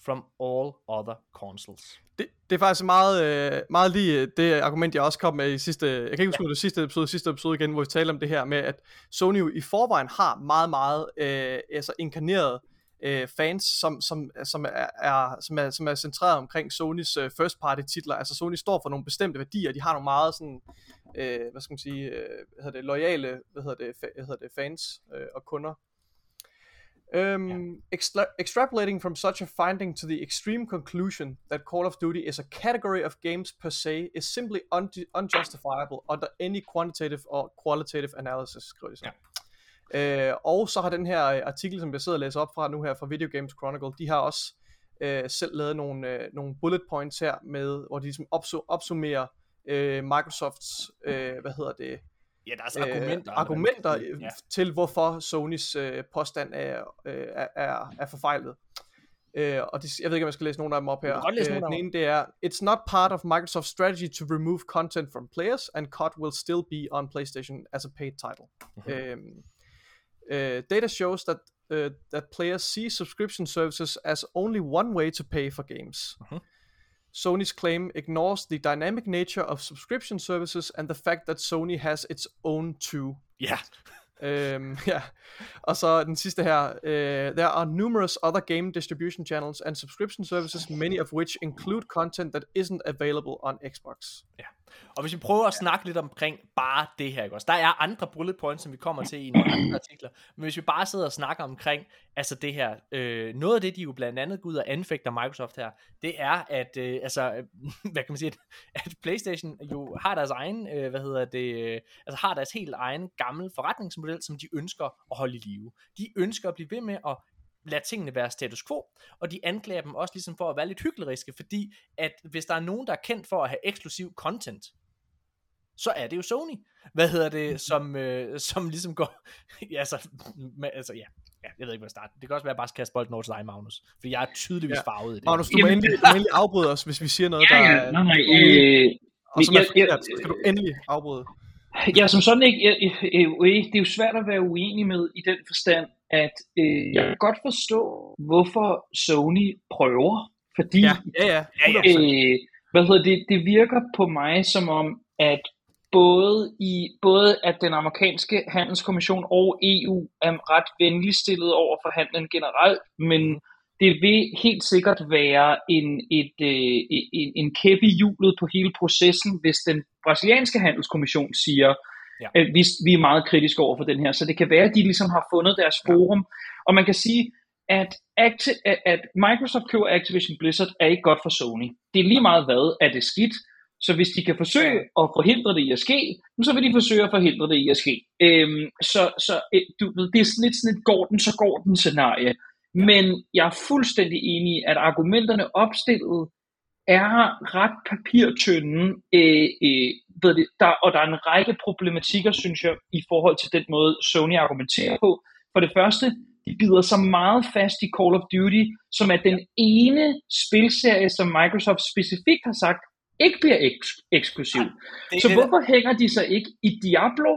from all other consoles. Det, det er faktisk meget, øh, meget lige øh, det argument, jeg også kom med i sidste, jeg kan ikke huske ja. det sidste episode, sidste episode igen, hvor vi talte om det her med, at Sony jo i forvejen har meget, meget øh, altså inkarneret øh, fans, som, som, som, er, er, som, er, som er centreret omkring Sonys øh, first party titler. Altså Sony står for nogle bestemte værdier, de har nogle meget sådan, øh, hvad skal man sige, øh, hvad hedder det, loyale hvad hedder det, hvad hedder det, fans øh, og kunder. Um, yeah. extra- extrapolating from such a finding to the extreme conclusion that Call of Duty is a category of games per se is simply un- unjustifiable under any quantitative or qualitative analysis, skriver de så. Yeah. Øh, og så har den her øh, artikel, som jeg sidder og læser op fra nu her fra Video Games Chronicle, de har også øh, selv lavet nogle, øh, nogle bullet points her med, hvor de ligesom opsum- opsummerer øh, Microsofts, øh, hvad hedder det, Ja, deres øh, argumenter. argumenter ja. til, hvorfor Sonys øh, påstand er, øh, er, er forfejlet. Øh, og det, jeg ved ikke, om jeg skal læse nogen af dem op her. Øh, den ene, det er, It's not part of Microsoft's strategy to remove content from players, and COD will still be on PlayStation as a paid title. Mm-hmm. Øh, Uh, data shows that uh, that players see subscription services as only one way to pay for games. Uh-huh. Sony's claim ignores the dynamic nature of subscription services and the fact that Sony has its own two. Yeah. <laughs> Um, ja, og så den sidste her. Uh, there are numerous other game distribution channels and subscription services, many of which include content that isn't available on Xbox. Ja. Og hvis vi prøver at snakke lidt omkring bare det her, ikke også? Der er andre bullet points, som vi kommer til i nogle andre <clears throat> artikler. Men hvis vi bare sidder og snakker omkring altså det her, øh, noget af det, de jo blandt andet går ud og anfægter Microsoft her, det er, at, øh, altså, <laughs> hvad kan man sige, at, at Playstation jo har deres egen, øh, hvad hedder det, øh, altså har deres helt egen gammel forretningsmodel, som de ønsker at holde i live. De ønsker at blive ved med at lade tingene være status quo, og de anklager dem også ligesom for at være lidt hykleriske, fordi at hvis der er nogen, der er kendt for at have eksklusiv content, så er det jo Sony. Hvad hedder det, som, øh, som ligesom går, <laughs> ja, altså, med, altså ja, ja, jeg ved ikke, hvad jeg starter. Det kan også være, at jeg bare skal kaste bolden over til dig, Magnus. Fordi jeg er tydeligvis ja. farvet i det. Magnus, du må, endelig, du må endelig afbryde os, hvis vi siger noget, ja, der ja, nej, nej, øh, og som er forkert, så skal du endelig afbryde. Ja, som sådan ikke, jeg, jeg, det er jo svært at være uenig med i den forstand, at øh, jeg kan godt forstå, hvorfor Sony prøver, fordi Ja, ja, ja. Ja, ja. øh, hvad hedder det, det virker på mig som om, at både i både at den amerikanske handelskommission og EU er ret venligt stillet over for handlen generelt, men det vil helt sikkert være en, et, øh, en, en kæp i hjulet på hele processen, hvis den brasilianske handelskommission siger, Ja. ja. at vi, vi er meget kritiske over for den her. Så det kan være, at de ligesom har fundet deres forum. Og man kan sige, at, Acti- at, at Microsoft køber Activision Blizzard er ikke godt for Sony. Det er lige meget hvad, er det skidt. Så hvis de kan forsøge at forhindre det i at ske, så vil de forsøge at forhindre det i at ske. Øhm, så så øh, du, ved, det er sådan lidt sådan et går den, så går den scenarie. Men jeg er fuldstændig enig i, at argumenterne opstillet er ret papirtynde, øh, øh, ved det, der, og der er en række problematikker, synes jeg, i forhold til den måde, Sony argumenterer på. For det første, de bider sig meget fast i Call of Duty, som er den ene spilserie, som Microsoft specifikt har sagt, ikke bliver eks- eksklusiv. Så hvorfor hænger de sig ikke i Diablo,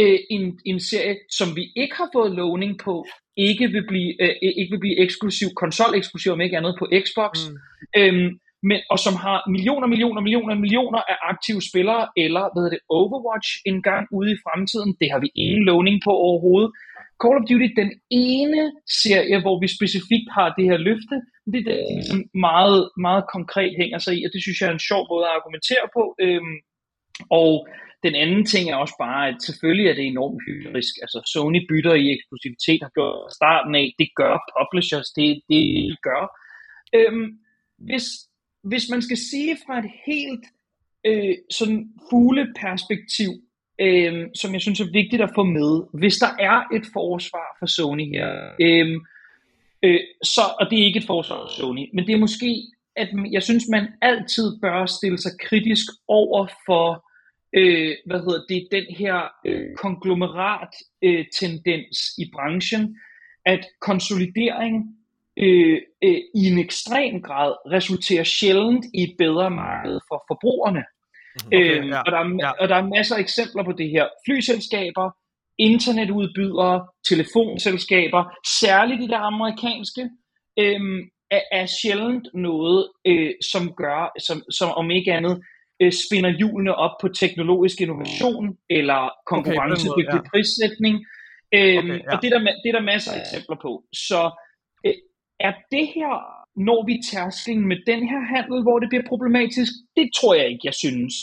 øh, en, en serie, som vi ikke har fået lovning på, ikke vil blive, øh, ikke vil blive eksklusiv, konsol-eksklusiv om ikke andet på Xbox, Mm. øhm, men, og som har millioner, millioner, millioner, millioner af aktive spillere, eller hvad hedder det, Overwatch en gang ude i fremtiden, det har vi ingen lovning på overhovedet. Call of Duty, den ene serie, hvor vi specifikt har det her løfte, det er det, som meget, meget konkret hænger sig i, og det synes jeg er en sjov måde at argumentere på. Øhm, og den anden ting er også bare, at selvfølgelig er det enormt hyggerisk. Altså Sony bytter i eksklusivitet, har gjort starten af, det gør publishers, det det gør. Øhm, hvis, hvis man skal sige fra et helt øh, sådan fugleperspektiv, øh, som jeg synes er vigtigt at få med, hvis der er et forsvar for Sony her, øh, øh, så, og det er ikke et forsvar for Sony, men det er måske, at jeg synes, man altid bør stille sig kritisk over for, øh, hvad hedder det, den her øh, konglomerat øh, tendens i branchen, at konsolidering øh, øh, i en ekstrem grad resulterer sjældent i et bedre marked for forbrugerne. Okay, øhm, ja, og, der er, ja. og der er masser af eksempler på det her. Flyselskaber, internetudbydere, telefonselskaber, særligt i det amerikanske, øhm, er, er sjældent noget, øh, som gør, som, som om ikke andet, øh, spinder hjulene op på teknologisk innovation eller konkurrencedygtig ja. prissætning. Øhm, Okay, ja. Og det er, der, det er der masser af eksempler på. Så øh, er det her, når vi tærsklen med den her handel, hvor det bliver problematisk? Det tror jeg ikke, jeg synes.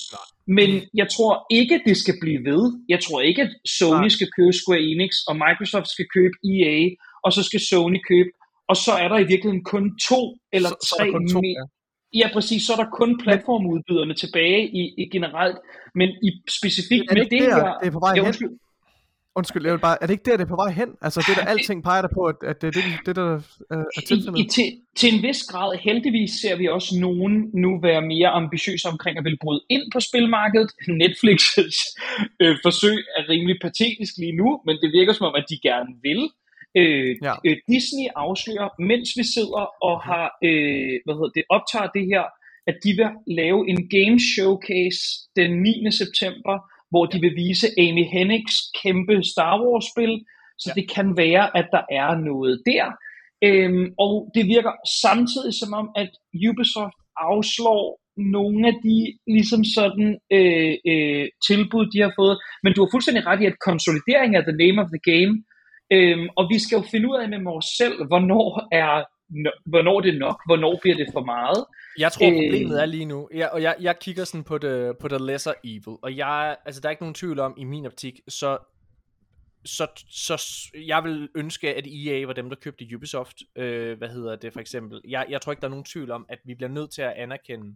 Men jeg tror ikke, det skal blive ved. Jeg tror ikke, at Sony skal købe Square Enix, og Microsoft skal købe EA, og så skal Sony købe, og så er der i virkeligheden kun to eller Så- så er tre der kun to, mere. ja. Ja, præcis. Så er der kun platformudbyderne tilbage i, i generelt. Men i specifikt det med det der, her... det er på vej Ja, hen? undskyld. Undskyld, jeg vil bare, er det ikke der, det er på vej hen? Altså, det der alting peger der på, at, at det er det, det der øh, er tilfældet. til, til en vis grad, heldigvis ser vi også nogen nu være mere ambitiøse omkring at ville bryde ind på spilmarkedet. Netflix' øh, forsøg er rimelig patetisk lige nu, men det virker som om, at de gerne vil. Øh, Ja. øh, Disney afslører, mens vi sidder og har øh, hvad hedder det, optager det her, at de vil lave en game showcase den 9. september, hvor de vil vise Amy Hennigs kæmpe Star Wars spil, så Ja. det kan være, at der er noget der. Øhm, og det virker samtidig som om, at Ubisoft afslår nogle af de ligesom sådan øh, øh, tilbud, de har fået. Men du har fuldstændig ret i, at konsolidering er the name of the game. Øhm, og vi skal jo finde ud af med os selv, hvornår er hvornår det er nok, hvornår bliver det for meget. Jeg tror, Øh. problemet er lige nu, jeg, og jeg, jeg kigger sådan på the, på the lesser evil, og jeg, altså der er ikke nogen tvivl om, i min optik, så, så, så jeg vil ønske, at EA var dem, der købte Ubisoft, øh, hvad hedder det for eksempel. Jeg, jeg tror ikke, der er nogen tvivl om, at vi bliver nødt til at anerkende,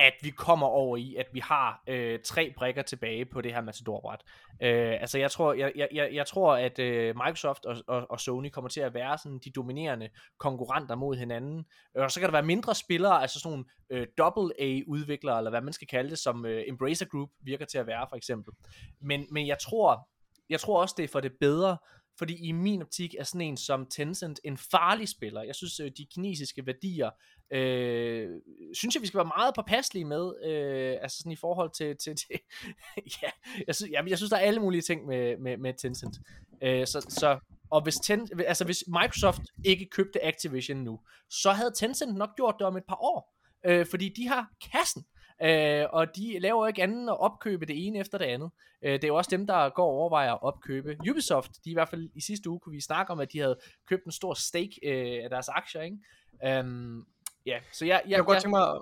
at vi kommer over i, at vi har øh, tre brækker tilbage på det her Matador-bræt. Øh, altså jeg tror, jeg, jeg, jeg tror at øh, Microsoft og, og, og Sony kommer til at være sådan de dominerende konkurrenter mod hinanden. Øh, og så kan der være mindre spillere, altså sådan nogle øh, double-A-udviklere, eller hvad man skal kalde det, som øh, Embracer Group virker til at være for eksempel. Men, men jeg tror, jeg tror også, det er for det bedre, fordi i min optik er sådan en som Tencent en farlig spiller. Jeg synes, øh, de kinesiske værdier, øh, synes jeg, vi skal være meget påpasselige med, øh, altså sådan i forhold til, til, til <laughs> ja, jeg synes, jeg, jeg synes, der er alle mulige ting med, med, med Tencent. Øh, så, så, og hvis, ten, altså hvis Microsoft ikke købte Activision nu, så havde Tencent nok gjort det om et par år, øh, fordi de har kassen. Øh, og de laver ikke andet at opkøbe det ene efter det andet. Øh, det er jo også dem, der går og overvejer at opkøbe. Ubisoft, de i hvert fald i sidste uge kunne vi snakke om, at de havde købt en stor stake øh, af deres aktier. Ikke? Um, ja, så jeg, jeg, jeg, jeg, godt tænke mig,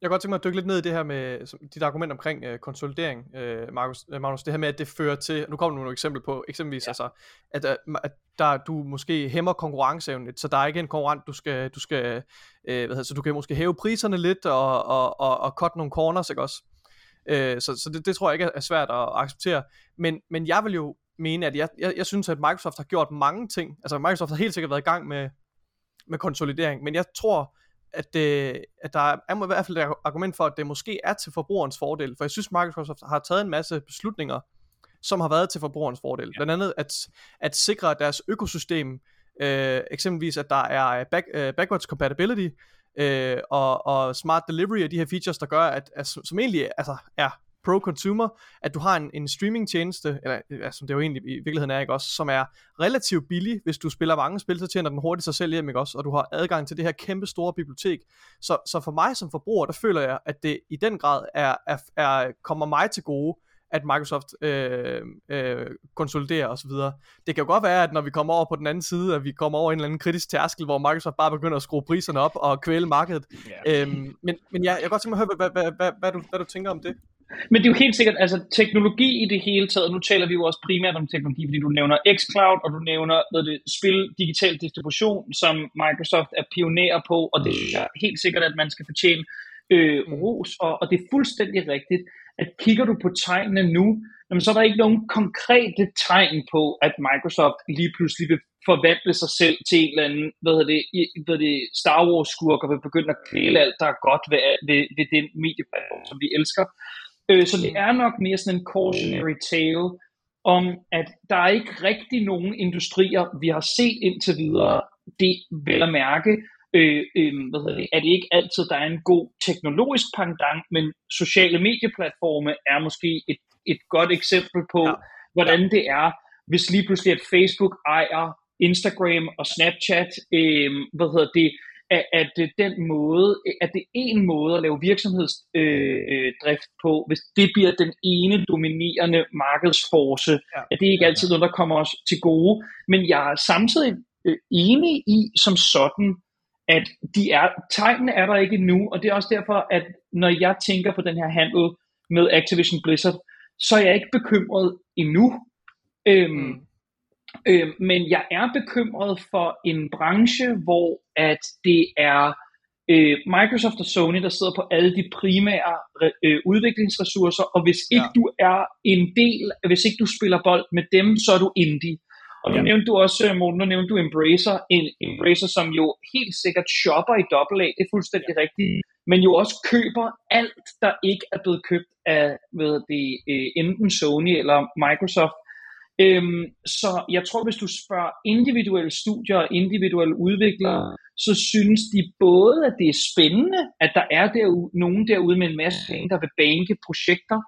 jeg kan godt tænke mig at dykke lidt ned i det her med dit argument omkring øh, konsolidering, øh, Markus, øh, Magnus. Det her med, at det fører til, nu kommer nogle eksempel på, eksempelvis ja. altså, at, at, at der, du måske hæmmer konkurrenceevnen så der er ikke en konkurrent, du skal, du skal øh, hvad hedder, så du kan måske hæve priserne lidt og, og, og, og cut nogle corners, ikke også? Øh, så så det, det tror jeg ikke er svært at acceptere. Men, men jeg vil jo mene, at jeg, jeg, jeg synes, at Microsoft har gjort mange ting. Altså Microsoft har helt sikkert været i gang med, med konsolidering, men jeg tror, at, det, at der er i hvert fald et argument for, at det måske er til forbrugerens fordel. For jeg synes, Microsoft har taget en masse beslutninger, som har været til forbrugerens fordel. Ja. Blandt andet at, at sikre deres økosystem, øh, eksempelvis at der er back, øh, backwards compatibility, øh, og, og smart delivery af de her features, der gør, at, at som egentlig altså, er pro-consumer, at du har en, en streaming tjeneste, eller ja, som det jo egentlig i virkeligheden er, ikke også, som er relativt billig, hvis du spiller mange spil, så tjener den hurtigt sig selv hjem, ikke også, og du har adgang til det her kæmpe store bibliotek. Så, så for mig som forbruger, der føler jeg, at det i den grad er, er, er kommer mig til gode, at Microsoft øh, øh, konsoliderer osv. Det kan jo godt være, at når vi kommer over på den anden side, at vi kommer over en eller anden kritisk tærskel, hvor Microsoft bare begynder at skrue priserne op og kvæle markedet. Yeah. Øhm, men men jeg, jeg kan godt tænke mig at høre, hvad, hvad, hvad, hvad, du, hvad du tænker om det. Men det er jo helt sikkert, altså teknologi i det hele taget, nu taler vi jo også primært om teknologi, fordi du nævner xCloud, og du nævner hvad det, spil digital distribution, som Microsoft er pionerer på, og det synes jeg helt sikkert, at man skal fortjene øh, mm. ros, og, og det er fuldstændig rigtigt, at kigger du på tegnene nu, jamen, så er der ikke nogen konkrete tegn på, at Microsoft lige pludselig vil forvandle sig selv til en eller anden, hvad hedder det, hvad det Star Wars skurk og vil begynde at kvæle alt, der er godt ved, ved, ved den medieplatform, som vi elsker. Øh, så det er nok mere sådan en cautionary tale om, at der er ikke rigtig nogen industrier, vi har set indtil videre, det vel at mærke, øh, øh, hvad hedder det, er det ikke altid, der er en god teknologisk pendant, men sociale medieplatforme er måske et, et godt eksempel på, ja. hvordan det er, hvis lige pludselig at Facebook ejer Instagram og Snapchat, øh, hvad hedder det, at, at den måde, at det er en måde at lave virksomhedsdrift øh, på, hvis det bliver den ene dominerende markedsforce, ja. at det er ikke altid noget, der kommer os til gode. Men jeg er samtidig øh, enig i som sådan, at de er, tegnene er der ikke endnu, og det er også derfor, at når jeg tænker på den her handel med Activision Blizzard, så er jeg ikke bekymret endnu. Øhm, mm. øhm, men jeg er bekymret for en branche, hvor at det er øh, Microsoft og Sony, der sidder på alle de primære øh, udviklingsressourcer, og hvis ikke ja. du er en del, hvis ikke du spiller bold med dem, så er du indie. Og nu ja. nævnte du også, øh, Morten, nu nævnte du Embracer, en Embracer, som jo helt sikkert shopper i AA, det er fuldstændig ja. rigtigt, men jo også køber alt, der ikke er blevet købt af ved det, øh, enten Sony eller Microsoft. Øhm, så jeg tror, hvis du spørger individuelle studier og individuelle udviklere, så synes de både, at det er spændende, at der er derude, nogen derude med en masse penge, der vil banke projekter,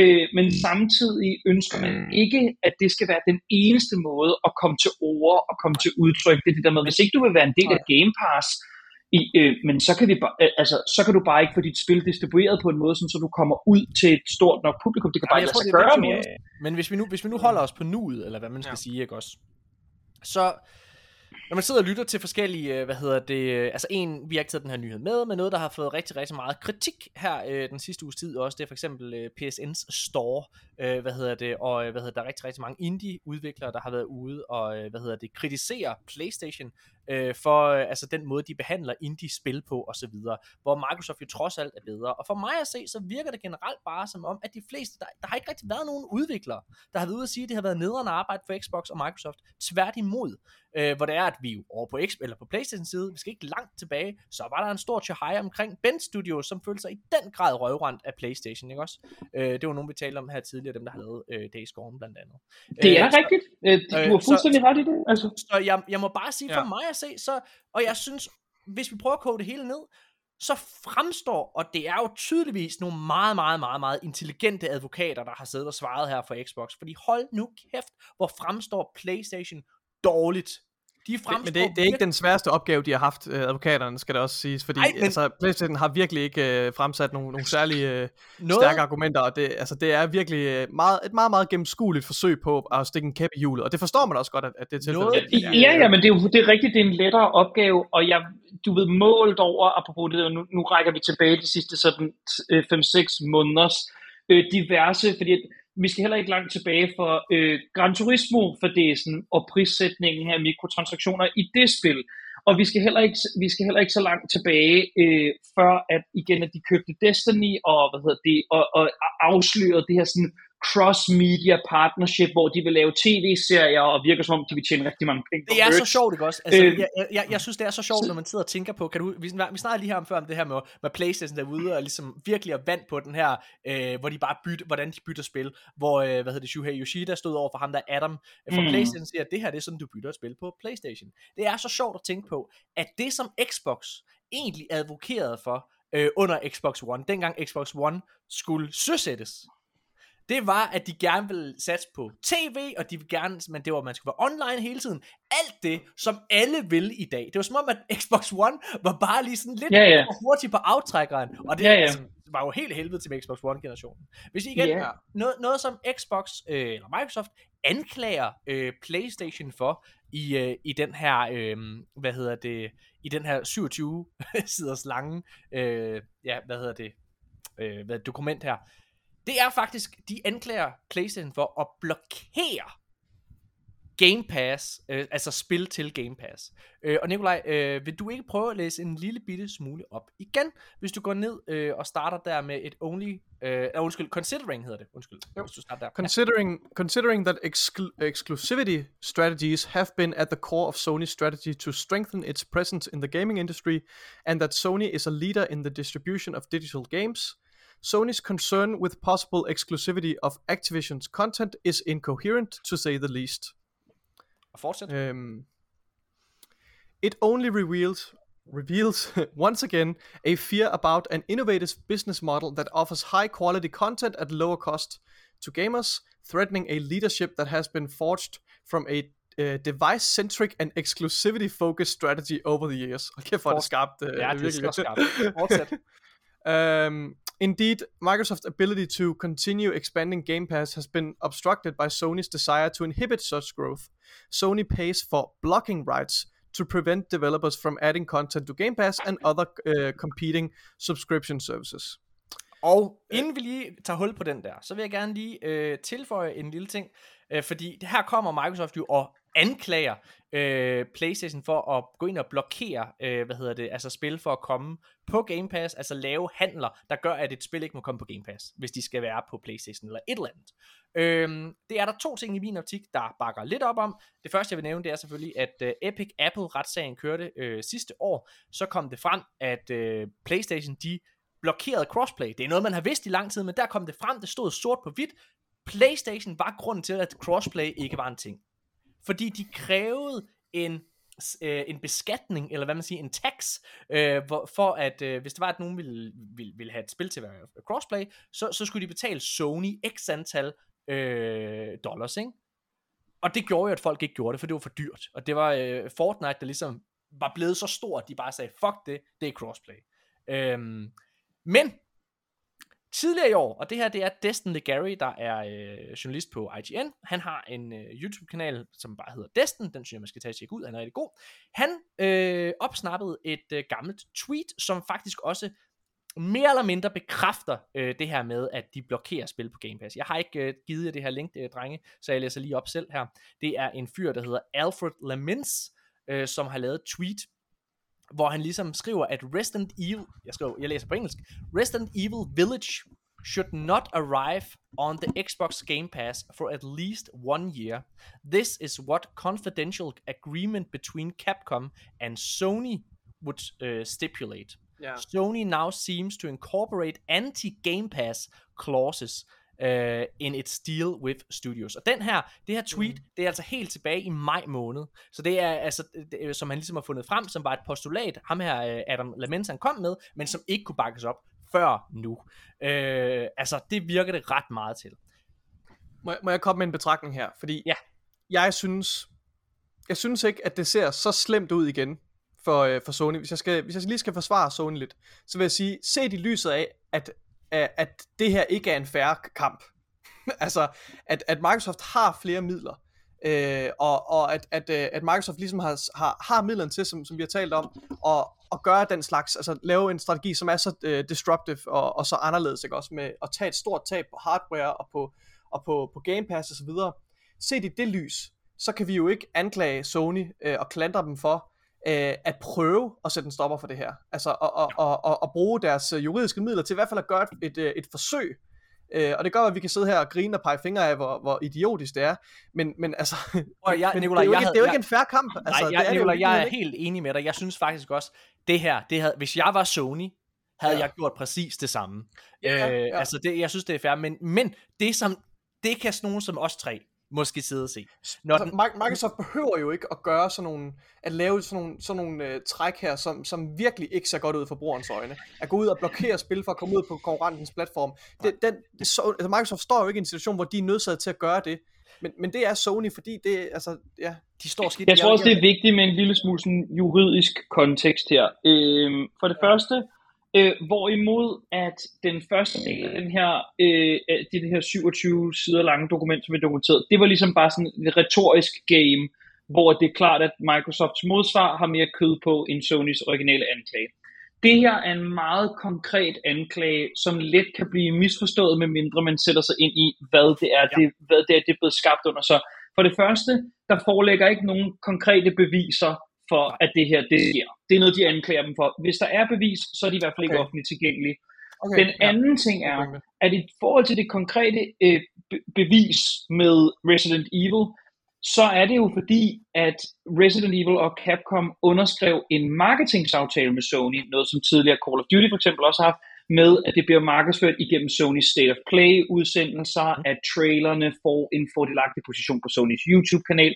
øh, men samtidig ønsker man ikke, at det skal være den eneste måde at komme til ord og komme til udtryk. Det er det der med, hvis ikke du vil være en del af Game Pass, i, øh, men så kan, vi ba- øh, altså, så kan du bare ikke få dit spil distribueret på en måde, sådan, så du kommer ud til et stort nok publikum. Det kan bare ikke lade sig gøre mere. Men hvis vi, nu, hvis vi nu holder os på nuet, eller hvad man skal ja. sige, ikke også? Så når man sidder og lytter til forskellige, øh, hvad hedder det, øh, altså en, vi har ikke taget den her nyhed med, men noget, der har fået rigtig, rigtig meget kritik her øh, den sidste uges tid også, det er for eksempel øh, PSN's store, øh, hvad hedder det, og øh, hvad hedder der er rigtig, rigtig mange indie-udviklere, der har været ude og, øh, hvad hedder det, kritisere PlayStation øh, for øh, altså den måde, de behandler indie-spil på og så videre, hvor Microsoft jo trods alt er bedre. Og for mig at se, så virker det generelt bare som om, at de fleste, der, der har ikke rigtig været nogen udviklere, der har været ude at sige, at det har været nederen arbejde for Xbox og Microsoft. Tværtimod, øh, hvor det er, at vi jo over på, X, eller på Playstation side, vi skal ikke langt tilbage, så var der en stor tjahaj omkring Ben Studios, som følte sig i den grad røvrendt af Playstation, ikke også? Øh, det var nogen, vi talte om her tidligere, dem der har lavet øh, Days Gone blandt andet. Det er øh, rigtigt. Så, øh, du har fuldstændig så, ret i det. Altså. Så jeg, jeg må bare sige, for ja. mig at se, så, og jeg synes, hvis vi prøver at kode det hele ned, så fremstår, og det er jo tydeligvis nogle meget, meget, meget, meget intelligente advokater, der har siddet og svaret her for Xbox, fordi hold nu kæft, hvor fremstår PlayStation dårligt de fremstår men det, det er ikke den sværeste opgave, de har haft, øh, advokaterne, skal det også siges, fordi Ej, men... altså, PlayStation har virkelig ikke øh, fremsat nogle, nogle særlige øh, Noget... stærke argumenter, og det, altså, det er virkelig øh, meget, et meget, meget gennemskueligt forsøg på at stikke en kæp i hjulet, og det forstår man også godt, at, at det er tilfældet. Noget... Ja, ja, men det er jo det er rigtigt, det er en lettere opgave, og jeg, du ved, målt over, apropos det, nu, nu rækker vi tilbage de sidste sådan 5-6 måneders øh, diverse, fordi vi skal heller ikke langt tilbage for øh, Gran Turismo-fordæsen og prissætningen af mikrotransaktioner i det spil. Og vi skal heller ikke, vi skal heller ikke så langt tilbage, øh, før at igen at de købte Destiny og, hvad hedder det, og, og afslørede det her sådan cross-media partnership, hvor de vil lave tv-serier, og virker som om, de vil tjene rigtig mange penge Det er merch. så sjovt, ikke også? Altså, øh, jeg, jeg, jeg, synes, det er så sjovt, når man sidder og tænker på, kan du, vi, vi snakkede lige her om før om det her med, med Playstation derude, og ligesom virkelig er vand på den her, øh, hvor de bare bytter, hvordan de bytter spil, hvor, øh, hvad hedder det, Shuhei Yoshida stod over for ham der Adam fra mm. Playstation, siger, at det her det er sådan, du bytter et spil på Playstation. Det er så sjovt at tænke på, at det som Xbox egentlig advokerede for, øh, under Xbox One, dengang Xbox One skulle søsættes, det var, at de gerne ville satse på tv, og de ville gerne, men det var, at man skulle være online hele tiden. Alt det, som alle vil i dag. Det var som om, at Xbox One var bare lige sådan lidt ja, ja. hurtigt på aftrækkeren, og det ja, ja. Altså, var jo helt helvede til Xbox One-generationen. Hvis I igen, yeah. noget, noget som Xbox øh, eller Microsoft anklager øh, PlayStation for i, øh, i den her, øh, hvad hedder det, i den her 27 <laughs> siders lange, øh, ja, hvad hedder det, øh, hvad, dokument her, det er faktisk, de anklager PlayStation for at blokere Game Pass, øh, altså spil til Game Pass. Øh, og Nikolaj, øh, vil du ikke prøve at læse en lille bitte smule op igen, hvis du går ned øh, og starter der med et only, øh, undskyld, considering hedder det, undskyld, jo. hvis du starter der. Considering, ja. considering that exclu- exclusivity strategies have been at the core of Sony's strategy to strengthen its presence in the gaming industry, and that Sony is a leader in the distribution of digital games, Sony's concern with possible exclusivity of Activision's content is incoherent, to say the least. Um, it only reveals reveals <laughs> once again a fear about an innovative business model that offers high quality content at lower cost to gamers, threatening a leadership that has been forged from a uh, device-centric and exclusivity-focused strategy over the years. Okay, for det skarpt. Uh, ja, det er skarpt. um, <laughs> Indeed, Microsoft's ability to continue expanding Game Pass has been obstructed by Sony's desire to inhibit such growth. Sony pays for blocking rights to prevent developers from adding content to Game Pass and other uh, competing subscription services. Og inden vi lige tager hul på den der, så vil jeg gerne lige øh, tilføje en lille ting, øh, fordi her kommer Microsoft jo og anklager øh, PlayStation for at gå ind og blokere, øh, hvad hedder det, altså spil for at komme på Game Pass, altså lave handler, der gør, at et spil ikke må komme på Game Pass, hvis de skal være på PlayStation eller et eller andet. Øh, det er der to ting i min optik, der bakker lidt op om. Det første, jeg vil nævne, det er selvfølgelig, at øh, Epic Apple-retssagen kørte øh, sidste år, så kom det frem, at øh, PlayStation, de blokerede crossplay. Det er noget, man har vidst i lang tid, men der kom det frem, det stod sort på hvidt. PlayStation var grunden til, at crossplay ikke var en ting fordi de krævede en øh, en beskatning, eller hvad man siger, en tax, øh, hvor, for at øh, hvis det var, at nogen ville, ville, ville have et spil til at være crossplay, så, så skulle de betale Sony x antal øh, dollars, ikke? Og det gjorde jo, at folk ikke gjorde det, for det var for dyrt. Og det var øh, Fortnite, der ligesom var blevet så stort, at de bare sagde, fuck det, det er crossplay. Øhm, men Tidligere i år, og det her det er Destin Gary, der er øh, journalist på IGN. Han har en øh, YouTube-kanal, som bare hedder Destin. Den synes jeg, man skal tage og tjekke ud. Han er rigtig god. Han øh, opsnappede et øh, gammelt tweet, som faktisk også mere eller mindre bekræfter øh, det her med, at de blokerer spil på Game Pass. Jeg har ikke øh, givet jer det her link, øh, drenge, så jeg læser lige op selv her. Det er en fyr, der hedder Alfred Lamins, øh, som har lavet tweet, hvor han ligesom skriver, at Resident Evil, jeg, skriver, jeg læser på engelsk, Resident Evil Village should not arrive on the Xbox Game Pass for at least one year. This is what confidential agreement between Capcom and Sony would uh, stipulate. Yeah. Sony now seems to incorporate anti-Game Pass clauses uh, in its deal with studios. Og den her, det her tweet, mm. det er altså helt tilbage i maj måned. Så det er altså, det, som han ligesom har fundet frem, som var et postulat, ham her Adam Lamens han kom med, men som ikke kunne bakkes op før nu. Øh, altså, det virker det ret meget til. Må jeg, må jeg komme med en betragtning her? Fordi ja. jeg synes, jeg synes ikke, at det ser så slemt ud igen for, øh, for Sony. Hvis jeg, skal, hvis jeg lige skal forsvare Sony lidt, så vil jeg sige, se i lyset af, at, at, at det her ikke er en færre kamp. <laughs> altså, at, at Microsoft har flere midler, øh, og, og at, at, øh, at Microsoft ligesom har, har, har midlerne til, som, som vi har talt om, og, og gøre den slags, altså lave en strategi, som er så øh, disruptive og, og så anderledes, ikke også, med at tage et stort tab på hardware og på, og på, på Game Pass og så videre. Set i det lys, så kan vi jo ikke anklage Sony øh, og klandre dem for, øh, at prøve at sætte en stopper for det her. Altså at, at, at, at, at bruge deres øh, juridiske midler til i hvert fald at gøre et, et, øh, et forsøg Øh, og det gør, at vi kan sidde her og grine og pege fingre af, hvor, hvor idiotisk det er. Men, men altså, <laughs> og jeg, men Nicolai, det, er jo ikke, havde, det er jo ikke jeg, en færre kamp. Altså, nej, jeg, det er Nicolai, det jo, jeg er helt enig med dig. Jeg synes faktisk også, det her, det havde, hvis jeg var Sony, havde ja. jeg gjort præcis det samme. Ja, øh, ja. Altså, det, jeg synes, det er fair. Men, men det, som, det kan sådan nogen som os tre måske sidde og se. Når altså, den... Microsoft behøver jo ikke at gøre sådan nogle, at lave sådan nogle, sådan nogle uh, træk her, som, som virkelig ikke ser godt ud for brugerens øjne. At gå ud og blokere spil for at komme ud på konkurrentens platform. Det, den, det, så, altså Microsoft står jo ikke i en situation, hvor de er nødsaget til at gøre det. Men, men det er Sony, fordi det, altså, ja, de står skidt. Jeg tror også, det er vigtigt med en lille smule sådan juridisk kontekst her. Øhm, for det første, Øh, hvorimod at den første del af den her, øh, det, det her 27 sider lange dokument, som vi dokumenterede, det var ligesom bare sådan et retorisk game, hvor det er klart, at Microsofts modsvar har mere kød på end Sonys originale anklage. Det her er en meget konkret anklage, som let kan blive misforstået, medmindre man sætter sig ind i, hvad det er, ja. det, hvad det er, det er blevet skabt under. Så for det første, der foreligger ikke nogen konkrete beviser for, at det her det sker. Det er noget, de anklager dem for. Hvis der er bevis, så er de i hvert fald okay. ikke offentligt tilgængelige. Okay, Den anden ja. ting er, at i forhold til det konkrete øh, bevis med Resident Evil, så er det jo fordi, at Resident Evil og Capcom underskrev en marketingaftale med Sony, noget som tidligere Call of Duty for eksempel også har haft, med, at det bliver markedsført igennem Sony's State of Play udsendelser, mm. at trailerne får en fordelagtig position på Sonys YouTube-kanal.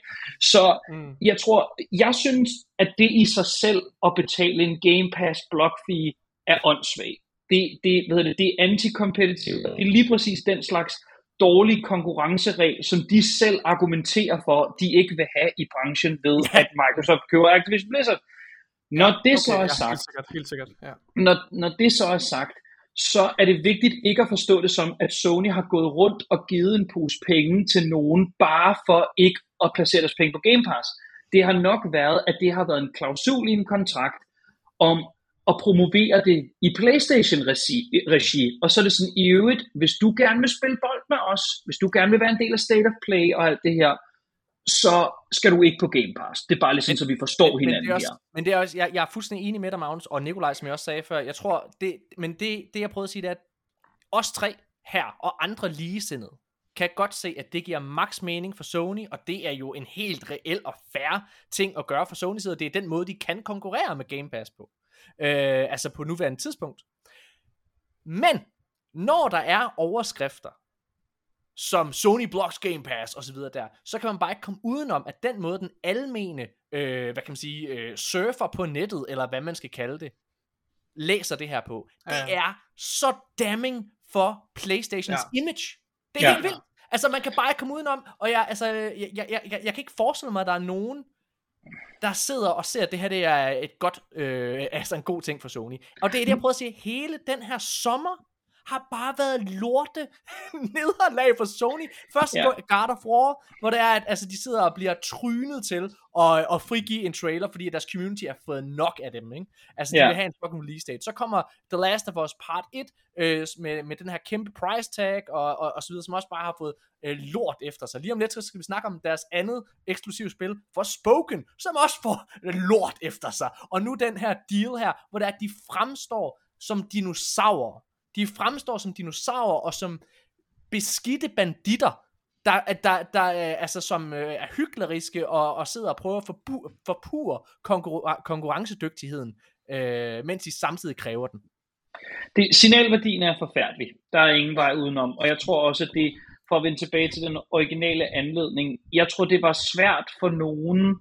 Så mm. jeg tror, jeg synes, at det i sig selv at betale en Game Pass block fee er åndssvagt. Det, det, hvad det, det er anti-competitive. Det er lige præcis den slags dårlig konkurrenceregel, som de selv argumenterer for, de ikke vil have i branchen ved, at Microsoft køber Activision Blizzard. Når det okay, så er sagt, helt sikkert, helt sikkert, ja. når, når det så er sagt, så er det vigtigt ikke at forstå det som, at Sony har gået rundt og givet en pose penge til nogen, bare for ikke at placere deres penge på Game Pass. Det har nok været, at det har været en klausul i en kontrakt om at promovere det i PlayStation-regi. Og så er det sådan, i øvrigt, hvis du gerne vil spille bold med os, hvis du gerne vil være en del af State of Play og alt det her, så skal du ikke på Game Pass. Det er bare lidt sådan, så vi forstår men, hinanden men det er også, her. Men det er også, jeg, jeg er fuldstændig enig med dig, Magnus, og Nikolaj, som jeg også sagde før. Jeg tror, det, men det, det jeg prøvede at sige, det er, at os tre her og andre ligesindede, kan godt se, at det giver max mening for Sony, og det er jo en helt reel og fair ting at gøre for Sony side, og det er den måde, de kan konkurrere med Game Pass på. Øh, altså på nuværende tidspunkt. Men, når der er overskrifter, som Sony Blocks Game Pass og så videre der, så kan man bare ikke komme udenom, at den måde, den almene, øh, hvad kan man sige, øh, surfer på nettet, eller hvad man skal kalde det, læser det her på, ja. det er så damning for Playstations ja. image. Det er ja. helt vildt. Altså, man kan bare ikke komme udenom, og jeg, altså, jeg, jeg, jeg, jeg, kan ikke forestille mig, at der er nogen, der sidder og ser, at det her det er et godt, øh, altså en god ting for Sony. Og det er det, jeg prøver at sige, hele den her sommer har bare været lorte <laughs> nederlag for Sony. Først ja. God of War, hvor det er, at altså, de sidder og bliver trynet til at, at frigive en trailer, fordi deres community har fået nok af dem. Ikke? Altså, de ja. vil have en fucking release date. Så kommer The Last of Us Part 1 øh, med, med den her kæmpe price tag, og, og, og så videre, som også bare har fået øh, lort efter sig. Lige om lidt så skal vi snakke om deres andet eksklusive spil, for Spoken, som også får lort efter sig. Og nu den her deal her, hvor det er, at de fremstår som dinosaurer. De fremstår som dinosaurer og som beskidte banditter, der, der, der altså, som øh, er hykleriske og, og sidder og prøver at forbu, forpure konkurren- konkurrencedygtigheden, øh, mens de samtidig kræver den. Det, signalværdien er forfærdelig. Der er ingen vej udenom. Og jeg tror også, at det, for at vende tilbage til den originale anledning, jeg tror, det var svært for nogen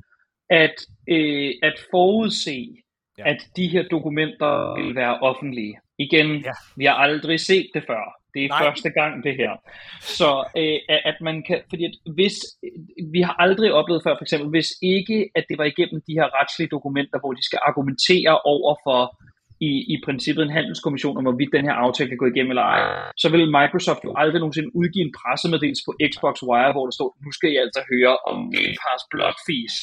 at, øh, at forudse, ja. at de her dokumenter vil være offentlige. Igen, ja. vi har aldrig set det før. Det er Nej. første gang det her. Så øh, at man kan, fordi at hvis, vi har aldrig oplevet før, for eksempel, hvis ikke, at det var igennem de her retslige dokumenter, hvor de skal argumentere over for i, i princippet en handelskommission om, hvorvidt den her aftale kan gå igennem eller ej, så vil Microsoft jo aldrig nogensinde udgive en pressemeddelelse på Xbox Wire, hvor der står, nu skal I altså høre om Game Pass Blood Fees.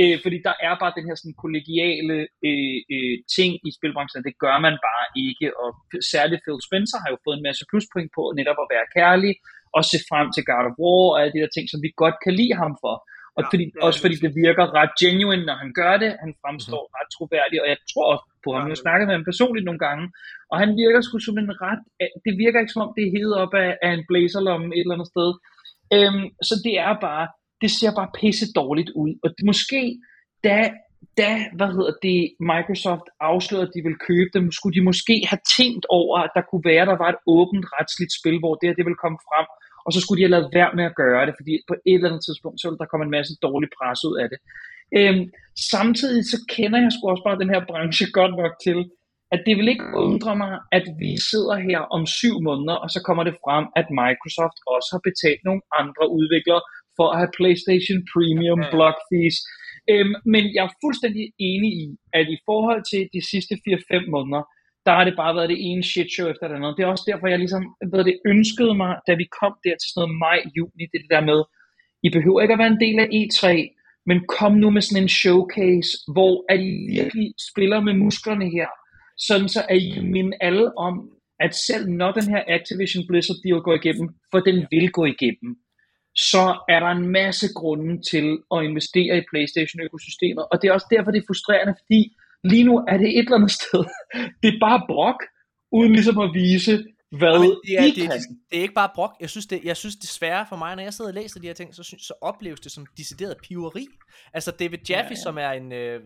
Øh, fordi der er bare den her sådan kollegiale øh, øh, ting i spilbranchen, det gør man bare ikke, og særligt Phil Spencer har jo fået en masse pluspoint på netop at være kærlig, og se frem til God of War, og alle de der ting, som vi godt kan lide ham for. Og ja, fordi, også fordi det virker ret genuine, når han gør det. Han fremstår mm-hmm. ret troværdig, og jeg tror på ham. Jeg har snakket med ham personligt nogle gange, og han virker sgu som en ret... Det virker ikke som om, det er hedet op af, af en blazerlomme et eller andet sted. Øhm, så det er bare det ser bare pisse dårligt ud. Og det, måske, da, da hvad hedder det, Microsoft afslørede, at de ville købe dem, skulle de måske have tænkt over, at der kunne være, der var et åbent retsligt spil, hvor det her det ville komme frem, og så skulle de have lavet værd med at gøre det, fordi på et eller andet tidspunkt, så ville der komme en masse dårlig pres ud af det. Øhm, samtidig så kender jeg sgu også bare den her branche <laughs> godt nok til, at det vil ikke undre mig, at vi sidder her om syv måneder, og så kommer det frem, at Microsoft også har betalt nogle andre udviklere for at have PlayStation Premium okay. block fees. Øhm, men jeg er fuldstændig enig i, at i forhold til de sidste 4-5 måneder, der har det bare været det ene shit show efter det andet. Det er også derfor, jeg ligesom ved det, ønskede mig, da vi kom der til sådan noget maj-juni, det, det der med, I behøver ikke at være en del af E3, men kom nu med sådan en showcase, hvor at I virkelig spiller med musklerne her, sådan så at I minde alle om, at selv når den her Activision Blizzard deal går igennem, for den vil gå igennem, så er der en masse grunde til at investere i PlayStation-økosystemet. Og det er også derfor, det er frustrerende, fordi lige nu er det et eller andet <laughs> sted. Det er bare brok, uden ligesom at vise, hvad Jamen, det, er, de det, det, det er ikke bare brok. Jeg synes, det, jeg synes desværre for mig, når jeg sidder og læser de her ting, så, synes, så opleves det som decideret piveri. Altså David Jaffe, ja, ja. som er en øh,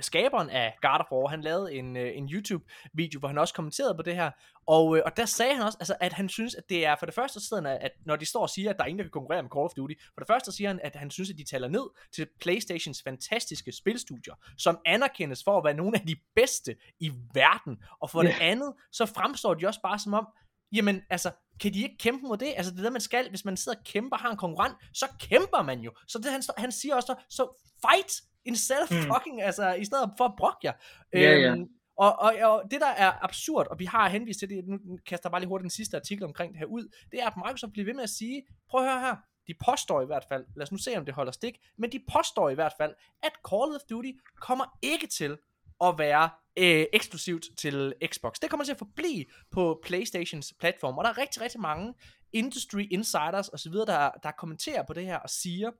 skaberen af God of War, han lavede en, øh, en YouTube-video, hvor han også kommenterede på det her, og, øh, og der sagde han også, altså, at han synes, at det er for det første siden, at når de står og siger, at der er ingen, der kan konkurrere med Call of Duty, for det første siger han, at han synes, at de taler ned til Playstations fantastiske spilstudier, som anerkendes for at være nogle af de bedste i verden. Og for yeah. det andet, så fremstår de også bare som om, jamen altså, kan de ikke kæmpe mod det? Altså det er det, man skal, hvis man sidder og kæmper har en konkurrent, så kæmper man jo. Så det han, han siger også, så fight instead of mm. fucking, altså i stedet for at brokke jer. Ja, øhm, ja. Og, og, og det der er absurd, og vi har henvist til det, nu kaster jeg bare lige hurtigt den sidste artikel omkring det her ud, det er, at Microsoft bliver ved med at sige, prøv at høre her, de påstår i hvert fald, lad os nu se om det holder stik, men de påstår i hvert fald, at Call of Duty kommer ikke til at være øh, eksklusivt til Xbox. Det kommer til at forblive på Playstations platform, og der er rigtig, rigtig mange industry insiders osv., der, der kommenterer på det her og siger,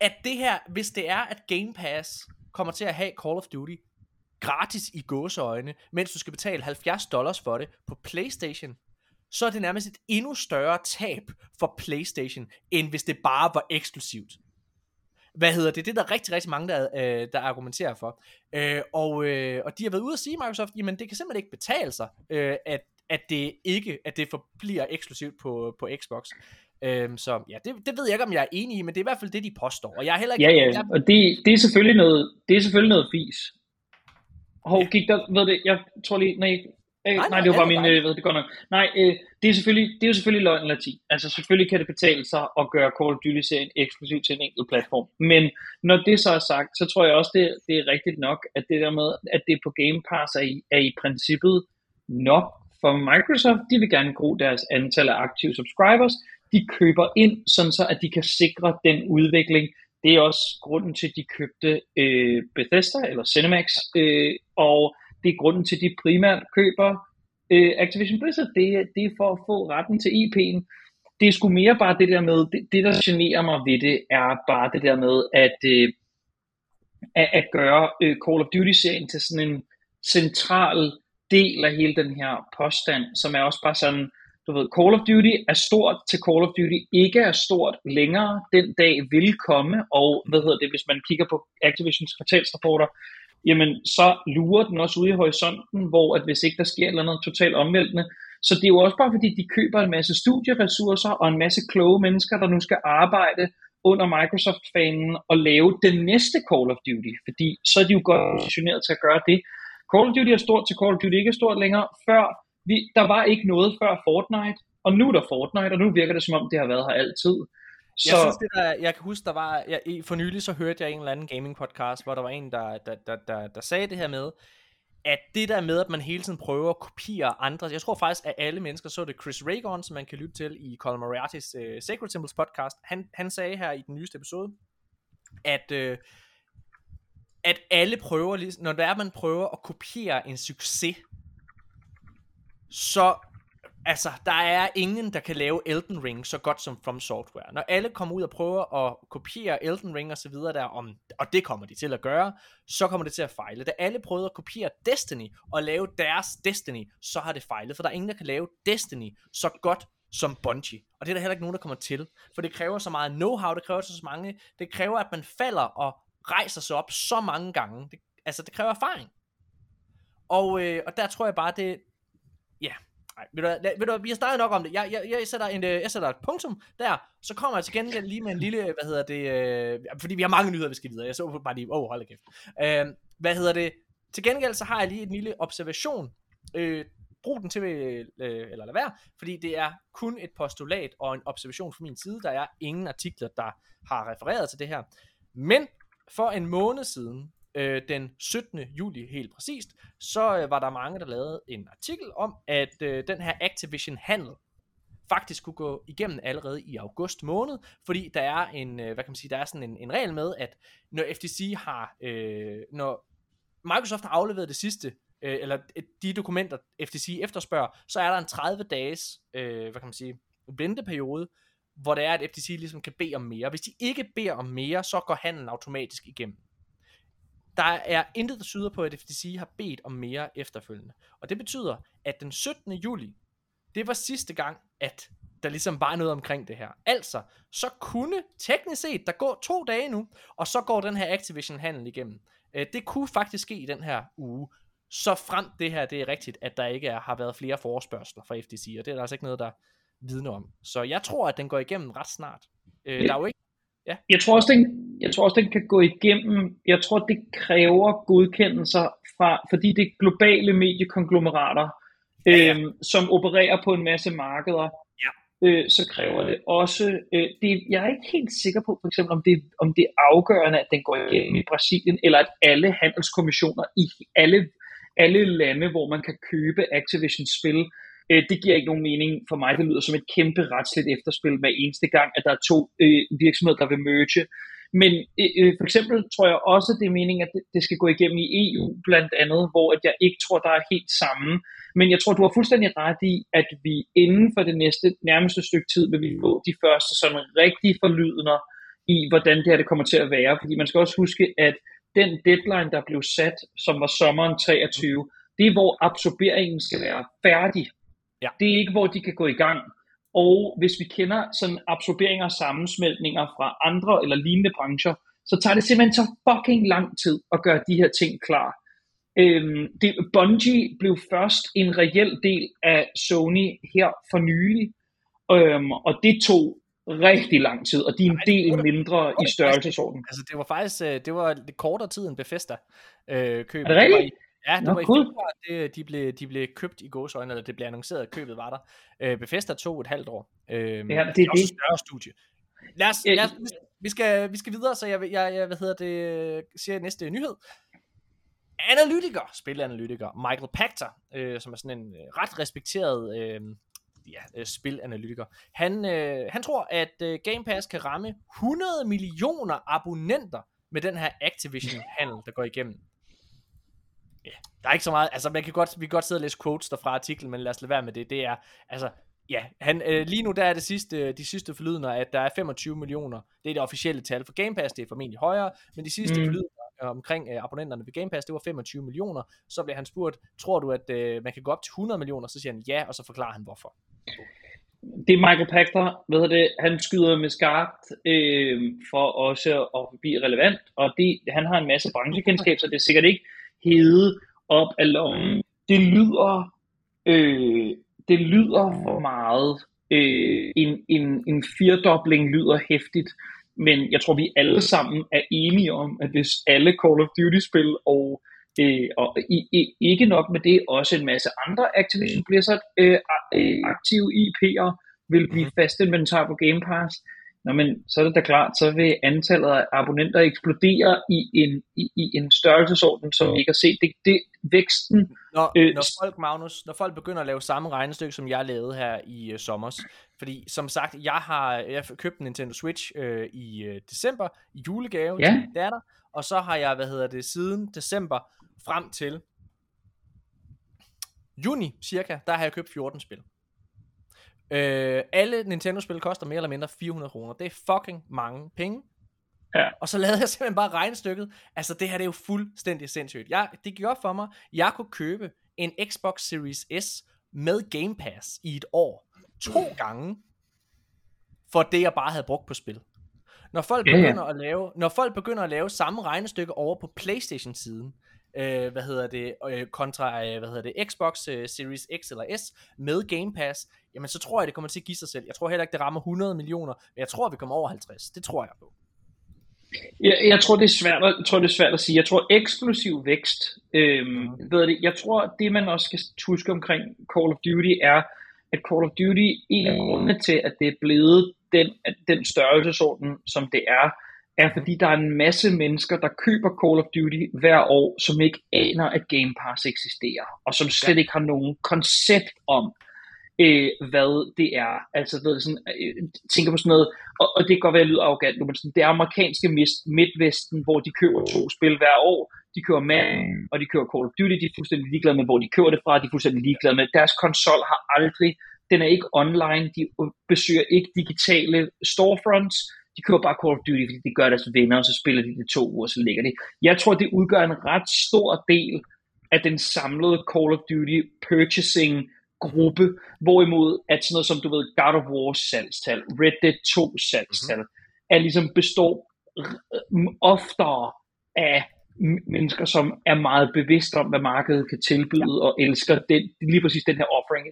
at det her, hvis det er, at Game Pass kommer til at have Call of Duty gratis i gåseøjne, mens du skal betale 70 dollars for det på PlayStation, så er det nærmest et endnu større tab for PlayStation, end hvis det bare var eksklusivt. Hvad hedder det? Det er der rigtig, rigtig mange, der, øh, der argumenterer for. Øh, og, øh, og de har været ude at sige, Microsoft, jamen det kan simpelthen ikke betale sig, øh, at, at det ikke, at det forbliver eksklusivt på, på Xbox. Øhm, så ja, det, det ved jeg ikke, om jeg er enig i, men det er i hvert fald det, de påstår. Og jeg er heller ikke... Ja, ja, og det, det, er selvfølgelig noget, det er selvfølgelig noget fis. Hov, gik der, ved det, jeg tror lige, nej, Øh, nej, nej, det var bare min, øh, ved det godt nok. Nej, øh, det, er selvfølgelig, det er jo selvfølgelig løgn eller Altså selvfølgelig kan det betale sig at gøre Call of Duty-serien eksklusiv til en enkelt platform. Men når det så er sagt, så tror jeg også, det, det er rigtigt nok, at det der med, at det på Game Pass er i, er i princippet nok for Microsoft, de vil gerne gro deres antal af aktive subscribers. De køber ind, sådan så at de kan sikre den udvikling. Det er også grunden til, at de købte øh, Bethesda eller Cinemax, øh, og det er grunden til, at de primært køber øh, Activision Blizzard. Det, det er for at få retten til IP'en. Det er sgu mere bare det der med, det, det der generer mig ved det, er bare det der med, at, øh, at, at gøre øh, Call of Duty-serien til sådan en central del af hele den her påstand, som er også bare sådan, du ved, Call of Duty er stort til Call of Duty ikke er stort længere. Den dag vil komme, og hvad hedder det, hvis man kigger på Activisions kvartalsrapporter, jamen så lurer den også ude i horisonten, hvor at hvis ikke der sker noget andet totalt omvæltende, så det er jo også bare fordi, de køber en masse studieressourcer og en masse kloge mennesker, der nu skal arbejde under Microsoft-fanen og lave den næste Call of Duty, fordi så er de jo godt positioneret til at gøre det. Call of Duty er stort til Call of Duty ikke er stort længere. Før, vi, der var ikke noget før Fortnite, og nu er der Fortnite, og nu virker det som om, det har været her altid. Så... Jeg synes, det der, jeg kan huske, der var, jeg, for nylig så hørte jeg en eller anden gaming podcast, hvor der var en, der, der, der, der, der sagde det her med, at det der med, at man hele tiden prøver at kopiere andre, jeg tror faktisk, at alle mennesker så det Chris Ragon, som man kan lytte til i Colin Moriarty's uh, Sacred Temples podcast, han, han sagde her i den nyeste episode, at, uh, at alle prøver, når det er, man prøver at kopiere en succes, så Altså, der er ingen, der kan lave Elden Ring så godt som From Software. Når alle kommer ud og prøver at kopiere Elden Ring og så videre der, om, og det kommer de til at gøre, så kommer det til at fejle. Da alle prøvede at kopiere Destiny og lave deres Destiny, så har det fejlet, for der er ingen, der kan lave Destiny så godt som Bungie. Og det er der heller ikke nogen, der kommer til. For det kræver så meget know-how, det kræver så mange, det kræver, at man falder og rejser sig op så mange gange. Det, altså, det kræver erfaring. Og, øh, og der tror jeg bare, det, ja, Nej, ved du, ved du, vi har snakket nok om det. Jeg, jeg, jeg, sætter en, øh, jeg sætter et punktum der, så kommer jeg til gengæld lige med en lille, <laughs> hvad hedder det, øh, fordi vi har mange nyheder, vi skal videre. Jeg så bare lige, åh, oh, hold kæft. Øh, hvad hedder det? Til gengæld så har jeg lige en lille observation. Øh, brug den til, øh, eller lad være, fordi det er kun et postulat og en observation fra min side. Der er ingen artikler, der har refereret til det her. Men for en måned siden, øh, den 17. juli helt præcist, så øh, var der mange, der lavede en artikel om, at øh, den her Activision handel faktisk kunne gå igennem allerede i august måned, fordi der er en, øh, hvad kan man sige, der er sådan en, en regel med, at når FTC har, øh, når Microsoft har afleveret det sidste, øh, eller øh, de dokumenter FTC efterspørger, så er der en 30 dages, øh, hvad kan man sige, venteperiode, hvor det er, at FTC ligesom kan bede om mere. Hvis de ikke beder om mere, så går handlen automatisk igennem. Der er intet, der syder på, at FTC har bedt om mere efterfølgende. Og det betyder, at den 17. juli, det var sidste gang, at der ligesom var noget omkring det her. Altså, så kunne teknisk set, der går to dage nu, og så går den her Activision-handel igennem. Øh, det kunne faktisk ske i den her uge, så frem det her, det er rigtigt, at der ikke er, har været flere forespørgseler fra FTC, og det er der altså ikke noget, der vidner om. Så jeg tror, at den går igennem ret snart. Øh, der er jo ikke Ja. Jeg, tror også, den, jeg tror også, den kan gå igennem. Jeg tror, det kræver godkendelser fra, fordi det er globale mediekonglomerater, ja, ja. Øhm, som opererer på en masse markeder. Ja. Øh, så kræver det også, øh, det, jeg er ikke helt sikker på, for eksempel, om det, om det er afgørende, at den går igennem i Brasilien, eller at alle handelskommissioner i alle, alle lande, hvor man kan købe Activision spil, Øh, det giver ikke nogen mening for mig. Det lyder som et kæmpe retsligt efterspil hver eneste gang, at der er to øh, virksomheder, der vil merge. Men øh, øh for eksempel tror jeg også, at det er meningen, at det, skal gå igennem i EU blandt andet, hvor at jeg ikke tror, der er helt samme. Men jeg tror, du har fuldstændig ret i, at vi inden for det næste nærmeste stykke tid vil vi få de første sådan rigtige forlydender i, hvordan det her det kommer til at være. Fordi man skal også huske, at den deadline, der blev sat, som var sommeren 23, det er, hvor absorberingen skal være færdig. Ja. Det er ikke, hvor de kan gå i gang. Og hvis vi kender sådan absorberinger og sammensmeltninger fra andre eller lignende brancher, så tager det simpelthen så fucking lang tid at gøre de her ting klar. Øhm, det, Bungie blev først en reel del af Sony her for nylig, øhm, og det tog rigtig lang tid, og de er en del mindre i størrelsesorden. Altså det var faktisk øh, det var kortere tid end Bethesda øh, køb. Er det rigtigt? Ja, det Nå, var cool. i februar, det, de, blev, de blev købt i gåsøjne, eller det blev annonceret, at købet var der. Øh, Bethesda tog et halvt år. Øh, ja, det, det er det. også et større studie. Lad os, lad os, vi, skal, vi skal videre, så jeg, jeg, jeg hvad hedder det, siger næste nyhed. analytiker, spilanalytiker, Michael Pachter, øh, som er sådan en øh, ret respekteret øh, ja, øh, spilanalytiker. Han, øh, han tror, at øh, Game Pass kan ramme 100 millioner abonnenter med den her Activision-handel, der går igennem. Ja, der er ikke så meget, altså man kan godt, vi kan godt sidde og læse quotes der fra artiklen, men lad os lade være med det. Det er, altså, ja, han, øh, lige nu der er det sidste, de sidste forlydende, at der er 25 millioner. Det er det officielle tal for Game Pass, det er formentlig højere, men de sidste mm. forlydende omkring øh, abonnenterne ved Game Pass, det var 25 millioner. Så blev han spurgt, tror du, at øh, man kan gå op til 100 millioner? Så siger han ja, og så forklarer han hvorfor. Det er Michael Pachter, ved det, han skyder med skarpt øh, for også at blive relevant, og det, han har en masse branchekendskab, så det er sikkert ikke hede op af lommen. Det lyder, øh, det lyder for meget. Øh, en, en, en firdobling lyder hæftigt, men jeg tror, vi alle sammen er enige om, at hvis alle Call of Duty-spil og Øh, og i, i, ikke nok med det, også en masse andre Activision Blizzard øh, øh, aktive IP'er vil blive mhm. fast inventar på Game Pass. Nå, men så er det da klart, så vil antallet af abonnenter eksplodere i en, i, i en størrelsesorden, som vi ikke har set. Det, det væksten... Når, øh, når folk, Magnus, når folk begynder at lave samme regnestykke, som jeg lavede her i uh, sommer, fordi som sagt, jeg har jeg købt en Nintendo Switch øh, i uh, december, i julegave ja. til min datter, og så har jeg, hvad hedder det, siden december frem til juni cirka, der har jeg købt 14 spil. Øh, alle Nintendo-spil koster mere eller mindre 400 kroner. Det er fucking mange penge. Ja. Og så lavede jeg simpelthen bare regnestykket. Altså det her det er jo fuldstændig sindssygt. Jeg, det gik op for mig. Jeg kunne købe en Xbox Series S med Game Pass i et år. To gange. For det jeg bare havde brugt på spil. Når folk begynder at lave, når folk begynder at lave samme regnestykke over på PlayStation siden, øh, hvad hedder det, øh, kontra, øh, hvad hedder det, Xbox øh, Series X eller S med Game Pass, jamen så tror jeg, det kommer til at give sig selv. Jeg tror heller ikke, det rammer 100 millioner, men jeg tror, vi kommer over 50. Det tror jeg på. Jeg, jeg tror, det er svært, jeg tror, det er svært at sige. Jeg tror, eksplosiv vækst, øhm, mm. ved det, jeg tror, det man også skal huske omkring Call of Duty er, at Call of Duty, en af grundene til, at det er blevet den, den størrelsesorden, som det er, er fordi der er en masse mennesker, der køber Call of Duty hver år, som ikke aner, at Game Pass eksisterer, og som slet ikke har nogen koncept om, øh, hvad det er. Altså, ved, sådan, øh, tænker på sådan noget, og, og det kan godt være, at lyder arrogant men sådan, det er amerikanske midtvesten, hvor de køber to spil hver år, de køber Man, og de køber Call of Duty, de er fuldstændig ligeglade med, hvor de køber det fra, de er fuldstændig ligeglade med, deres konsol har aldrig, den er ikke online, de besøger ikke digitale storefronts, de køber bare Call of Duty, fordi de gør deres venner, og så spiller de det to uger, så ligger de. Jeg tror, det udgør en ret stor del af den samlede Call of Duty purchasing gruppe, hvorimod at sådan noget som, du ved, God of War salgstal, Red Dead 2 salgstal, mm-hmm. er ligesom består oftere af mennesker, som er meget bevidste om, hvad markedet kan tilbyde, ja. og elsker den, lige præcis den her offering.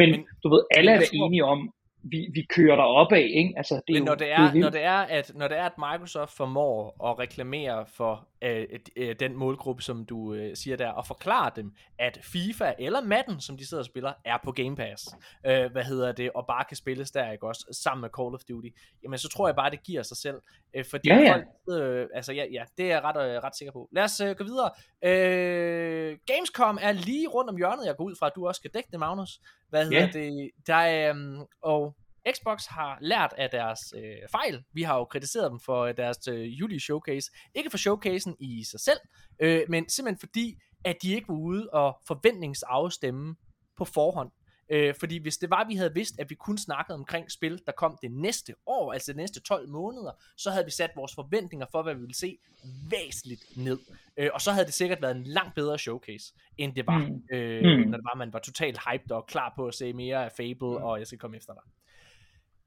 Men du ved, alle er da enige om, vi, vi kører der op af, ikke? Altså, det Men når det, er, det er når, det er, at, når det er, at Microsoft formår at reklamere for øh, øh, den målgruppe, som du øh, siger der, og forklare dem, at FIFA eller Madden, som de sidder og spiller, er på Game Pass, øh, hvad hedder det, og bare kan spilles der, ikke også, sammen med Call of Duty, jamen så tror jeg bare, det giver sig selv, øh, fordi ja, ja. folk, øh, altså ja, ja, det er jeg ret, øh, ret sikker på. Lad os øh, gå videre. Øh, Gamescom er lige rundt om hjørnet, jeg går ud fra, at du også skal dække det, Magnus. Hvad hedder yeah. det? Der er, um, og Xbox har lært af deres øh, fejl. Vi har jo kritiseret dem for deres øh, juli showcase. Ikke for showcasen i sig selv, øh, men simpelthen fordi, at de ikke var ude og forventningsafstemme på forhånd. Øh, fordi hvis det var, at vi havde vidst, at vi kun snakkede omkring spil, der kom det næste år, altså de næste 12 måneder, så havde vi sat vores forventninger for, hvad vi ville se, væsentligt ned. Øh, og så havde det sikkert været en langt bedre showcase, end det var, mm. Øh, mm. når det var, man var totalt hyped og klar på at se mere af Fable, mm. og jeg skal komme efter dig.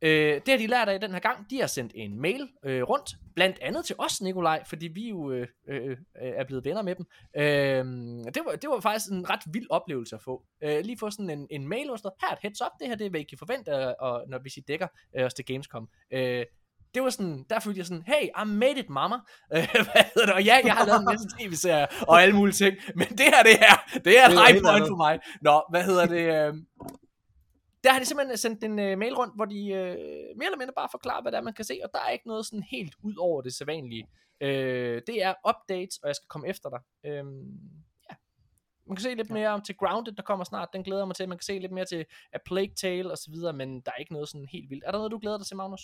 Øh, det har de lært af den her gang. De har sendt en mail øh, rundt, blandt andet til os, Nikolaj, fordi vi jo øh, øh, er blevet venner med dem. Øh, det, var, det var faktisk en ret vild oplevelse at få. Øh, lige få sådan en, en mail, hvor der her er et heads up, det her det er, hvad I kan forvente, og, når hvis I dækker øh, os til Gamescom. Øh, det var sådan, der følte jeg sådan, hey, I made it, mama. <laughs> Øh, hvad hedder det? Og ja, jeg har lavet en masse tv-serier og alle mulige ting, men det her, det her, det er et high point for mig. Nå, hvad hedder det? Øh, der har de simpelthen sendt en uh, mail rundt, hvor de uh, mere eller mindre bare forklarer, hvad der man kan se, og der er ikke noget sådan helt ud over det sædvanlige. Uh, det er updates, og jeg skal komme efter dig. Ja. Man kan se lidt mere til Grounded, der kommer snart, den glæder jeg mig til. Man kan se lidt mere til A Plague Tale og så videre, men der er ikke noget sådan helt vildt. Er der noget, du glæder dig til, Magnus?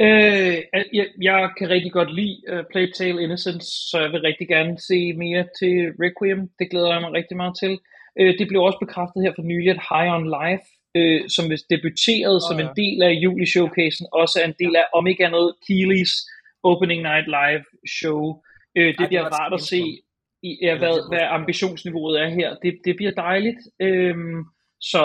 Øh, jeg, jeg kan rigtig godt lide uh, Plague Tale Innocence, så jeg vil rigtig gerne se mere til Requiem. Det glæder jeg mig rigtig meget til. Uh, det blev også bekræftet her for nylig, at High on Life, uh, som hvis debuterede oh, som ja. en del af juli showcasen, også er en del af, om ikke andet, Keelys Opening Night Live show. Uh, det Ej, bliver det rart at se, i, ja, hvad, hvad ambitionsniveauet er her. Det, det bliver dejligt. Uh, så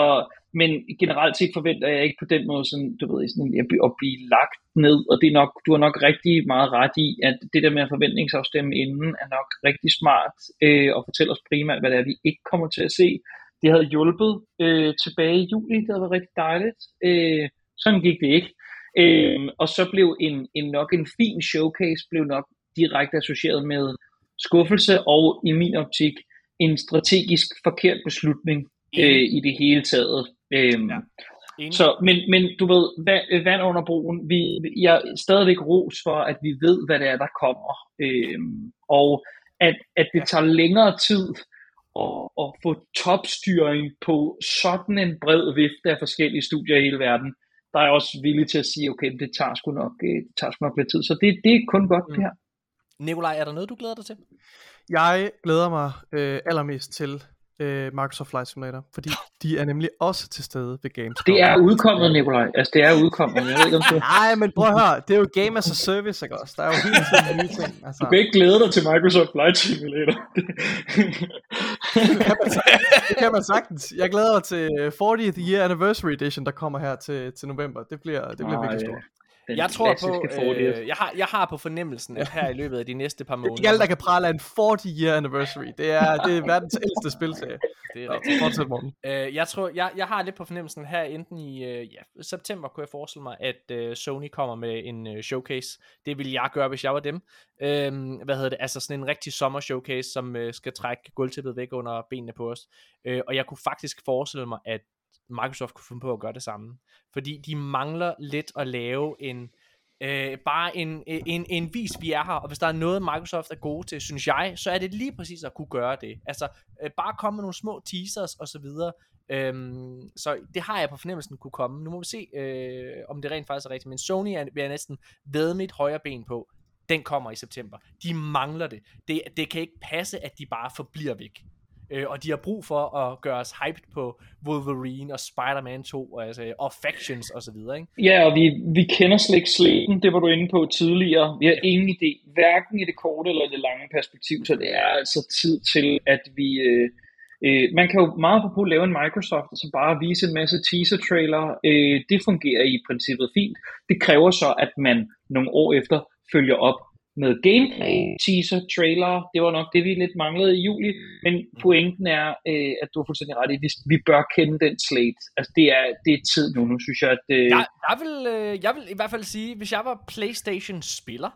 men generelt set forventer jeg ikke på den måde sådan, du ved, sådan at, blive, at blive lagt ned, og det er nok, du har nok rigtig meget ret i, at det der med at forventningsafstemme inden er nok rigtig smart, øh, og fortælle os primært, hvad det er, vi ikke kommer til at se. Det havde hjulpet øh, tilbage i juli, det havde været rigtig dejligt. Øh, sådan gik det ikke. Øh, og så blev en, en nok en fin showcase, blev nok direkte associeret med skuffelse, og i min optik, en strategisk forkert beslutning øh, i det hele taget. Øhm, ja. Så, men, men du ved, vand under broen, vi, jeg er stadigvæk ros for, at vi ved, hvad det er, der kommer. Øhm, og at, at det tager længere tid at, at få topstyring på sådan en bred vifte af forskellige studier i hele verden. Der er jeg også villig til at sige, okay, det tager sgu nok, øh, det tager sgu nok lidt tid. Så det, det er kun godt, mm. det her. Nikolaj, er der noget, du glæder dig til? Jeg glæder mig øh, allermest til øh, Microsoft Flight Simulator, fordi <laughs> de er nemlig også til stede ved Gamescom. Det er udkommet, Nikolaj. Altså, det er udkommet. Jeg ved ikke, om det... <laughs> Nej, men prøv at høre. Det er jo Game as a Service, ikke også? Der er jo helt tiden nye ting. Altså. Du kan ikke glæde dig til Microsoft Flight Simulator. <laughs> det, kan man, det kan man sagtens. Jeg glæder mig til 40th Year Anniversary Edition, der kommer her til, til november. Det bliver, det bliver ah, virkelig stort. Den jeg tror på, øh, jeg, har, jeg har på fornemmelsen, at her i løbet af de næste par måneder... Det er alle, der kan prale af en 40 year anniversary. Det er, det er verdens ældste spilserie. Det er rigtigt. Fortsæt, morgen. Øh, jeg tror, jeg, jeg har lidt på fornemmelsen her, enten i øh, ja, september kunne jeg forestille mig, at øh, Sony kommer med en øh, showcase. Det ville jeg gøre, hvis jeg var dem. Øh, hvad hedder det? Altså sådan en rigtig sommer showcase, som øh, skal trække gulvtæppet væk under benene på os. Øh, og jeg kunne faktisk forestille mig, at Microsoft kunne finde på at gøre det samme. Fordi de mangler lidt at lave en, øh, bare en, øh, en, en vis, vi er her, og hvis der er noget, Microsoft er gode til, synes jeg, så er det lige præcis at kunne gøre det. Altså, øh, bare komme med nogle små teasers og så videre. Øhm, så det har jeg på fornemmelsen kunne komme. Nu må vi se, øh, om det rent faktisk er rigtigt. Men Sony er, vil jeg næsten ved mit højre ben på. Den kommer i september. De mangler det. det. Det kan ikke passe, at de bare forbliver væk. Øh, og de har brug for at gøre os hyped på Wolverine og Spider-Man 2 og, altså, og Factions og så videre, ikke? Ja, og vi, vi kender slet ikke slæben, det var du inde på tidligere. Vi har ingen idé, hverken i det korte eller det lange perspektiv, så det er altså tid til, at vi... Øh, øh, man kan jo meget på at lave en Microsoft, og så bare vise en masse teaser-trailer. Øh, det fungerer i princippet fint. Det kræver så, at man nogle år efter følger op med gameplay, teaser, trailer. Det var nok det, vi lidt manglede i juli. Men mm. pointen er, øh, at du har fuldstændig ret i, vi, vi bør kende den slate. Altså, det er, det er tid nu. Nu synes jeg, at... Øh... Jeg, jeg, vil, øh, jeg vil i hvert fald sige, hvis jeg var PlayStation-spiller,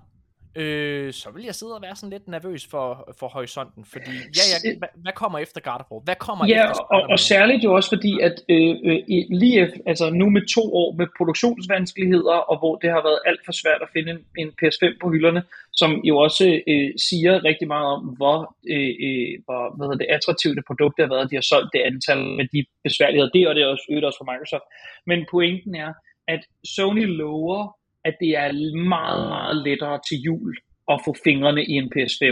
øh, så vil jeg sidde og være sådan lidt nervøs for, for horisonten, fordi ja, ja, hvad, hvad kommer efter War? Hvad kommer ja, efter og, og særligt jo også fordi, at øh, øh, lige altså nu med to år med produktionsvanskeligheder, og hvor det har været alt for svært at finde en, en PS5 på hylderne, som jo også øh, siger rigtig meget om, hvor, øh, øh, hvor hvad hedder det, attraktivt det produkt har været, de har solgt det antal med de besværligheder, det og det er også øget også for Microsoft. Men pointen er, at Sony lover at det er meget, meget lettere til jul at få fingrene i en PS5.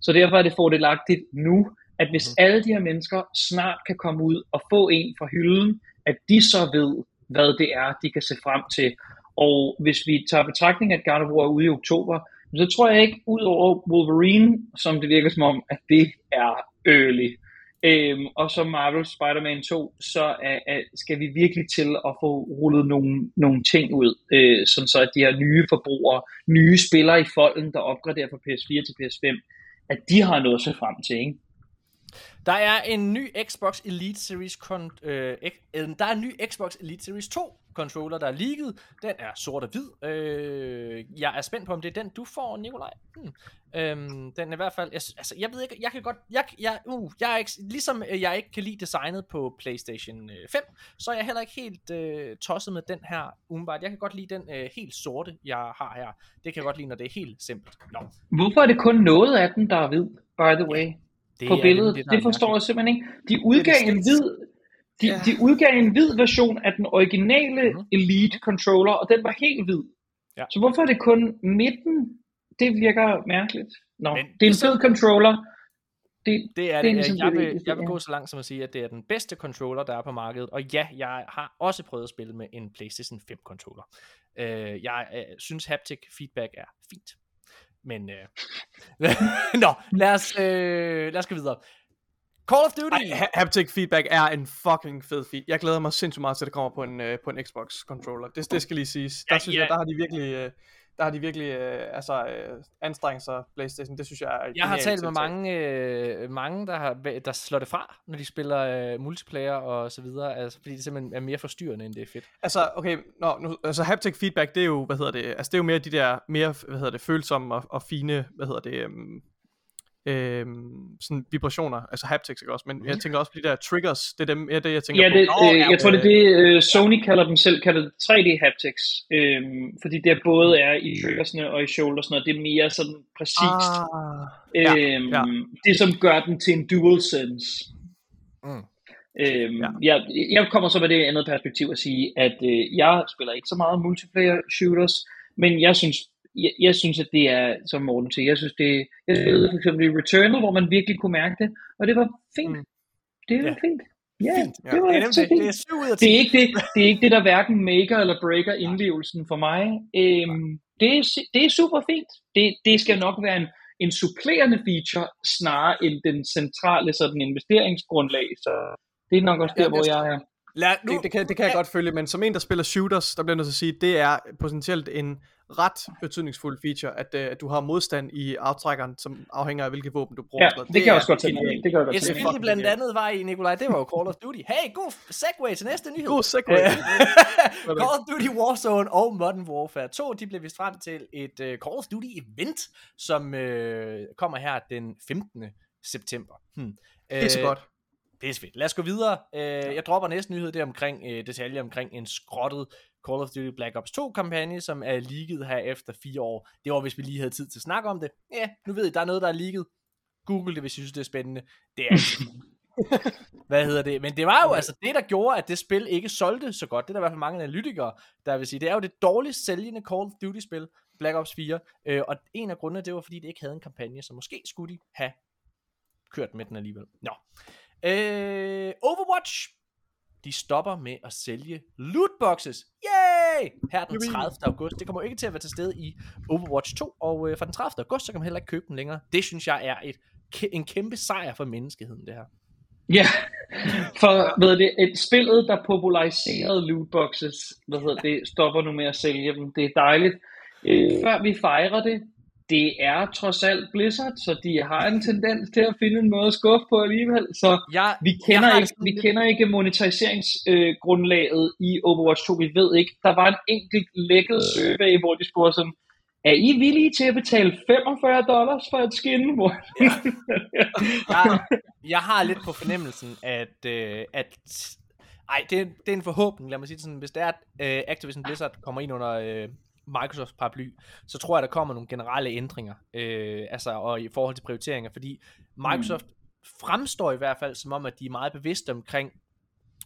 Så derfor er det fordelagtigt nu, at hvis mhm. alle de her mennesker snart kan komme ud og få en fra hylden, at de så ved, hvad det er, de kan se frem til. Og hvis vi tager betragtning, at God of War er ude i oktober, så tror jeg ikke, ud over Wolverine, som det virker som om, at det er early. Øhm, og så Marvel Spider-Man 2, så er, er, skal vi virkelig til at få rullet nogle, nogle ting ud, øh, som så at de her nye forbrugere, nye spillere i folden, der opgraderer fra PS4 til PS5, at de har noget at se frem til, ikke? Der er en ny Xbox Elite Series kon, øh, øh, der er en ny Xbox Elite Series 2 controller, der er leaget. Den er sort og hvid. Øh, jeg er spændt på, om det er den, du får, Nikolaj. Hmm. Øhm, den er i hvert fald, jeg, altså, jeg ved ikke, jeg kan godt, jeg, jeg, uh, jeg er ikke, ligesom øh, jeg ikke kan lide designet på PlayStation 5, øh, så er jeg heller ikke helt øh, tosset med den her umiddelbart. Jeg kan godt lide den øh, helt sorte, jeg har her. Det kan jeg godt lide, når det er helt simpelt. Nå. Hvorfor er det kun noget af den, der er hvid, by the way? Det på billedet, det, det forstår jeg simpelthen ikke. De udgav en hvid, de, ja. de udgav en hvid version af den originale mm-hmm. Elite controller, og den var helt hvid. Ja. Så hvorfor er det kun midten det virker mærkeligt. Nå, Men, det er en fed controller. Det, det er det. det er ligesom jeg, vil, det, jeg vil gå så langt som at sige, at det er den bedste controller, der er på markedet. Og ja, jeg har også prøvet at spille med en PlayStation 5 controller. Uh, jeg uh, synes haptic feedback er fint. Men, uh... <laughs> nå, lad os, uh, lad os gå videre. Call of Duty! Ej, haptic feedback er en fucking fed feed. Jeg glæder mig sindssygt meget til, at det kommer på en, uh, på en Xbox controller. Det, det skal lige siges. Der ja, synes ja. jeg, der har de virkelig... Uh, der har de virkelig øh, altså, øh, anstrengt sig, Playstation. Det synes jeg er Jeg har talt med mange, øh, mange der, har, der slår det fra, når de spiller øh, multiplayer og så videre, altså, fordi det simpelthen er mere forstyrrende, end det er fedt. Altså, okay, nå, nu, altså haptic feedback, det er jo, hvad hedder det, altså det er jo mere de der, mere, hvad hedder det, følsomme og, og fine, hvad hedder det, øhm, øh, sådan vibrationer, altså haptics, ikke også? Men jeg tænker også på de der triggers, det er dem, er det jeg tænker ja, det, på. Øh, jeg tror det er det, uh, Sony kalder dem selv, kalder det 3D haptics, øh, fordi det både er i triggersne og i shouldersne, og det er mere sådan præcist. Ah, ja, øh, ja. Det som gør den til en dual sense. Mm. Øhm, ja. jeg, jeg kommer så med det andet perspektiv at sige, at øh, jeg spiller ikke så meget multiplayer shooters, men jeg synes jeg, jeg synes, at det er, som Morten siger, jeg synes, det jeg spillede for eksempel i Returnal, hvor man virkelig kunne mærke det, og det var fint. Mm. Det var ja. fint. Ja, fint. ja. det var det, er fint. Det, er ud af det, er ikke det, <laughs> det er ikke det, der hverken maker eller breaker indlevelsen for mig. Øhm, det, er, det er super fint. Det, det skal nok være en, en supplerende feature, snarere end den centrale sådan investeringsgrundlag. Så det er nok også der, ja, hvor jeg er. Lad, nu, det, det, kan, det kan jeg godt følge, men som en, der spiller shooters, der bliver nødt til at sige, det er potentielt en ret betydningsfuld feature, at, uh, at du har modstand i aftrækkeren, som afhænger af hvilket våben du bruger. Ja, det, det kan jeg også godt tænke Det kan jeg godt tænke mig. blandt andet var i, Nikolaj, det var jo Call of Duty. Hey, god segue til næste nyhed. God segue. Call of Duty Warzone og Modern Warfare 2, de blev vist frem til et uh, Call of Duty event, som uh, kommer her den 15. september. Hmm. Det er så godt. Det er fedt. Lad os gå videre. Uh, jeg dropper næste nyhed der omkring uh, detaljer omkring en skrottet Call of Duty Black Ops 2 kampagne, som er leaget her efter fire år. Det var, hvis vi lige havde tid til at snakke om det. Ja, nu ved I, der er noget, der er leaget. Google det, hvis I synes, det er spændende. Det er <laughs> Hvad hedder det? Men det var jo altså det, der gjorde, at det spil ikke solgte så godt. Det er der i hvert fald mange analytikere, der vil sige. Det er jo det dårligst sælgende Call of Duty-spil, Black Ops 4. Øh, og en af grundene, det var, fordi det ikke havde en kampagne, så måske skulle de have kørt med den alligevel. Nå. Øh, Overwatch de stopper med at sælge lootboxes. Yay! Her den 30. august. Det kommer ikke til at være til stede i Overwatch 2, og øh, fra den 30. august, så kan man heller ikke købe dem længere. Det synes jeg er et, en kæmpe sejr for menneskeheden, det her. Ja, for hvad det, et spillet, der populariserede lootboxes, hvad hedder det, stopper nu med at sælge dem. Det er dejligt. Øh, før vi fejrer det, det er trods alt Blizzard, så de har en tendens til at finde en måde at skuffe på alligevel. Så jeg, vi, kender ikke, vi kender ikke monetariseringsgrundlaget øh, i Overwatch 2. Vi ved ikke. Der var en enkelt lækket survey, hvor de spurgte sådan, er I villige til at betale 45 dollars for et skin? <laughs> Ja. jeg, jeg har lidt på fornemmelsen, at, øh, at ej, det, er, det er en forhåbning, lad mig sige det sådan, hvis det er, at øh, Activision Blizzard kommer ind under øh, Microsoft paraply, så tror jeg, der kommer nogle generelle ændringer, øh, altså og i forhold til prioriteringer, fordi Microsoft mm. fremstår i hvert fald som om, at de er meget bevidste omkring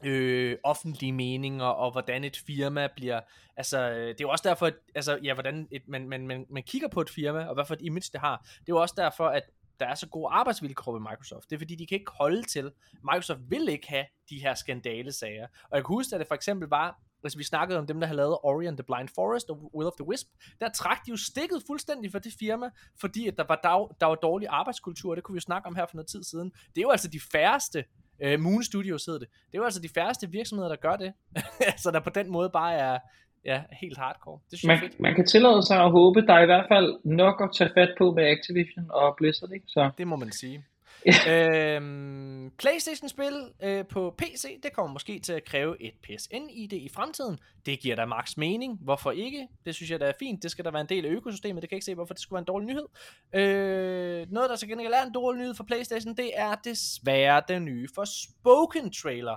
øh, offentlige meninger, og hvordan et firma bliver, altså, det er jo også derfor, at, altså, ja, hvordan et, man, man, man, man kigger på et firma, og hvad for et image det har, det er jo også derfor, at der er så gode arbejdsvilkår ved Microsoft. Det er fordi, de kan ikke holde til. Microsoft vil ikke have de her skandalesager. Og jeg kan huske, at det for eksempel var hvis vi snakkede om dem, der har lavet Ori and the Blind Forest og Will of the Wisp, der trak de jo stikket fuldstændig for det firma, fordi at der var, dag, der var dårlig arbejdskultur, og det kunne vi jo snakke om her for noget tid siden. Det er jo altså de færreste, uh, Moon Studios hedder det, det er jo altså de færreste virksomheder, der gør det, <laughs> så der på den måde bare er, ja, helt hardcore. Det synes man, jeg fedt. man kan tillade sig at håbe, der er i hvert fald nok at tage fat på med Activision og Blizzard, ikke? Så. Det må man sige. Øhm, Playstation-spil øh, på PC, det kommer måske til at kræve et PSN-ID i fremtiden. Det giver da max mening. Hvorfor ikke? Det synes jeg, der er fint. Det skal der være en del af økosystemet. Det kan jeg ikke se, hvorfor det skulle være en dårlig nyhed. Øh, noget, der så gengæld er en dårlig nyhed for Playstation, det er desværre den nye for Spoken-trailer.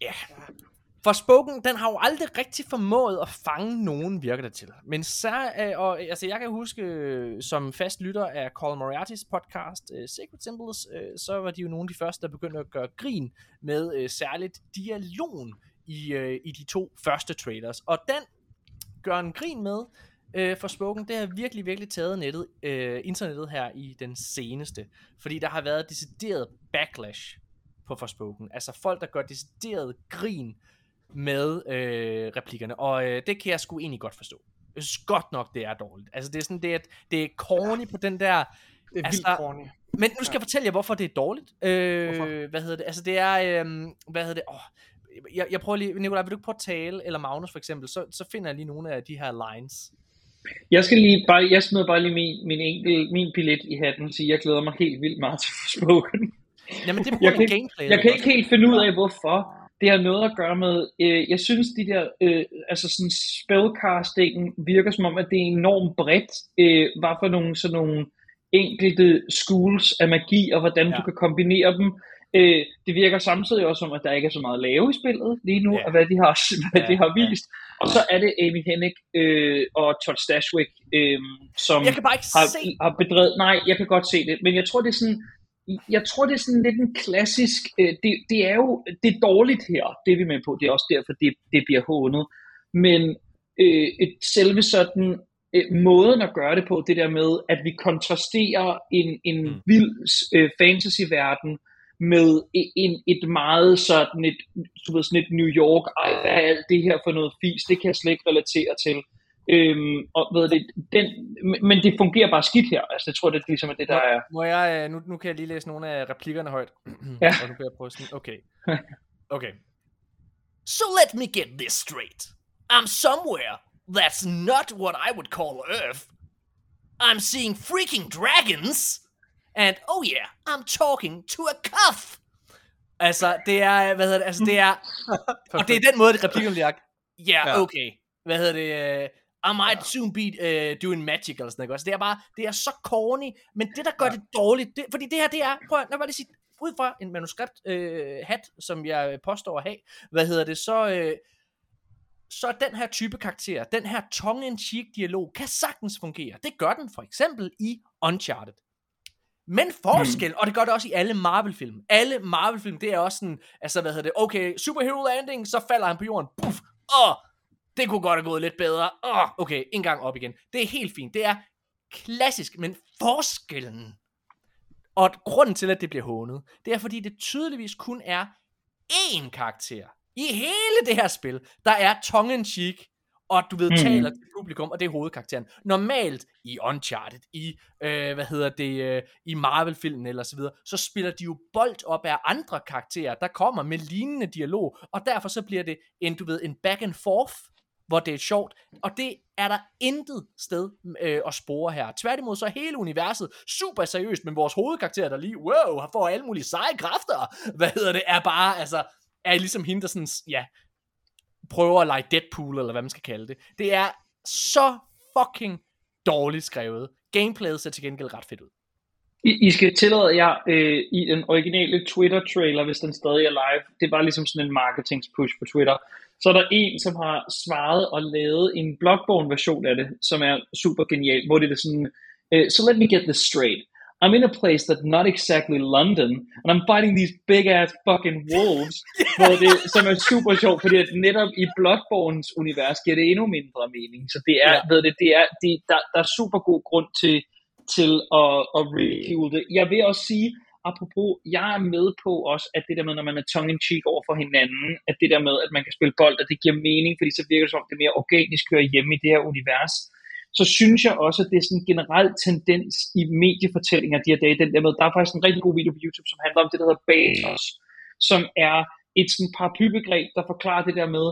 Ja, for Spoken, den har jo aldrig rigtig formået at fange nogen, virker det til. Men så, øh, og, altså jeg kan huske, øh, som fast lytter af Carl Moriartys podcast, øh, Sacred Symbols, øh, så var de jo nogle af de første, der begyndte at gøre grin med særligt dialogen i, i de to første trailers. Og den gør en grin med øh, for Spoken, det har virkelig, virkelig taget nettet, øh, internettet her i den seneste. Fordi der har været decideret backlash på Forspoken. Altså folk, der gør decideret grin med øh, replikkerne, og øh, det kan jeg sgu egentlig godt forstå. Jeg synes godt nok, det er dårligt. Altså, det er sådan, det er, det er corny på den der... Det er altså, vildt corny. Men nu skal jeg fortælle jer, hvorfor det er dårligt. Øh, Hvorfor? Hvad hedder det? Altså, det er... Øh, hvad hedder det? Åh, jeg, jeg prøver lige... Nikolaj, vil du ikke prøve at tale? Eller Magnus for eksempel. Så, så finder jeg lige nogle af de her lines. Jeg skal lige bare, jeg smider bare lige min, min, enkel, min billet i hatten og sige, jeg glæder mig helt vildt meget til Forspoken. Jamen, det er på Jeg grund af kan, gameplay. jeg kan ikke helt finde ud af, hvorfor. Det har noget at gøre med, øh, jeg synes de der, øh, altså sådan spellcastingen virker som om, at det er enormt bredt, øh, hvad for nogle sådan nogle enkelte schools af magi, og hvordan ja. Ja. du kan kombinere dem. Øh, det virker samtidig også som, at der ikke er så meget at lave i spillet lige nu, Ja. og hvad de har, <laughs> hvad Ja, de har ja. vist. Og så er det Amy Hennig øh, og Todd Stashwick, øh, som Jeg kan bare ikke har, se... har bedrevet, nej, jeg kan godt se det, men jeg tror, det er sådan, jeg tror, det er sådan lidt en klassisk, øh, det, det er jo, det er dårligt her, det er vi med på, det er også derfor, det, det bliver hånet, men øh, et, selve sådan øh, måden at gøre det på, det der med, at vi kontrasterer en, en Mm. vild øh, fantasyverden med e- en, et meget sådan et, du ved, sådan et New York, ej, hvad er alt det her for noget fis, det kan jeg slet ikke relatere til. Øhm, og ved det, den, men- det fungerer bare skidt her. Altså, jeg tror, det er ligesom er det, der er... Må jeg, øh, nu, nu kan jeg lige læse nogle af replikkerne højt. <clears throat> Ja. Og nu kan jeg prøve sådan, okay. <laughs> Okay. So let me get this straight. I'm somewhere that's not what I would call Earth. I'm seeing freaking dragons. And oh yeah, I'm talking to a cuff. Altså, det er, hvad hedder det, altså det er, <laughs> og det er den måde, det replikkerne bliver. Ja, Ja. okay. Hvad hedder det, uh, I might soon be uh, doing magic, eller sådan noget. også? Det er bare, det er så corny, men det, der gør Ja. det dårligt, det, fordi det her, det er, prøv at, lad mig lige sige, ud fra en manuskript øh, hat, som jeg påstår at have, hvad hedder det, så, øh, så den her type karakter, den her tongue-in-cheek dialog, kan sagtens fungere. Det gør den for eksempel i Uncharted. Men forskel, mm. og det gør det også i alle Marvel-film. Alle Marvel-film, det er også sådan, altså hvad hedder det, okay, superhero landing, så falder han på jorden, puff, åh, det kunne godt have gået lidt bedre, åh, okay, en gang op igen. Det er helt fint, det er klassisk, men forskellen, og grunden til, at det bliver hånet, det er fordi, det tydeligvis kun er én karakter i hele det her spil, der er tongue-in-cheek, og du ved, Mhm. taler til publikum, og det er hovedkarakteren. Normalt i Uncharted, i, øh, hvad hedder det, øh, i Marvel-filmen eller så videre, så spiller de jo bold op af andre karakterer, der kommer med lignende dialog, og derfor så bliver det en, du ved, en back and forth, hvor det er sjovt, og det er der intet sted øh, at spore her. Tværtimod så er hele universet super seriøst, men vores hovedkarakter, der lige, wow, har får alle mulige seje kræfter, hvad hedder det, er bare, altså, er ligesom hende, der sådan, ja, prøver at lege Deadpool, eller hvad man skal kalde det. Det er så fucking dårligt skrevet. Gameplayet ser til gengæld ret fedt ud. I, I skal tillade jer øh, i den originale Twitter-trailer, hvis den stadig er live. Det var ligesom sådan en marketing-push på Twitter. Så er der en, som har svaret og lavet en Bloodborne-version af det, som er super genial, hvor det er sådan, øh, so let me get this straight. I'm in a place that's not exactly London, and I'm fighting these big ass fucking wolves, <laughs> hvor det, som er super sjovt, fordi at netop i Bloodborns univers giver det endnu mindre mening. Så det er, ja. ved det, det er, det, der, der er super god grund til, til at, at ridicule det. Jeg vil også sige, apropos, jeg er med på også, at det der med, når man er tongue-in-cheek over for hinanden, at det der med, at man kan spille bold, at det giver mening, fordi så virker det som om, det mere organisk hører hjemme i det her univers. Så synes jeg også, at det er sådan en generel tendens i mediefortællinger de her dage, den der med, der er faktisk en rigtig god video på YouTube, som handler om det, der hedder Batos, som er et sådan paraplybegreb, der forklarer det der med,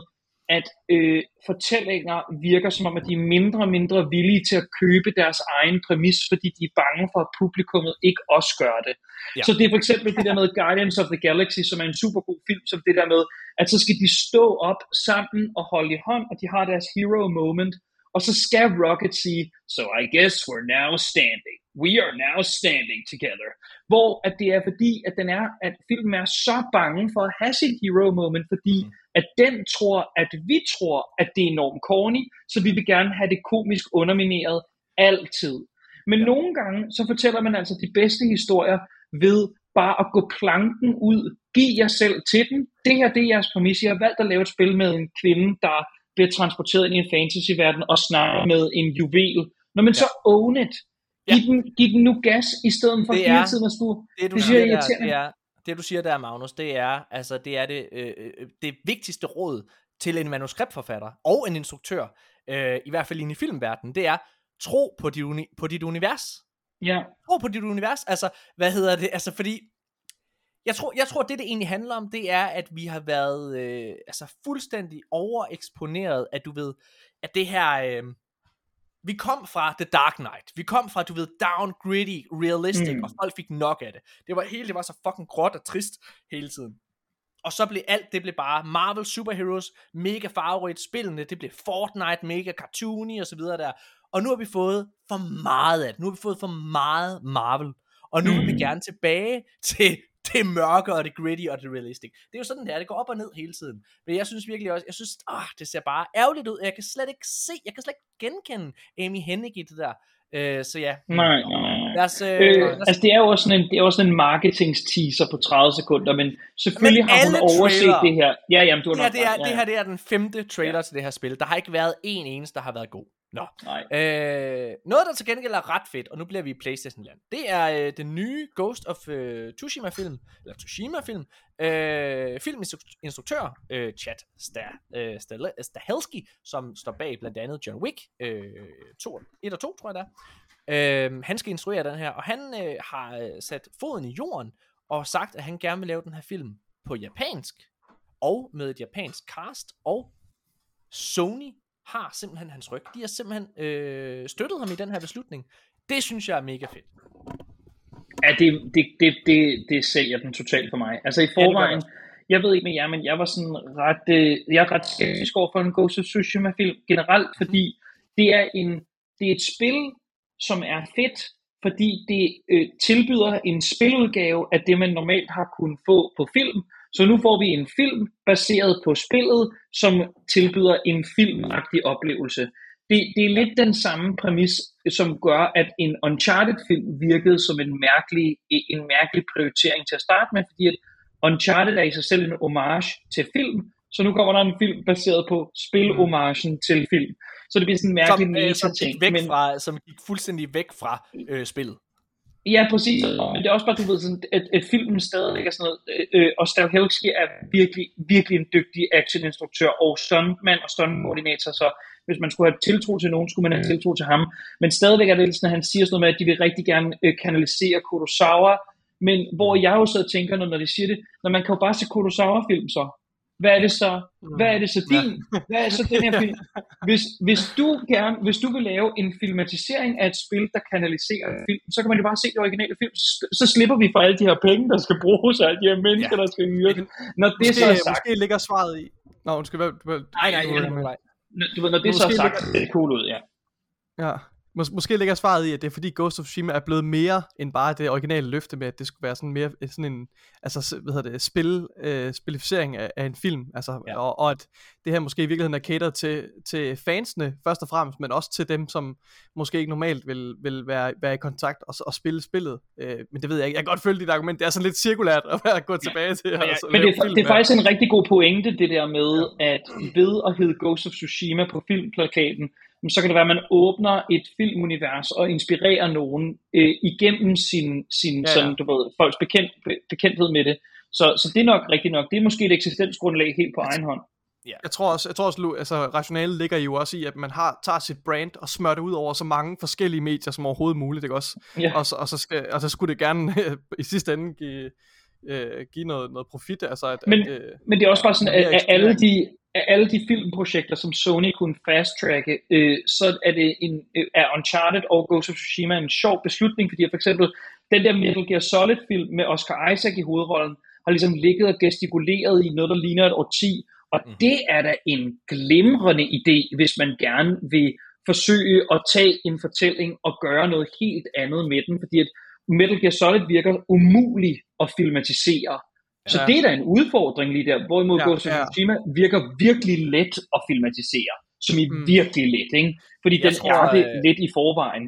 at øh, fortællinger virker som om, at de er mindre og mindre villige til at købe deres egen præmis, fordi de er bange for, at publikummet ikke også gør det. Ja. Så det er for eksempel det der med Guardians of the Galaxy, som er en super god film, som det der med, at så skal de stå op sammen og holde i hånd, og de har deres hero moment, og så skal Rocket sige, so I guess we're now standing. We are now standing together. Hvor at det er fordi, at, den er, at filmen er så bange for at have sit hero moment, fordi mm. at den tror, at vi tror, at det er enormt corny, så vi vil gerne have det komisk undermineret altid. Men ja. nogle gange, så fortæller man altså de bedste historier ved bare at gå planken ud. Giv jer selv til den. Det her, det er jeres præmis. Jeg har valgt at lave et spil med en kvinde, der bliver transporteret ind i en fantasyverden og snakker med en juvel. Når man ja. så own it, giv, ja. den, giv den nu gas, i stedet for det hele tiden at stå. Det, du det, siger, der, det, er, det du siger der, Magnus, det er, altså, det, er det, øh, øh, det vigtigste råd til en manuskriptforfatter og en instruktør, øh, i hvert fald i filmverdenen, det er, tro på dit, uni- på dit univers. Ja. Tro på dit univers. Altså, hvad hedder det? Altså, fordi jeg tror, jeg tror, det det egentlig handler om, det er, at vi har været øh, altså fuldstændig overeksponeret, at du ved, at det her, øh, vi kom fra The Dark Knight, vi kom fra, du ved, down, gritty, realistic, mm. og folk fik nok af det. Det var hele, det var så fucking gråt og trist hele tiden. Og så blev alt, det blev bare Marvel Superheroes, mega farverigt, spillene, det blev Fortnite, mega cartoony og så videre der. Og nu har vi fået for meget af det. Nu har vi fået for meget Marvel. Og nu mm. vil vi mm. gerne tilbage til det mørke og det gritty og det realistic. Det er jo sådan, det er. Det går op og ned hele tiden. Men jeg synes virkelig også, jeg synes, ah, det ser bare ærgerligt ud. Jeg kan slet ikke se, jeg kan slet ikke genkende Amy Hennig i det der. Uh, så ja. Nej, nej, nej. Lad os, uh, øh, lad os... Altså det er jo også sådan en, det er også en marketingsteaser på 30 sekunder, men selvfølgelig men har hun overset trailer, det her. Ja, jamen, du har det, her, det, er, ja, ja. det her det er den femte trailer ja. til det her spil. Der har ikke været en eneste, der har været god. Nå. Nej. Øh, noget, der til gengæld er ret fedt, og nu bliver vi i Playstation-land, det er øh, den nye Ghost of øh, Tsushima-film, eller Tsushima-film, øh, filminstruktør, øh, Chad øh, Stahelski, som står bag blandt andet John Wick, øh, 2, 1 og 2, tror jeg der. Øh, han skal instruere den her, og han øh, har øh, sat foden i jorden, og sagt, at han gerne vil lave den her film på japansk, og med et japansk cast, og Sony har simpelthen hans ryg. De har simpelthen øh, støttet ham i den her beslutning. Det synes jeg er mega fedt. Ja, det, det, det, det, det sælger den totalt for mig. Altså i forvejen, jeg ved ikke med jer, men jeg var sådan ret, øh, jeg er ret skeptisk over for en Ghost of Tsushima film generelt, fordi det er, en, det er et spil, som er fedt, fordi det øh, tilbyder en spiludgave af det, man normalt har kunnet få på film, så nu får vi en film baseret på spillet, som tilbyder en filmagtig oplevelse. Det, det er lidt den samme præmis, som gør, at en Uncharted-film virkede som en mærkelig, en mærkelig prioritering til at starte med, fordi at Uncharted er i sig selv en homage til film, så nu kommer der en film baseret på spil-homagen til film. Så det bliver sådan en mærkelig som, øh, som gik væk men, fra, som gik fuldstændig væk fra øh, spillet. Ja, præcis. Men det er også bare, du ved, sådan, at, at filmen stadig er sådan noget, øh, øh og Stahelski er virkelig, virkelig en dygtig actioninstruktør og stuntmand og stuntkoordinator, så hvis man skulle have tiltro til nogen, skulle man have tiltro til ham. Men stadigvæk er det sådan, at han siger sådan noget med, at de vil rigtig gerne øh, kanalisere Kurosawa, men hvor jeg jo så tænker, når, når de siger det, når man kan jo bare se Kurosawa-film så. Hvad er det så? Hvad er det så din? Hvad er så den her film? Hvis, hvis, du gerne, hvis du vil lave en filmatisering af et spil, der kanaliserer film, så kan man jo bare se det originale film. Så slipper vi for alle de her penge, der skal bruges, og alle de her mennesker, ja. der skal hyre. Når det måske, så er sagt. Måske ligger svaret i. Nå, undskyld. Hvad, hvad, nej, nej, nej, nej. Du ved, når det så er sagt, det er cool ud, ja. Ja. Mås- måske ligger svaret i, at det er fordi Ghost of Tsushima er blevet mere end bare det originale løfte med, at det skulle være sådan mere sådan en, altså, hvad hedder det, spil, øh, spilificering af, af en film, altså, ja. og, og, at det her måske i virkeligheden er catered til, til fansene først og fremmest, men også til dem, som måske ikke normalt vil, vil være, være i kontakt og, og spille spillet. Øh, men det ved jeg ikke. Jeg kan godt følge dit argument. Det er sådan lidt cirkulært at være gå tilbage til. Ja, altså, men det, er, det er faktisk en rigtig god pointe, det der med, ja. at ved at hedde Ghost of Tsushima på filmplakaten, så kan det være, at man åbner et filmunivers og inspirerer nogen øh, igennem sin, sin ja, ja. Sådan, du ved, folks bekendt, bekendthed med det. Så, så det er nok rigtigt nok. Det er måske et eksistensgrundlag helt på egen hånd. Ja. Jeg tror også, jeg tror også altså, rationalet ligger jo også i, at man har, tager sit brand og smører det ud over så mange forskellige medier som overhovedet muligt, ikke også? Ja. Og, så, og, så skal, og så skulle det gerne <laughs> i sidste ende give, øh, give noget, noget profit. Altså at, men, at, øh, men det er også bare sådan, at, at alle, de, af alle de filmprojekter, som Sony kunne fast-tracke, øh, så er det en, øh, er Uncharted og Ghost of Tsushima en sjov beslutning, fordi for eksempel den der Metal Gear Solid film med Oscar Isaac i hovedrollen, har ligesom ligget og gestikuleret i noget, der ligner et årti, og mm. det er da en glimrende idé, hvis man gerne vil forsøge at tage en fortælling og gøre noget helt andet med den, fordi at Metal Gear Solid virker umulig at filmatisere. Så ja. det er da en udfordring lige der, hvorimod ja, Ghost of Tsushima ja. virker virkelig let at filmatisere, som i mm. virkelig let, ikke? fordi jeg den tror, er det øh... lidt i forvejen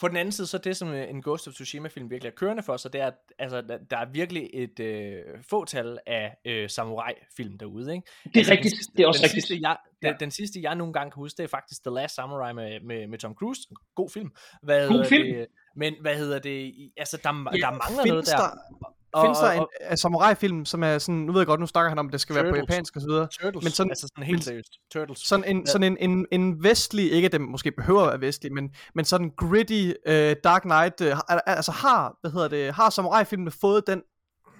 på den anden side, så det, som en Ghost of Tsushima-film virkelig er kørende for sig, det er, at altså, der er virkelig et øh, fåtal af øh, samurai-film derude. Ikke? Det er altså, rigtigt, sidste, det er også den rigtigt. Sidste, jeg, ja. den, den sidste, jeg nogle gange kan huske, det er faktisk The Last Samurai med, med, med Tom Cruise. God film. Hvad God film. Det, men hvad hedder det? Altså, der, ja, der mangler noget der. der og, findes der en uh, samurai-film, som er sådan, nu ved jeg godt, nu snakker han om, at det skal Turtles. være på japansk og så videre. Turtles, men sådan, altså sådan helt seriøst. Turtles. Sådan en, sådan en, en, en vestlig, ikke at det måske behøver at være vestlig, men, men sådan gritty uh, Dark Knight, uh, altså har, hvad hedder det, har samurai-filmene fået den,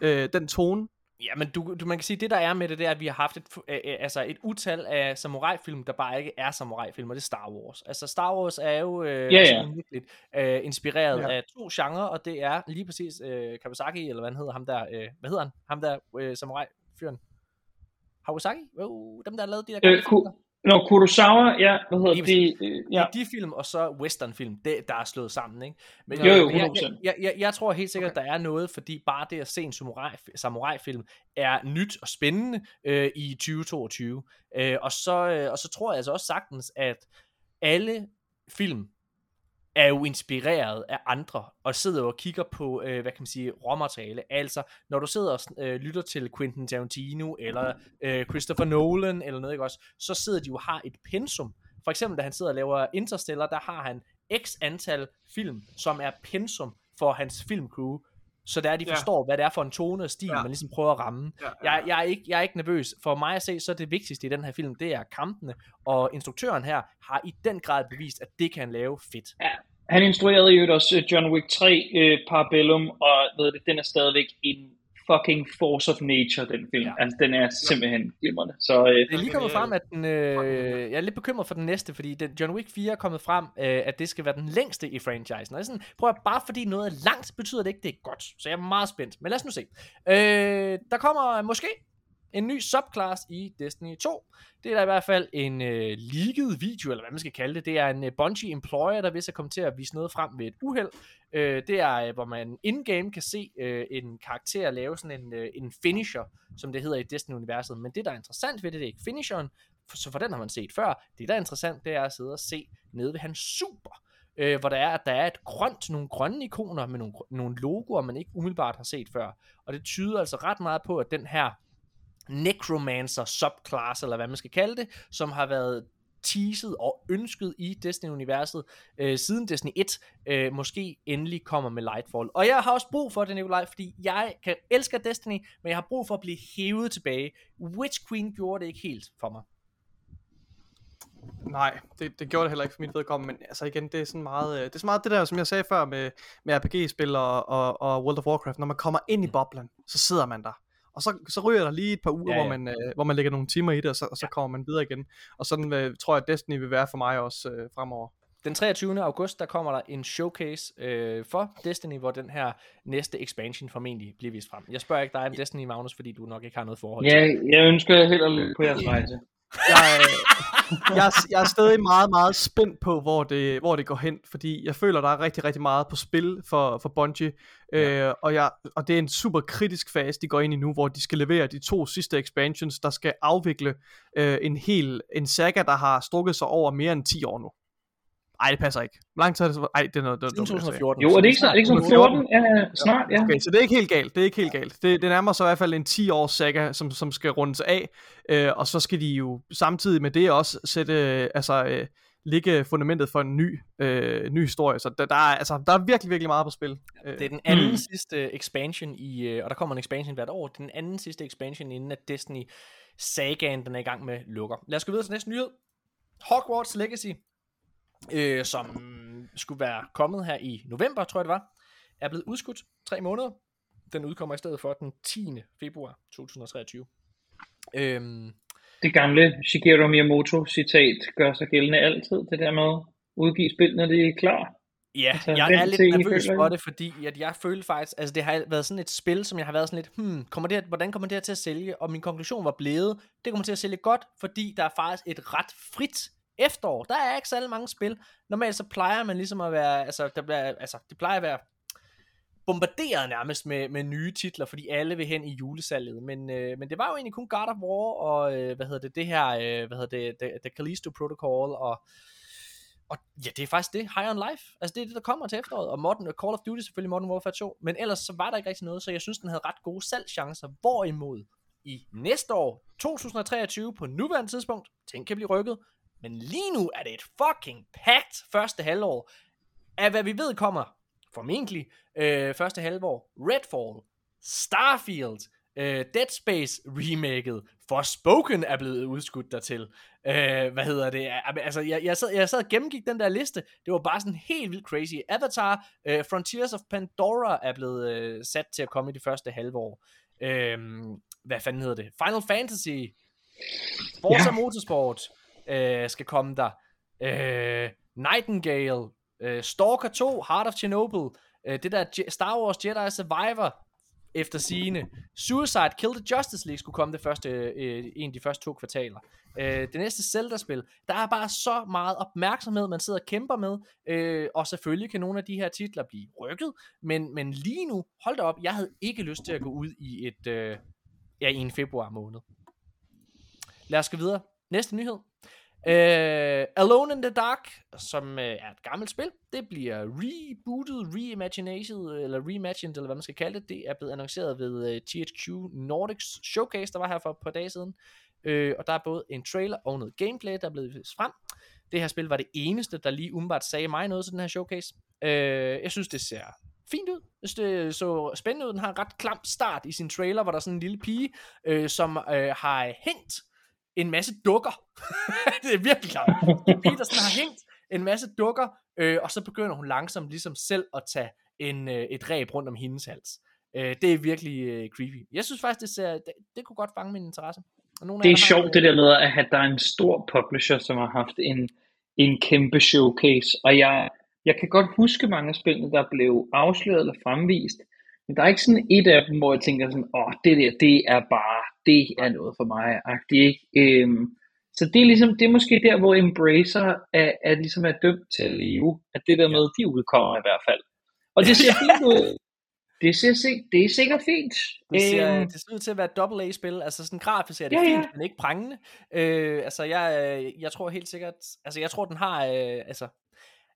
uh, den tone, Ja, men du, du, man kan sige, det der er med det, det er, at vi har haft et, øh, altså et utal af samurai-film, der bare ikke er samurai-film, og det er Star Wars. Altså Star Wars er jo øh, ja, ja. Virkelig, øh, inspireret ja. af to genrer, og det er lige præcis øh, Kawasaki, eller hvad han hedder, ham der, øh, hvad hedder han? Ham der øh, samurai-fyren. Kawasaki? Oh, dem der lavet de der øh, Nå, Kurosawa, ja, hvad hedder det? Øh, ja. De film, og så westernfilm, det, der er slået sammen, ikke? Men jo, jo, 100%. Jeg, jeg, jeg, jeg tror helt sikkert, okay. der er noget, fordi bare det at se en samurai, samurai-film er nyt og spændende øh, i 2022. Øh, og, så, øh, og så tror jeg altså også sagtens, at alle film, er jo inspireret af andre, og sidder og kigger på, øh, hvad kan man sige, råmateriale. Altså, når du sidder og øh, lytter til Quentin Tarantino, eller øh, Christopher Nolan, eller noget, ikke også, så sidder de jo og har et pensum. For eksempel, da han sidder og laver Interstellar, der har han x antal film, som er pensum for hans filmcrew, så der de forstår, ja. hvad det er for en tone og stil, ja. man ligesom prøver at ramme. Ja, ja, Jeg, jeg, er ikke, jeg er ikke nervøs. For mig at se, så er det vigtigste i den her film, det er kampene, og instruktøren her har i den grad bevist, at det kan han lave fedt. Ja. Han instruerede jo også øh, John Wick 3, uh, øh, Parabellum, og ved det, den er stadigvæk en fucking force of nature, den film. Ja. Altså, den er simpelthen glimrende. Så, øh, det er lige kommet frem, at den, øh, jeg er lidt bekymret for den næste, fordi den, John Wick 4 er kommet frem, øh, at det skal være den længste i franchisen. Og sådan, prøv at bare fordi noget er langt, betyder det ikke, det er godt. Så jeg er meget spændt. Men lad os nu se. Øh, der kommer måske en ny subclass i Destiny 2. Det er der i hvert fald en øh, leaked video, eller hvad man skal kalde det. Det er en øh, Bungie employer, der vil så komme til at vise noget frem med et uheld. Øh, det er, øh, hvor man in-game kan se øh, en karakter lave sådan en, øh, en finisher, som det hedder i Destiny-universet. Men det, der er interessant ved det, det er ikke finisheren, for, så for den har man set før. Det, der er interessant, det er at sidde og se nede ved hans super øh, hvor der er, at der er et grønt, nogle grønne ikoner med nogle, nogle logoer, man ikke umiddelbart har set før. Og det tyder altså ret meget på, at den her Necromancer subclass, eller hvad man skal kalde det, som har været teaset og ønsket i Destiny-universet øh, siden Destiny 1 øh, måske endelig kommer med Lightfall. Og jeg har også brug for det, Nikolaj, fordi jeg kan elske Destiny, men jeg har brug for at blive hævet tilbage. Witch Queen gjorde det ikke helt for mig. Nej, det, det gjorde det heller ikke for mit vedkommende, men altså igen, det er sådan meget, øh, det er så meget det der, som jeg sagde før med, med RPG-spil og, og, og World of Warcraft, når man kommer ind i mm. boblen, så sidder man der og så, så ryger der lige et par uger, ja, ja. Hvor, man, øh, hvor man lægger nogle timer i det, og så, og så ja. kommer man videre igen. Og sådan øh, tror jeg, at Destiny vil være for mig også øh, fremover. Den 23. august, der kommer der en showcase øh, for Destiny, hvor den her næste expansion formentlig bliver vist frem. Jeg spørger ikke dig om Destiny, Magnus, fordi du nok ikke har noget forhold ja, til Ja, jeg ønsker helt at på jeres rejse. Jeg, jeg, er, jeg er stadig meget, meget spændt på, hvor det, hvor det går hen, fordi jeg føler, der er rigtig, rigtig meget på spil for, for Bungie, ja. øh, og, jeg, og det er en super kritisk fase, de går ind i nu, hvor de skal levere de to sidste expansions, der skal afvikle øh, en hel en saga, der har strukket sig over mere end 10 år nu. Nej, det passer ikke. Hvor lang tid er det så? Ej, det er noget, det er 2014. Jo, er det ikke, snart, er det ikke sådan 14? Ja, snart, ja. Okay, så det er ikke helt galt. Det er ikke helt galt. Det, det nærmer sig i hvert fald en 10 års saga, som, som skal rundes af. Øh, og så skal de jo samtidig med det også sætte, øh, altså, øh, ligge fundamentet for en ny, øh, ny historie. Så der, der, er, altså, der er virkelig, virkelig meget på spil. Det er den anden mm. sidste expansion i, øh, og der kommer en expansion hvert år, den anden sidste expansion inden at Destiny sagaen, den er i gang med lukker. Lad os gå videre til næste nyhed. Hogwarts Legacy øh, som skulle være kommet her i november, tror jeg det var, er blevet udskudt tre måneder. Den udkommer i stedet for den 10. februar 2023. Øhm, Det gamle Shigeru Miyamoto-citat gør sig gældende altid, det der med udgive spil, når det er klar. Ja, altså, jeg er lidt nervøs for det, fordi at jeg følte faktisk, altså det har været sådan et spil, som jeg har været sådan lidt, hmm, kommer det, hvordan kommer det her til at sælge? Og min konklusion var blevet, det kommer til at sælge godt, fordi der er faktisk et ret frit efterår. Der er ikke særlig mange spil. Normalt så plejer man ligesom at være, altså, der bliver, altså det plejer at være bombarderet nærmest med, med nye titler, fordi alle vil hen i julesalget. Men, øh, men det var jo egentlig kun God of War og, øh, hvad hedder det, det her, øh, hvad hedder det, The, The Callisto Protocol og og ja, det er faktisk det, High on Life. Altså det er det, der kommer til efteråret. Og Modern, øh, Call of Duty selvfølgelig Modern Warfare 2. Men ellers så var der ikke rigtig noget, så jeg synes, den havde ret gode salgschancer. Hvorimod i næste år, 2023, på nuværende tidspunkt, ting kan blive rykket. Men lige nu er det et fucking packed første halvår. Af hvad vi ved kommer, formentlig, øh, første halvår, Redfall, Starfield, øh, Dead Space remaket, Forspoken er blevet udskudt dertil. Øh, hvad hedder det? Altså, jeg, jeg, sad, jeg sad og gennemgik den der liste. Det var bare sådan helt vildt crazy. Avatar, øh, Frontiers of Pandora er blevet øh, sat til at komme i det første halve år. Øh, hvad fanden hedder det? Final Fantasy, Forza ja. Motorsport øh, skal komme der. Øh, Nightingale, øh, Stalker 2, Heart of Chernobyl, øh, det der Star Wars Jedi Survivor, efter sigende. Suicide Kill the Justice League skulle komme det første, øh, en af de første to kvartaler. Øh, det næste Zelda-spil, der er bare så meget opmærksomhed, man sidder og kæmper med, øh, og selvfølgelig kan nogle af de her titler blive rykket, men, men lige nu, hold da op, jeg havde ikke lyst til at gå ud i et, øh, ja, i en februar måned. Lad os gå videre. Næste nyhed. Uh, Alone in the Dark, som uh, er et gammelt spil, det bliver rebooted, reimagined, eller reimagined, eller hvad man skal kalde det. Det er blevet annonceret ved uh, øh, THQ Nordics Showcase, der var her for et par dage siden. Uh, og der er både en trailer og noget gameplay, der er blevet vist frem. Det her spil var det eneste, der lige umiddelbart sagde mig noget til den her showcase. Uh, jeg synes, det ser fint ud. Jeg synes, det så spændende ud. Den har en ret klam start i sin trailer, hvor der er sådan en lille pige, øh, som øh, har hængt en masse dukker. <laughs> det er virkelig klart. Petersen har hængt en masse dukker, øh, og så begynder hun langsomt ligesom selv at tage en, øh, et ræb rundt om hendes hals. Øh, det er virkelig øh, creepy. Jeg synes faktisk, det, ser, det, det kunne godt fange min interesse. Og nogle det er sjovt har, det der med, at der er en stor publisher, som har haft en, en kæmpe showcase, og jeg, jeg kan godt huske mange af spillene, der blev afsløret eller fremvist, men der er ikke sådan et af dem, hvor jeg tænker sådan, åh, det der, det er bare, det er noget for mig, agtigt, ikke? Øhm, så det er ligesom, det er måske der, hvor Embracer er, er ligesom er dømt til at leve, at det der med, de udkommer i hvert fald. Og det ser <laughs> fint ud. Det, ser, det er sikkert fint. Det, ser, øhm, det ser ud til at være et AA-spil. Altså sådan grafisk er det ja, fint, ja. men ikke prangende. Øh, altså jeg, jeg tror helt sikkert, altså jeg tror den har, øh, altså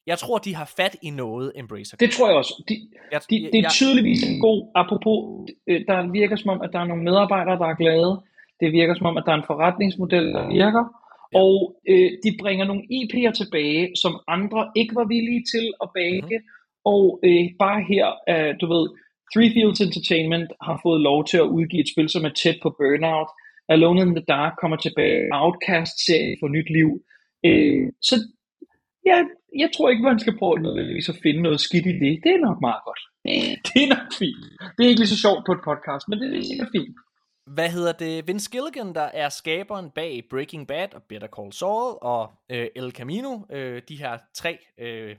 jeg tror, de har fat i noget, Embracer. Det tror jeg også. De, jeg, de, det er jeg, tydeligvis en god, apropos, øh, der virker som om, at der er nogle medarbejdere, der er glade. Det virker som om, at der er en forretningsmodel, der virker. Ja. Og øh, de bringer nogle IP'er tilbage, som andre ikke var villige til at bage. Mm. Og øh, bare her, øh, du ved, Three Fields Entertainment har fået lov til at udgive et spil, som er tæt på Burnout. Alone in the Dark kommer tilbage. Outcast-serie for nyt liv. Øh, så ja, jeg tror ikke, man skal prøve nødvendigvis at finde noget skidt i det. Det er nok meget godt. <laughs> Det er nok fint. Det er ikke lige så sjovt på et podcast, men det er sikkert fint. Hvad hedder det? Vince Gilligan, der er skaberen bag Breaking Bad og Better Call Saul og øh, El Camino, øh, de her tre øh,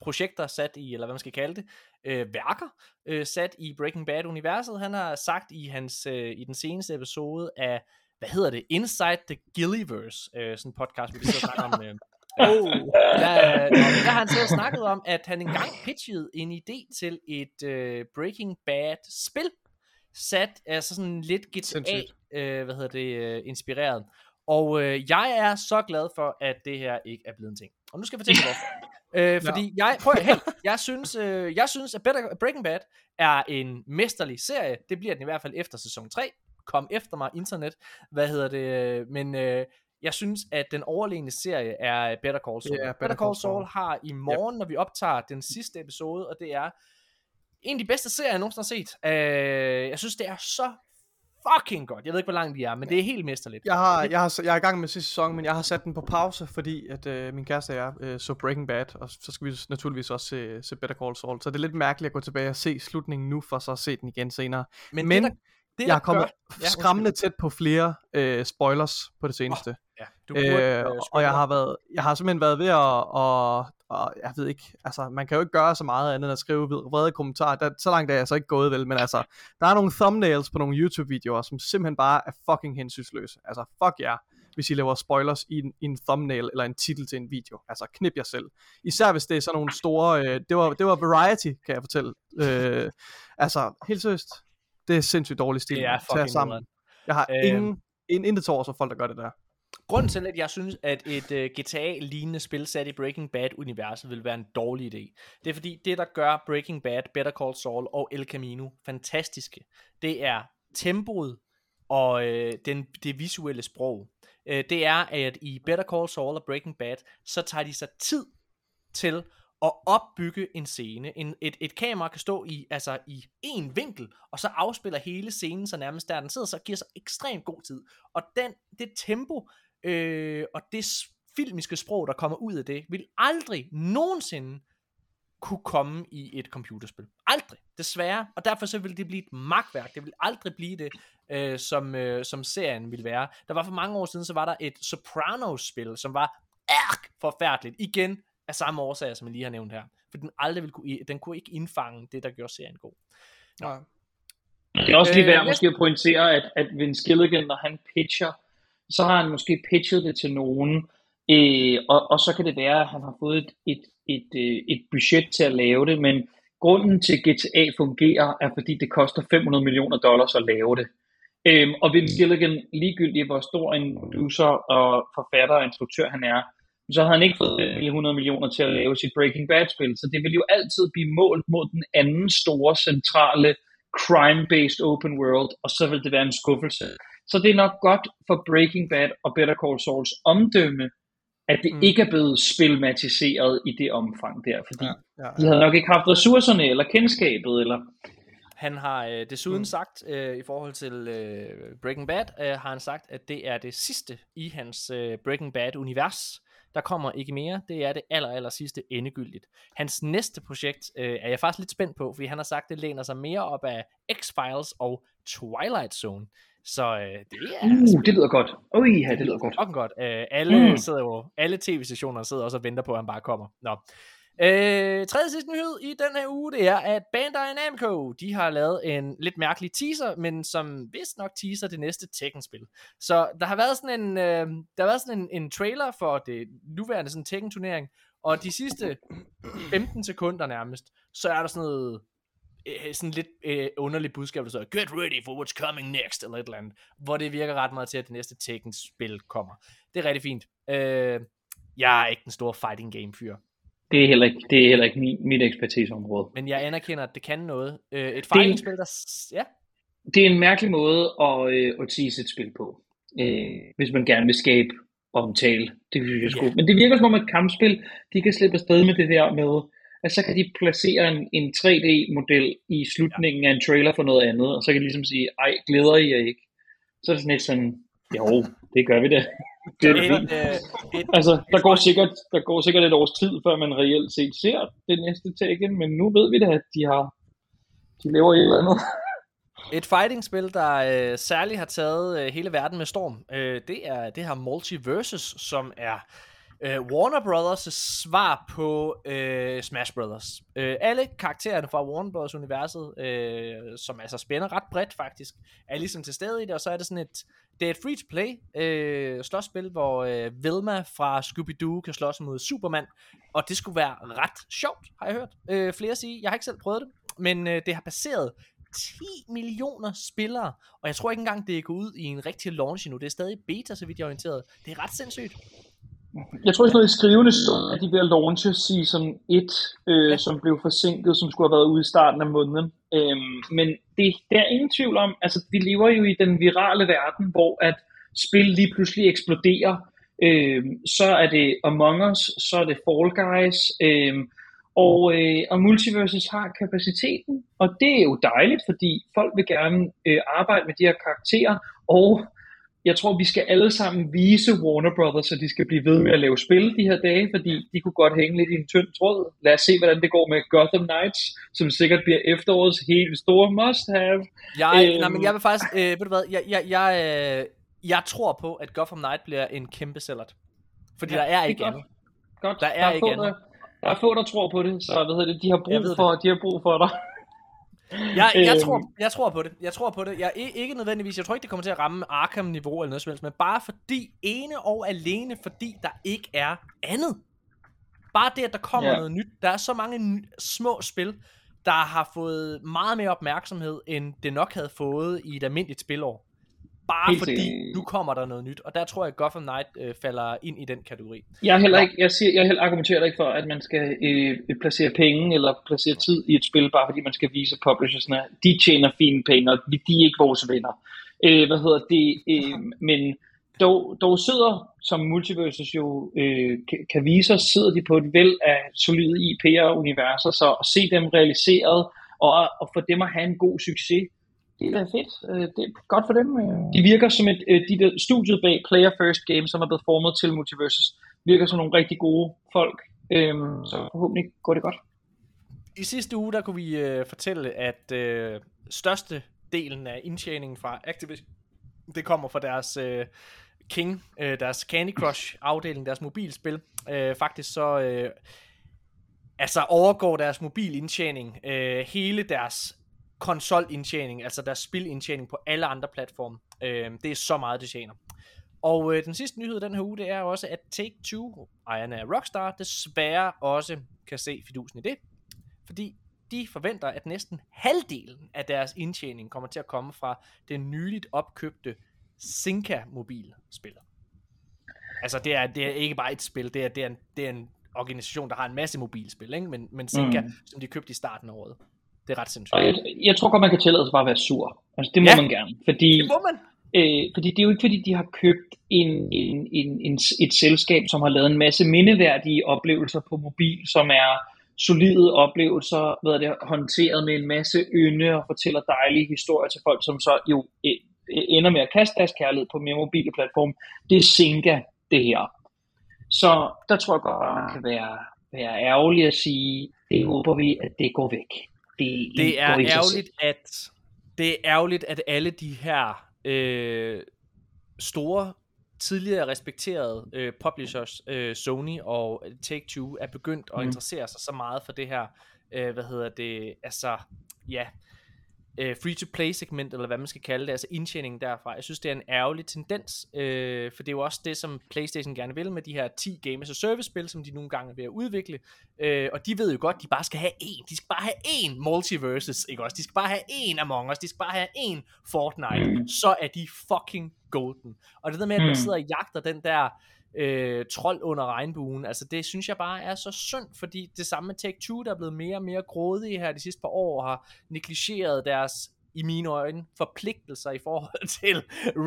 projekter sat i, eller hvad man skal kalde det, øh, værker øh, sat i Breaking Bad-universet. Han har sagt i hans øh, i den seneste episode af, hvad hedder det, Inside the Gilliverse, øh, sådan en podcast, hvor vi så snakker om <laughs> øh, Oh, der, der har han så snakket om, at han engang pitchede en idé til et uh, Breaking Bad spil, sat altså sådan lidt GTA, uh, øh, hvad hedder det, uh, inspireret. Og uh, jeg er så glad for, at det her ikke er blevet en ting. Og nu skal jeg fortælle hvorfor. <laughs> Uh, fordi ja. jeg, prøv at hey, jeg synes, uh, jeg synes, at Better, Breaking Bad er en mesterlig serie. Det bliver den i hvert fald efter sæson 3. Kom efter mig, internet. Hvad hedder det? Men uh, jeg synes, at den overlegne serie er Better Call Saul. Yeah, Better, Better Call Saul har i morgen, yep. når vi optager den sidste episode, og det er en af de bedste serier, jeg nogensinde har set. Uh, jeg synes, det er så fucking godt. Jeg ved ikke, hvor langt de er, men det er helt mesterligt. Jeg har, jeg har, jeg er i gang med sidste sæson, men jeg har sat den på pause, fordi at uh, min kæreste og jeg uh, så Breaking Bad, og så skal vi naturligvis også se, se Better Call Saul. Så det er lidt mærkeligt at gå tilbage og se slutningen nu, for så at se den igen senere. Men, men det, der, det, jeg er kommet ja, skræmmende tæt på flere øh, spoilers på det seneste. Oh, ja, du burde, øh, og jeg har været, jeg har simpelthen været ved at, og, og jeg ved ikke, altså man kan jo ikke gøre så meget andet end at skrive vrede kommentarer. Der, så langt er jeg så ikke gået vel, men altså, <laughs> der er nogle thumbnails på nogle YouTube-videoer, som simpelthen bare er fucking hensynsløse. Altså, fuck jer. Yeah hvis I laver spoilers i en, i en thumbnail eller en titel til en video. Altså knip jer selv. Især hvis det er sådan nogle store, øh, det, var, det var Variety, kan jeg fortælle. Øh, <laughs> altså, helt seriøst, det er sindssygt dårlig stil. Det er fucking sammen. Jeg har øh, ingen, en, intet til for folk, der gør det der. Grunden til, at jeg synes, at et øh, uh, GTA-lignende spil sat i Breaking Bad-universet vil være en dårlig idé, det er fordi, det der gør Breaking Bad, Better Call Saul og El Camino fantastiske, det er tempoet og øh, den, det visuelle sprog øh, det er, at i Better Call Saul og Breaking Bad, så tager de sig tid til at opbygge en scene. En, et, et kamera kan stå i altså i en vinkel, og så afspiller hele scenen så nærmest der den sidder, så giver sig ekstremt god tid. Og den, det tempo øh, og det filmiske sprog, der kommer ud af det, vil aldrig nogensinde kunne komme i et computerspil. Aldrig, desværre. Og derfor så vil det blive et magtværk. Det vil aldrig blive det, øh, som, øh, som serien vil være. Der var for mange år siden, så var der et Sopranos-spil, som var ærk forfærdeligt. Igen af samme årsager, som jeg lige har nævnt her. For den aldrig ville kunne, den kunne ikke indfange det, der gjorde serien god. Nå. Det er også lige værd øh, måske at pointere, at, at Vince Gilligan, når han pitcher, så har han måske pitchet det til nogen, øh, og, og så kan det være, at han har fået et, et, et, øh, et budget til at lave det, men grunden til GTA fungerer, er fordi det koster 500 millioner dollars at lave det. Øhm, og Vince Gilligan, ligegyldigt hvor stor en producer og forfatter og instruktør han er, så havde han ikke fået 100 millioner til at lave sit Breaking Bad-spil. Så det vil jo altid blive målt mod den anden store, centrale, crime-based open world, og så vil det være en skuffelse. Så det er nok godt for Breaking Bad og Better Call Sauls omdømme, at det mm. ikke er blevet spilmatiseret i det omfang der, fordi ja, ja, ja. de havde nok ikke haft ressourcerne, eller kendskabet, eller han har øh, desuden mm. sagt, øh, i forhold til øh, Breaking Bad, øh, har han sagt, at det er det sidste i hans øh, Breaking Bad-univers. Der kommer ikke mere. Det er det aller, aller sidste endegyldigt. Hans næste projekt øh, er jeg faktisk lidt spændt på, fordi han har sagt, at det læner sig mere op af X-Files og Twilight Zone. Så øh, det er... Uh, det lyder godt. Ui, ja, det lyder godt. godt. Øh, alle, mm. sidder jo, alle tv-stationer sidder også og venter på, at han bare kommer. Nå. Øh, tredje sidste nyhed i den her uge, det er, at Bandai Namco, de har lavet en lidt mærkelig teaser, men som vist nok teaser det næste Tekken-spil. Så der har været sådan en, øh, der har været sådan en, en trailer for det nuværende sådan Tekken-turnering, og de sidste 15 sekunder nærmest, så er der sådan noget øh, sådan lidt øh, underligt budskab, der så get ready for what's coming next, eller et eller andet, hvor det virker ret meget til, at det næste Tekken-spil kommer. Det er rigtig fint. Øh, jeg er ikke den store fighting game fyr. Det er heller ikke, det er heller ikke min, mit ekspertiseområde. Men jeg anerkender, at det kan noget. Øh, et fighting-spil, der... Ja. Det er en mærkelig måde at, øh, at tease et spil på. Øh, hvis man gerne vil skabe omtale. Det synes jeg yeah. Men det virker som om et kampspil, de kan slippe afsted med det der med, at så kan de placere en, en 3D-model i slutningen ja. af en trailer for noget andet, og så kan de ligesom sige, ej, glæder I jer ikke? Så er det sådan lidt sådan, jo, det gør vi da. <laughs> Det er det fint. Øh, altså, der går, sikkert, der går sikkert et års tid, før man reelt set ser det næste Tekken, men nu ved vi da, at de har de lever i et eller andet. <laughs> Et fighting-spil, der øh, særligt har taget øh, hele verden med storm, øh, det er det her Multiversus, som er øh, Warner Brothers' svar på øh, Smash Brothers. Øh, alle karaktererne fra Warner Brothers universet, øh, som altså spænder ret bredt faktisk, er ligesom til stede i det, og så er det sådan et, det er et free-to-play øh, slåsspil, hvor øh, Velma fra Scooby-Doo kan slås mod Superman, og det skulle være ret sjovt, har jeg hørt øh, flere sige. Jeg har ikke selv prøvet det, men øh, det har passeret 10 millioner spillere, og jeg tror ikke engang, det er gået ud i en rigtig launch endnu. Det er stadig beta, så vidt jeg er orienteret. Det er ret sindssygt. Jeg tror, det er i skrivende stund, at de vil launche season 1, øh, ja. som blev forsinket, som skulle have været ude i starten af måneden. Øhm, men det, der er ingen tvivl om, altså vi lever jo i den virale verden, hvor at spil lige pludselig eksploderer. Øhm, så er det Among Us, så er det Fall Guys, øhm, og, øh, og Multiverses har kapaciteten, og det er jo dejligt, fordi folk vil gerne øh, arbejde med de her karakterer, og jeg tror, vi skal alle sammen vise Warner Brothers, at de skal blive ved med at lave spil de her dage, fordi de kunne godt hænge lidt i en tynd tråd. Lad os se, hvordan det går med Gotham Knights, som sikkert bliver efterårets helt store must-have. Jeg, øhm, nej, men jeg vil faktisk, øh, ved du hvad, jeg, jeg, jeg, øh, jeg tror på, at Gotham Knight bliver en kæmpe sælger. Fordi ja, der er ikke andet. Godt. Der er, der er ikke andet. Der er få, der tror på det, så hvad hedder det, de har brug, for, de har brug for dig. Jeg, jeg, øhm. tror, jeg tror på det. Jeg tror på det. Jeg ikke nødvendigvis, jeg tror ikke, det kommer til at ramme Arkham-niveau eller noget som helst, men bare fordi, ene og alene fordi, der ikke er andet. Bare det, at der kommer yeah. noget nyt. Der er så mange små spil, der har fået meget mere opmærksomhed, end det nok havde fået i et almindeligt spilår. Bare Helt fordi nu kommer der noget nyt, og der tror jeg, at Gotham Knight øh, falder ind i den kategori. Jeg er heller ikke, jeg, siger, jeg heller argumenterer ikke for, at man skal øh, placere penge eller placere tid i et spil, bare fordi man skal vise publishersne, de tjener fine penge, og de er ikke vores venner. Øh, hvad hedder det? Øh, men dog, dog sidder, som Multiverses jo øh, kan vise os, sidder de på et væld af solide IP'er og universer, så at se dem realiseret, og, og for dem at have en god succes, det er fedt. Øh, det er godt for dem. Øh. De virker som et, øh, de der studiet bag Player First Game, som er blevet formet til Multiverses, virker som nogle rigtig gode folk. Øhm, så forhåbentlig går det godt. I sidste uge, der kunne vi øh, fortælle, at øh, største delen af indtjeningen fra Activision, det kommer fra deres øh, King, øh, deres Candy Crush afdeling, deres mobilspil. Øh, faktisk så øh, altså overgår deres mobilindtjening øh, hele deres konsolindtjening, altså deres spilindtjening på alle andre platforme. Øh, det er så meget, det tjener. Og øh, den sidste nyhed den her uge, det er også, at Take-Two, ejerne af Rockstar, desværre også kan se fidusen i det. Fordi de forventer, at næsten halvdelen af deres indtjening kommer til at komme fra det nyligt opkøbte Sinka mobilspil. Altså det er, det er ikke bare et spil, det er, det er, en, det er en organisation, der har en masse mobilspil, ikke? Men, men Sinka, mm. som de købte i starten af året. Det er ret sindssygt. Og jeg, jeg tror godt, man kan tillade sig bare at være sur. Altså, det må ja, man gerne. Fordi, det må man. Øh, fordi det er jo ikke fordi, de har købt en, en, en, en, et selskab, som har lavet en masse mindeværdige oplevelser på mobil, som er solide oplevelser, hvad det, håndteret med en masse ynde og fortæller dejlige historier til folk, som så jo øh, ender med at kaste deres kærlighed på mere mobile platform. Det er det her. Så der tror jeg godt, man kan være, være ærgerlig at sige, det håber vi, at det går væk det, det er ærgerligt, at det er ærgerligt, at alle de her øh, store tidligere respekterede øh, publishers, øh, Sony og Take-Two, er begyndt at mm. interessere sig så meget for det her, øh, hvad hedder det, altså, ja, øh, free-to-play segment, eller hvad man skal kalde det, altså indtjeningen derfra. Jeg synes, det er en ærgerlig tendens, øh, for det er jo også det, som Playstation gerne vil med de her 10 games og service-spil, som de nogle gange er ved at udvikle. Øh, og de ved jo godt, de bare skal have én. De skal bare have én multiverses, ikke også? De skal bare have én Among Us, de skal bare have én Fortnite. Mm. Så er de fucking golden. Og det der med, at man mm. sidder og jagter den der øh, trold under regnbuen. Altså det synes jeg bare er så synd, fordi det samme med Take-Two, der er blevet mere og mere grådige her de sidste par år, har negligeret deres i mine øjne, forpligtelser i forhold <laughs> til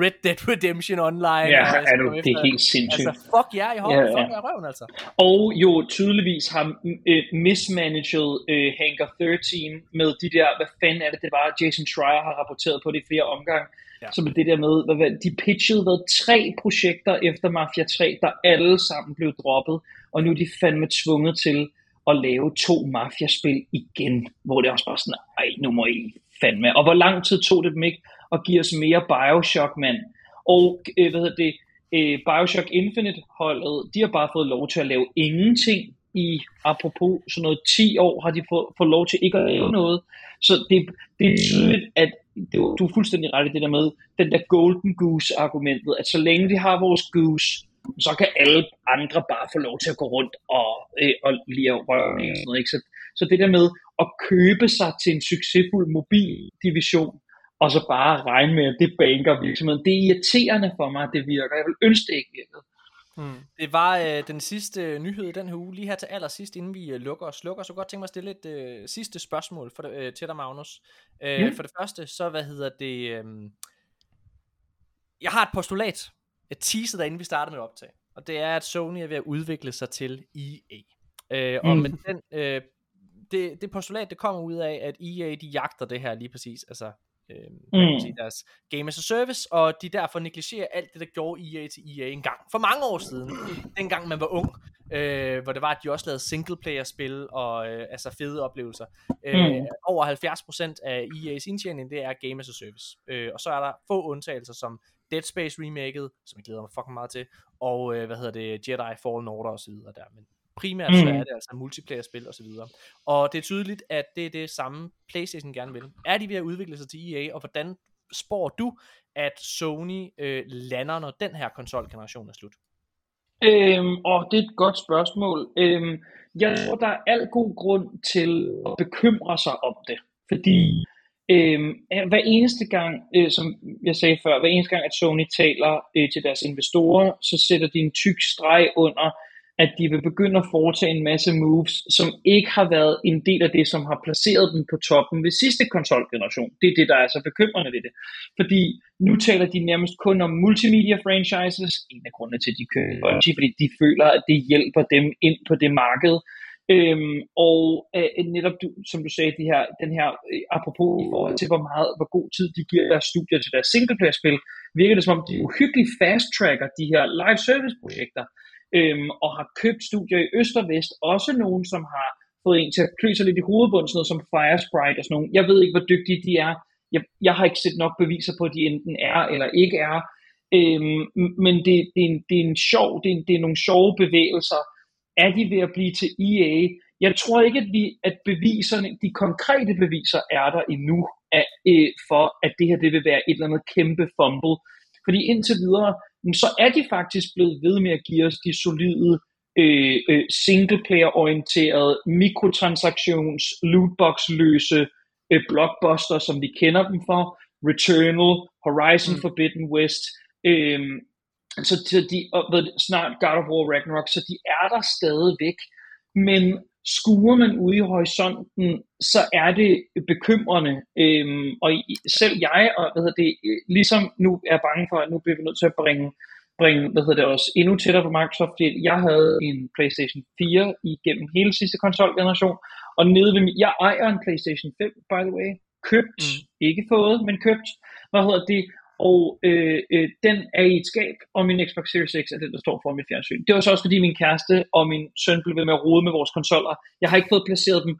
Red Dead Redemption Online. Ja, og, er du, det er helt sindssygt. Altså, fuck ja, jeg holder ja, ja. fuck jeg røven, altså. Og jo tydeligvis har uh, mismanaged uh, Hangar 13 med de der, hvad fanden er det, det var, Jason Schreier har rapporteret på det i flere omgange, Ja. Som er det der med, hvad, de pitchede hvad, tre projekter efter Mafia 3, der alle sammen blev droppet, og nu er de fandme tvunget til at lave to Mafia-spil igen, hvor det også bare sådan, ej, nu må I fandme. Og hvor lang tid tog det dem ikke at give os mere Bioshock, mand? Og, øh, hvad hedder det, øh, Bioshock Infinite-holdet, de har bare fået lov til at lave ingenting i, apropos sådan noget 10 år, har de fået, fået lov til ikke at lave noget. Så det, det er tydeligt, at det, du er fuldstændig ret i det der med, den der golden goose argumentet, at så længe vi har vores goose, så kan alle andre bare få lov til at gå rundt og, øh, og lige røre og sådan noget. Ikke? Så, så det der med at købe sig til en succesfuld mobildivision, og så bare regne med, at det banker virksomheden, det er irriterende for mig, at det virker. Jeg vil ønske det ikke virkede. Mm. Det var øh, den sidste nyhed den her uge, lige her til allersidst, inden vi øh, lukker og slukker. Så godt tænke mig at stille et øh, sidste spørgsmål for, øh, til dig, Magnus. Øh, mm. For det første, så hvad hedder det... Øh, jeg har et postulat, et teaser der inden vi starter med optag. Og det er, at Sony er ved at udvikle sig til EA. Øh, og mm. med den, øh, det, det postulat, det kommer ud af, at EA de jagter det her lige præcis. Altså øh, mm. sige, deres game as a service, og de derfor negligerer alt det, der gjorde EA til EA engang. For mange år siden, dengang man var ung, øh, hvor det var, at de også lavede single-player-spil og øh, altså fede oplevelser. Øh, mm. Over 70% af EA's indtjening, det er game as a service. Øh, og så er der få undtagelser som Dead Space remaket, som jeg glæder mig fucking meget til, og øh, hvad hedder det, Jedi Fallen Order og så videre der. Men primært mm. så er det altså multiplayer-spil og så videre. Og det er tydeligt, at det er det samme PlayStation gerne vil. Er de ved at udvikle sig til EA, og hvordan spår du, at Sony øh, lander, når den her konsolgeneration er slut? Øhm, og det er et godt spørgsmål. Øhm, jeg tror, der er al god grund til at bekymre sig om det. Fordi øhm, hver eneste gang, øh, som jeg sagde før, hver eneste gang, at Sony taler øh, til deres investorer, så sætter de en tyk streg under, at de vil begynde at foretage en masse moves, som ikke har været en del af det, som har placeret dem på toppen ved sidste konsolgeneration. Det er det, der er så bekymrende ved det. Fordi nu taler de nærmest kun om multimedia franchises, en af grundene til, at de køber Bungie, fordi de føler, at det hjælper dem ind på det marked. Øhm, og øh, netop, du, som du sagde, de her, den her, øh, apropos i forhold til, hvor, meget, hvor god tid de giver deres studier til deres singleplayer-spil, virker det som om, de uhyggeligt fast-tracker de her live service-projekter øhm, og har købt studier i øst og vest, også nogen, som har fået en til at klø sig lidt i hovedbunden, sådan noget som Firesprite og sådan nogle. Jeg ved ikke, hvor dygtige de er. Jeg, jeg har ikke set nok beviser på, at de enten er eller ikke er. Øhm, men det, det, er en, det er en sjov, det er, en, det er nogle sjove bevægelser. Er de ved at blive til EA? Jeg tror ikke, at, vi, at beviserne, de konkrete beviser er der endnu af, øh, for, at det her det vil være et eller andet kæmpe fumble. Fordi indtil videre, så er de faktisk blevet ved med at give os de solide øh, øh, singleplayer-orienterede, mikrotransaktions, lootbox-løse øh, blockbuster, som vi kender dem for. Returnal, Horizon mm. Forbidden West, øh, så, så de, og, snart God of War Ragnarok, så de er der stadigvæk. Men skuer man ude i horisonten, så er det bekymrende. Øhm, og selv jeg, og hvad hedder det, ligesom nu er bange for, at nu bliver vi nødt til at bringe, bringe hvad hedder det, også endnu tættere på Microsoft. Fordi jeg havde en PlayStation 4 igennem hele sidste konsolgeneration, og nede ved mig, jeg ejer en PlayStation 5, by the way, købt, mm. ikke fået, men købt, hvad hedder det, og øh, øh, den er i et skab, og min Xbox Series X er den, der står for mit fjernsyn. Det var så også fordi min kæreste og min søn blev ved med at rode med vores konsoller. Jeg har ikke fået placeret dem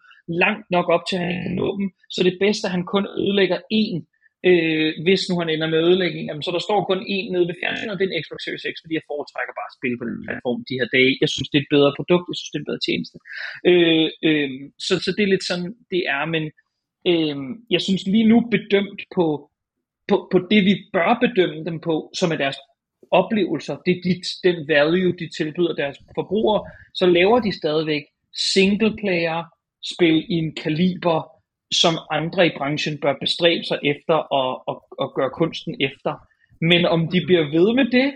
langt nok op til, at han kan nå dem, så det er bedst, at han kun ødelægger én, øh, hvis nu han ender med ødelægning. Jamen, så der står kun én nede ved fjernsynet, og det er en Xbox Series X, fordi jeg foretrækker bare at spille på den platform de her dage. Jeg synes, det er et bedre produkt, jeg synes, det er en bedre tjeneste. Øh, øh, så, så det er lidt sådan, det er, men øh, jeg synes lige nu bedømt på på, på det, vi bør bedømme dem på, som er deres oplevelser, det er dit, den value, de tilbyder deres forbrugere, så laver de stadigvæk single player spil i en kaliber, som andre i branchen bør bestræbe sig efter og, og, og gøre kunsten efter. Men om de bliver ved med det,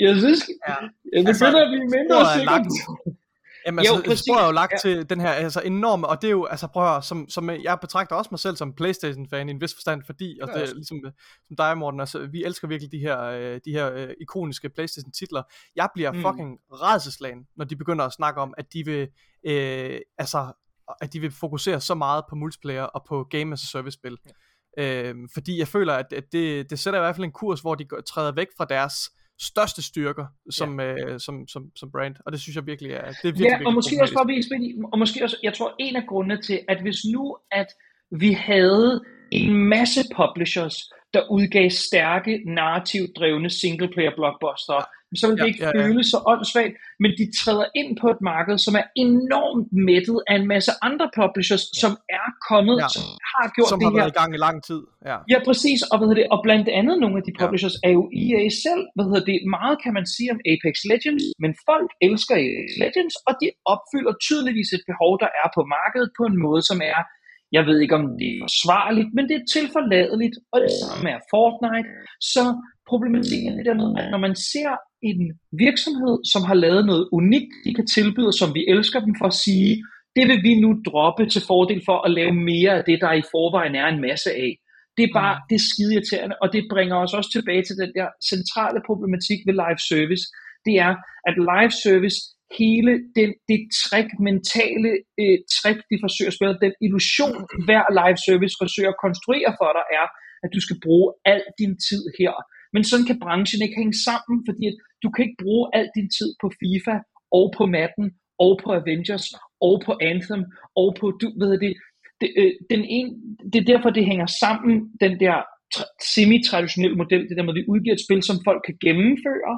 jeg synes, ja. jeg begynder altså, at blive mindre sikker. Jamen altså, jo, præcis. er jo lagt ja. til den her altså, enorme, og det er jo, altså prøv at som, som jeg betragter også mig selv som Playstation-fan i en vis forstand, fordi, og det er ligesom som dig Morten, altså vi elsker virkelig de her, øh, de her øh, ikoniske Playstation-titler. Jeg bliver mm. fucking redselslagen, når de begynder at snakke om, at de vil, øh, altså, at de vil fokusere så meget på multiplayer og på game as a service spil. Ja. Øh, fordi jeg føler, at, at det, det sætter i hvert fald en kurs, hvor de træder væk fra deres største styrker som, ja. øh, som, som, som brand, og det synes jeg virkelig er, det er virkelig, ja, virkelig og måske også bare vise, og måske også, jeg tror en af grundene til, at hvis nu, at vi havde en masse publishers, der udgav stærke, narrativt drevne singleplayer blockbuster, så vil det ja, ikke ja, ja. føles så åndssvagt, men de træder ind på et marked, som er enormt mættet af en masse andre publishers, ja. som er kommet, ja. som har gjort som det har her. været i gang i lang tid. Ja, ja præcis, og, hvad det, og blandt andet nogle af de publishers ja. er jo EA selv, hvad hedder det, meget kan man sige om Apex Legends, men folk elsker Apex Legends, og de opfylder tydeligvis et behov, der er på markedet på en måde, som er jeg ved ikke, om det er forsvarligt, men det er tilforladeligt, og det samme er Fortnite. Så problematikken er det der med, at når man ser en virksomhed, som har lavet noget unikt, de kan tilbyde, som vi elsker dem for at sige, det vil vi nu droppe til fordel for at lave mere af det, der i forvejen er en masse af. Det er bare, det er skide irriterende, og det bringer os også tilbage til den der centrale problematik ved live service. Det er, at live service hele den, det trick, mentale øh, trick, de forsøger at spille, den illusion, hver live service forsøger at konstruere for dig, er, at du skal bruge al din tid her. Men sådan kan branchen ikke hænge sammen, fordi at du kan ikke bruge al din tid på FIFA, og på Madden, og på Avengers, og på Anthem, og på, du ved det, det, øh, den en, det er derfor, det hænger sammen, den der semi-traditionelle model, det der med, at vi udgiver et spil, som folk kan gennemføre,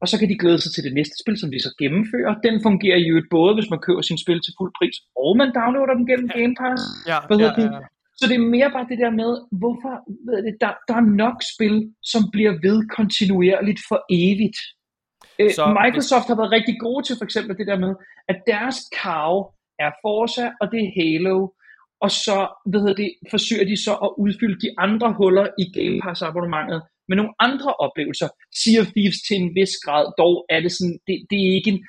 og så kan de glæde sig til det næste spil, som vi så gennemfører. Den fungerer jo både, hvis man køber sin spil til fuld pris, og man downloader dem gennem Game Pass. Ja, ja, ja, ja. Så det er mere bare det der med, hvorfor, ved det, der, der er nok spil, som bliver ved kontinuerligt for evigt. Øh, så, Microsoft har været rigtig gode til for eksempel det der med, at deres kav er Forza, og det er Halo, og så ved det, forsøger de så at udfylde de andre huller i Game Pass abonnementet med nogle andre oplevelser. Sea of Thieves til en vis grad, dog er det sådan, det, det er ikke en,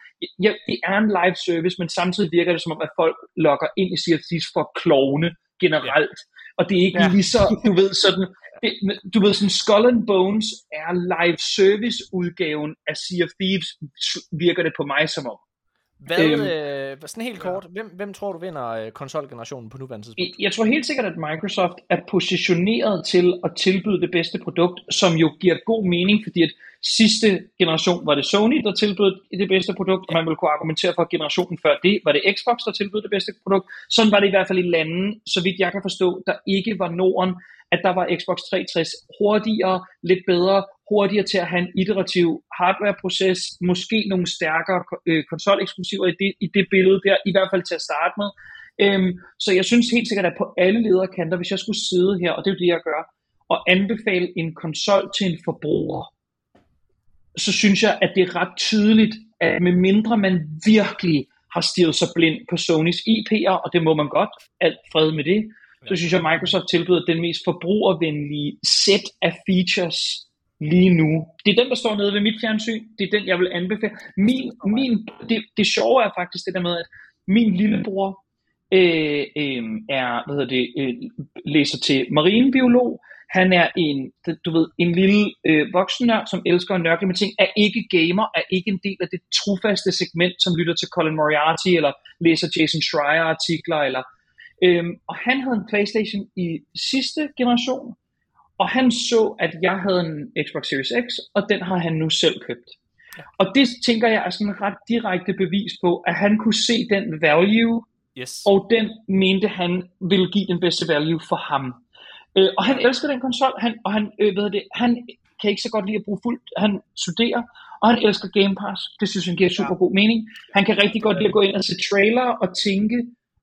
ja, det er en live service, men samtidig virker det som om, at folk logger ind i Sea of Thieves for klovne generelt. Og det er ikke ja. lige så, du ved, <laughs> sådan, det, du ved, sådan Skull and Bones er live service udgaven af Sea of Thieves, virker det på mig som om. Hvad, øhm, øh, sådan helt kort, ja. hvem, hvem tror du vinder øh, konsolgenerationen på nuværende tidspunkt? Jeg, tror helt sikkert, at Microsoft er positioneret til at tilbyde det bedste produkt, som jo giver god mening, fordi at sidste generation var det Sony, der tilbød det bedste produkt, og man ville kunne argumentere for, at generationen før det var det Xbox, der tilbød det bedste produkt. Sådan var det i hvert fald i landen, så vidt jeg kan forstå, der ikke var Norden, at der var Xbox 360 hurtigere, lidt bedre, hurtigere til at have en iterativ hardware-proces, måske nogle stærkere øh, konsoleksklusiver i det, i det billede der, i hvert fald til at starte med. Øhm, så jeg synes helt sikkert, at på alle lederkanter, hvis jeg skulle sidde her, og det er jo det, jeg gør, og anbefale en konsol til en forbruger, så synes jeg, at det er ret tydeligt, at med mindre man virkelig har stirret sig blind på Sonys IP'er, og det må man godt, alt fred med det, så synes jeg, at Microsoft tilbyder den mest forbrugervenlige sæt af features lige nu. Det er den, der står nede ved mit fjernsyn. Det er den, jeg vil anbefale. Min, min, det, det sjove er faktisk det der med, at min lillebror øh, øh, er, hvad hedder det, øh, læser til marinebiolog. Han er en, du ved, en lille øh, voksennør, som elsker at nørkle med ting, er ikke gamer, er ikke en del af det trofaste segment, som lytter til Colin Moriarty, eller læser Jason Schreier artikler, eller Øhm, og han havde en Playstation i sidste generation, og han så, at jeg havde en Xbox Series X, og den har han nu selv købt. Og det tænker jeg er sådan en ret direkte bevis på, at han kunne se den value, yes. og den mente han ville give den bedste value for ham. Øh, og han elsker den konsol, han, og han, øh, ved det, han kan ikke så godt lide at bruge fuldt, han studerer, og han elsker Game Pass. Det synes han giver super god mening. Han kan rigtig godt lide at gå ind og se trailer og tænke,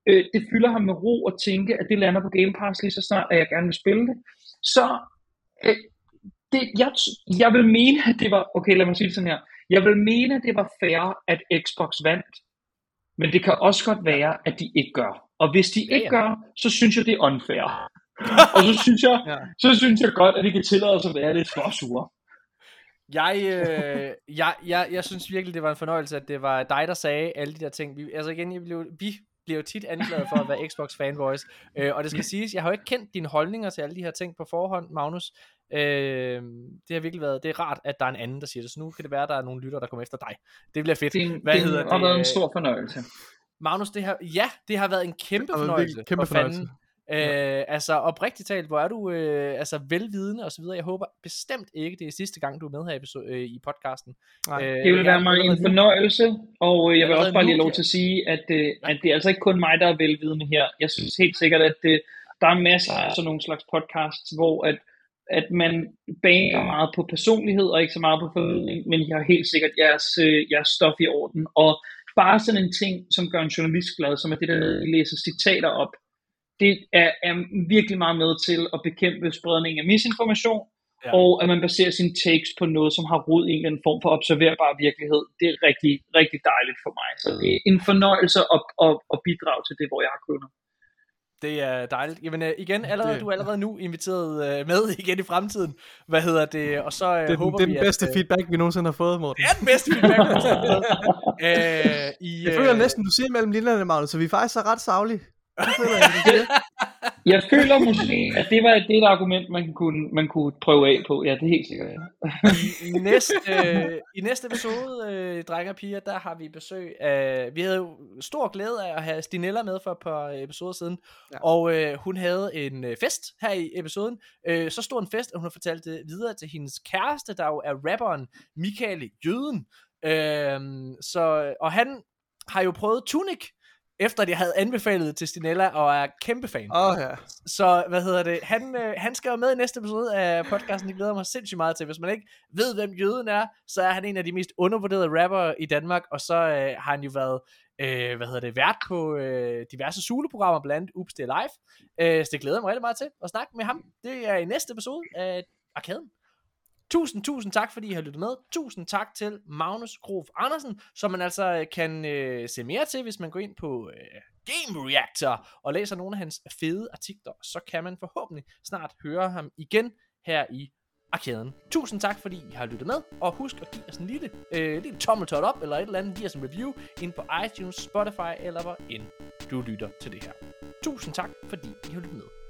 øh, det fylder ham med ro at tænke, at det lander på Game Pass lige så snart, at jeg gerne vil spille det. Så øh, det, jeg, jeg vil mene, at det var, okay lad mig sige det sådan her, jeg vil mene, at det var fair, at Xbox vandt, men det kan også godt være, at de ikke gør. Og hvis de ikke gør, så synes jeg, det er unfair. <laughs> og så synes jeg, ja. så synes jeg godt, at de kan tillade sig at være lidt for sure. Jeg, øh, jeg, jeg, jeg synes virkelig, det var en fornøjelse, at det var dig, der sagde alle de der ting. Vi, altså igen, jeg blev, vi bliver jo tit anklaget for at være Xbox fanboys. <laughs> Øh, og det skal siges, jeg har jo ikke kendt dine holdninger til alle de her ting på forhånd, Magnus. Øh, det har virkelig været, det er rart, at der er en anden, der siger det. Så nu kan det være, at der er nogle lytter, der kommer efter dig. Det bliver fedt. Det, Hvad det hedder har det? været en stor fornøjelse. Magnus, det har, ja, det har været en kæmpe fornøjelse. Kæmpe fornøjelse. Fanden. Øh, altså oprigtigt talt, hvor er du øh, altså velvidende og så videre. Jeg håber bestemt ikke, det er sidste gang, du er med her episode, øh, i podcasten. Nej, øh, det vil være mig en fornøjelse, og øh, jeg vil også bare lige lov til at sige, at, øh, at det er altså ikke kun mig, der er velvidende her. Jeg synes helt sikkert, at øh, der er masser af sådan nogle slags podcasts, hvor at, at man baner meget på personlighed og ikke så meget på formidling, men jeg har helt sikkert jeres, øh, jeres stof i orden. Og bare sådan en ting, som gør en journalist glad, som er det der, at læser citater op, det er, er virkelig meget med til at bekæmpe spredning af misinformation, ja. og at man baserer sine takes på noget, som har rod i en eller anden form for observerbar virkelighed. Det er rigtig, rigtig dejligt for mig. Så det er en fornøjelse at, at, at bidrage til det, hvor jeg har kunnet. Det er dejligt. Jamen uh, igen, allerede, du er allerede nu inviteret uh, med <laughs> igen i fremtiden. Hvad hedder det? Og så uh, det, håber det er vi, den bedste at, feedback, vi nogensinde har fået, Morten. Det er den bedste feedback, vi nogensinde har fået. uh, <laughs> i, uh, jeg føler næsten, du siger mellem linjerne, Magnus, så vi faktisk er ret savlige. Det føler jeg, <laughs> Jeg føler måske, at det var det et argument, man kunne, man kunne prøve af på. Ja, det er helt sikkert. Ja. I, næste, øh, I næste episode, øh, drenge og piger, der har vi besøg af... Vi havde jo stor glæde af at have Stinella med for et par episoder siden. Ja. Og øh, hun havde en øh, fest her i episoden. Øh, så stor en fest, at hun har fortalt det videre til hendes kæreste, der jo er rapperen Michael Jøden. Øh, så, og han har jo prøvet Tunic, efter de havde anbefalet til Stinella og er kæmpe fan. Oh, ja. Så, hvad hedder det, han, øh, han skal jo med i næste episode af podcasten, det glæder mig sindssygt meget til. Hvis man ikke ved, hvem jøden er, så er han en af de mest undervurderede rapper i Danmark, og så øh, har han jo været, øh, hvad hedder det, vært på øh, diverse Zulu-programmer, blandt andet Oops, det er live. Øh, så det glæder mig rigtig meget til at snakke med ham. Det er i næste episode af Arkaden. Tusind, tusind tak, fordi I har lyttet med. Tusind tak til Magnus Grof Andersen, som man altså øh, kan øh, se mere til, hvis man går ind på øh, Game Reactor og læser nogle af hans fede artikler. Så kan man forhåbentlig snart høre ham igen her i arkaden. Tusind tak, fordi I har lyttet med, og husk at give os en lille, øh, lille tommeltot op, eller et eller andet, giv os en review, ind på iTunes, Spotify, eller hvor end du lytter til det her. Tusind tak, fordi I har lyttet med.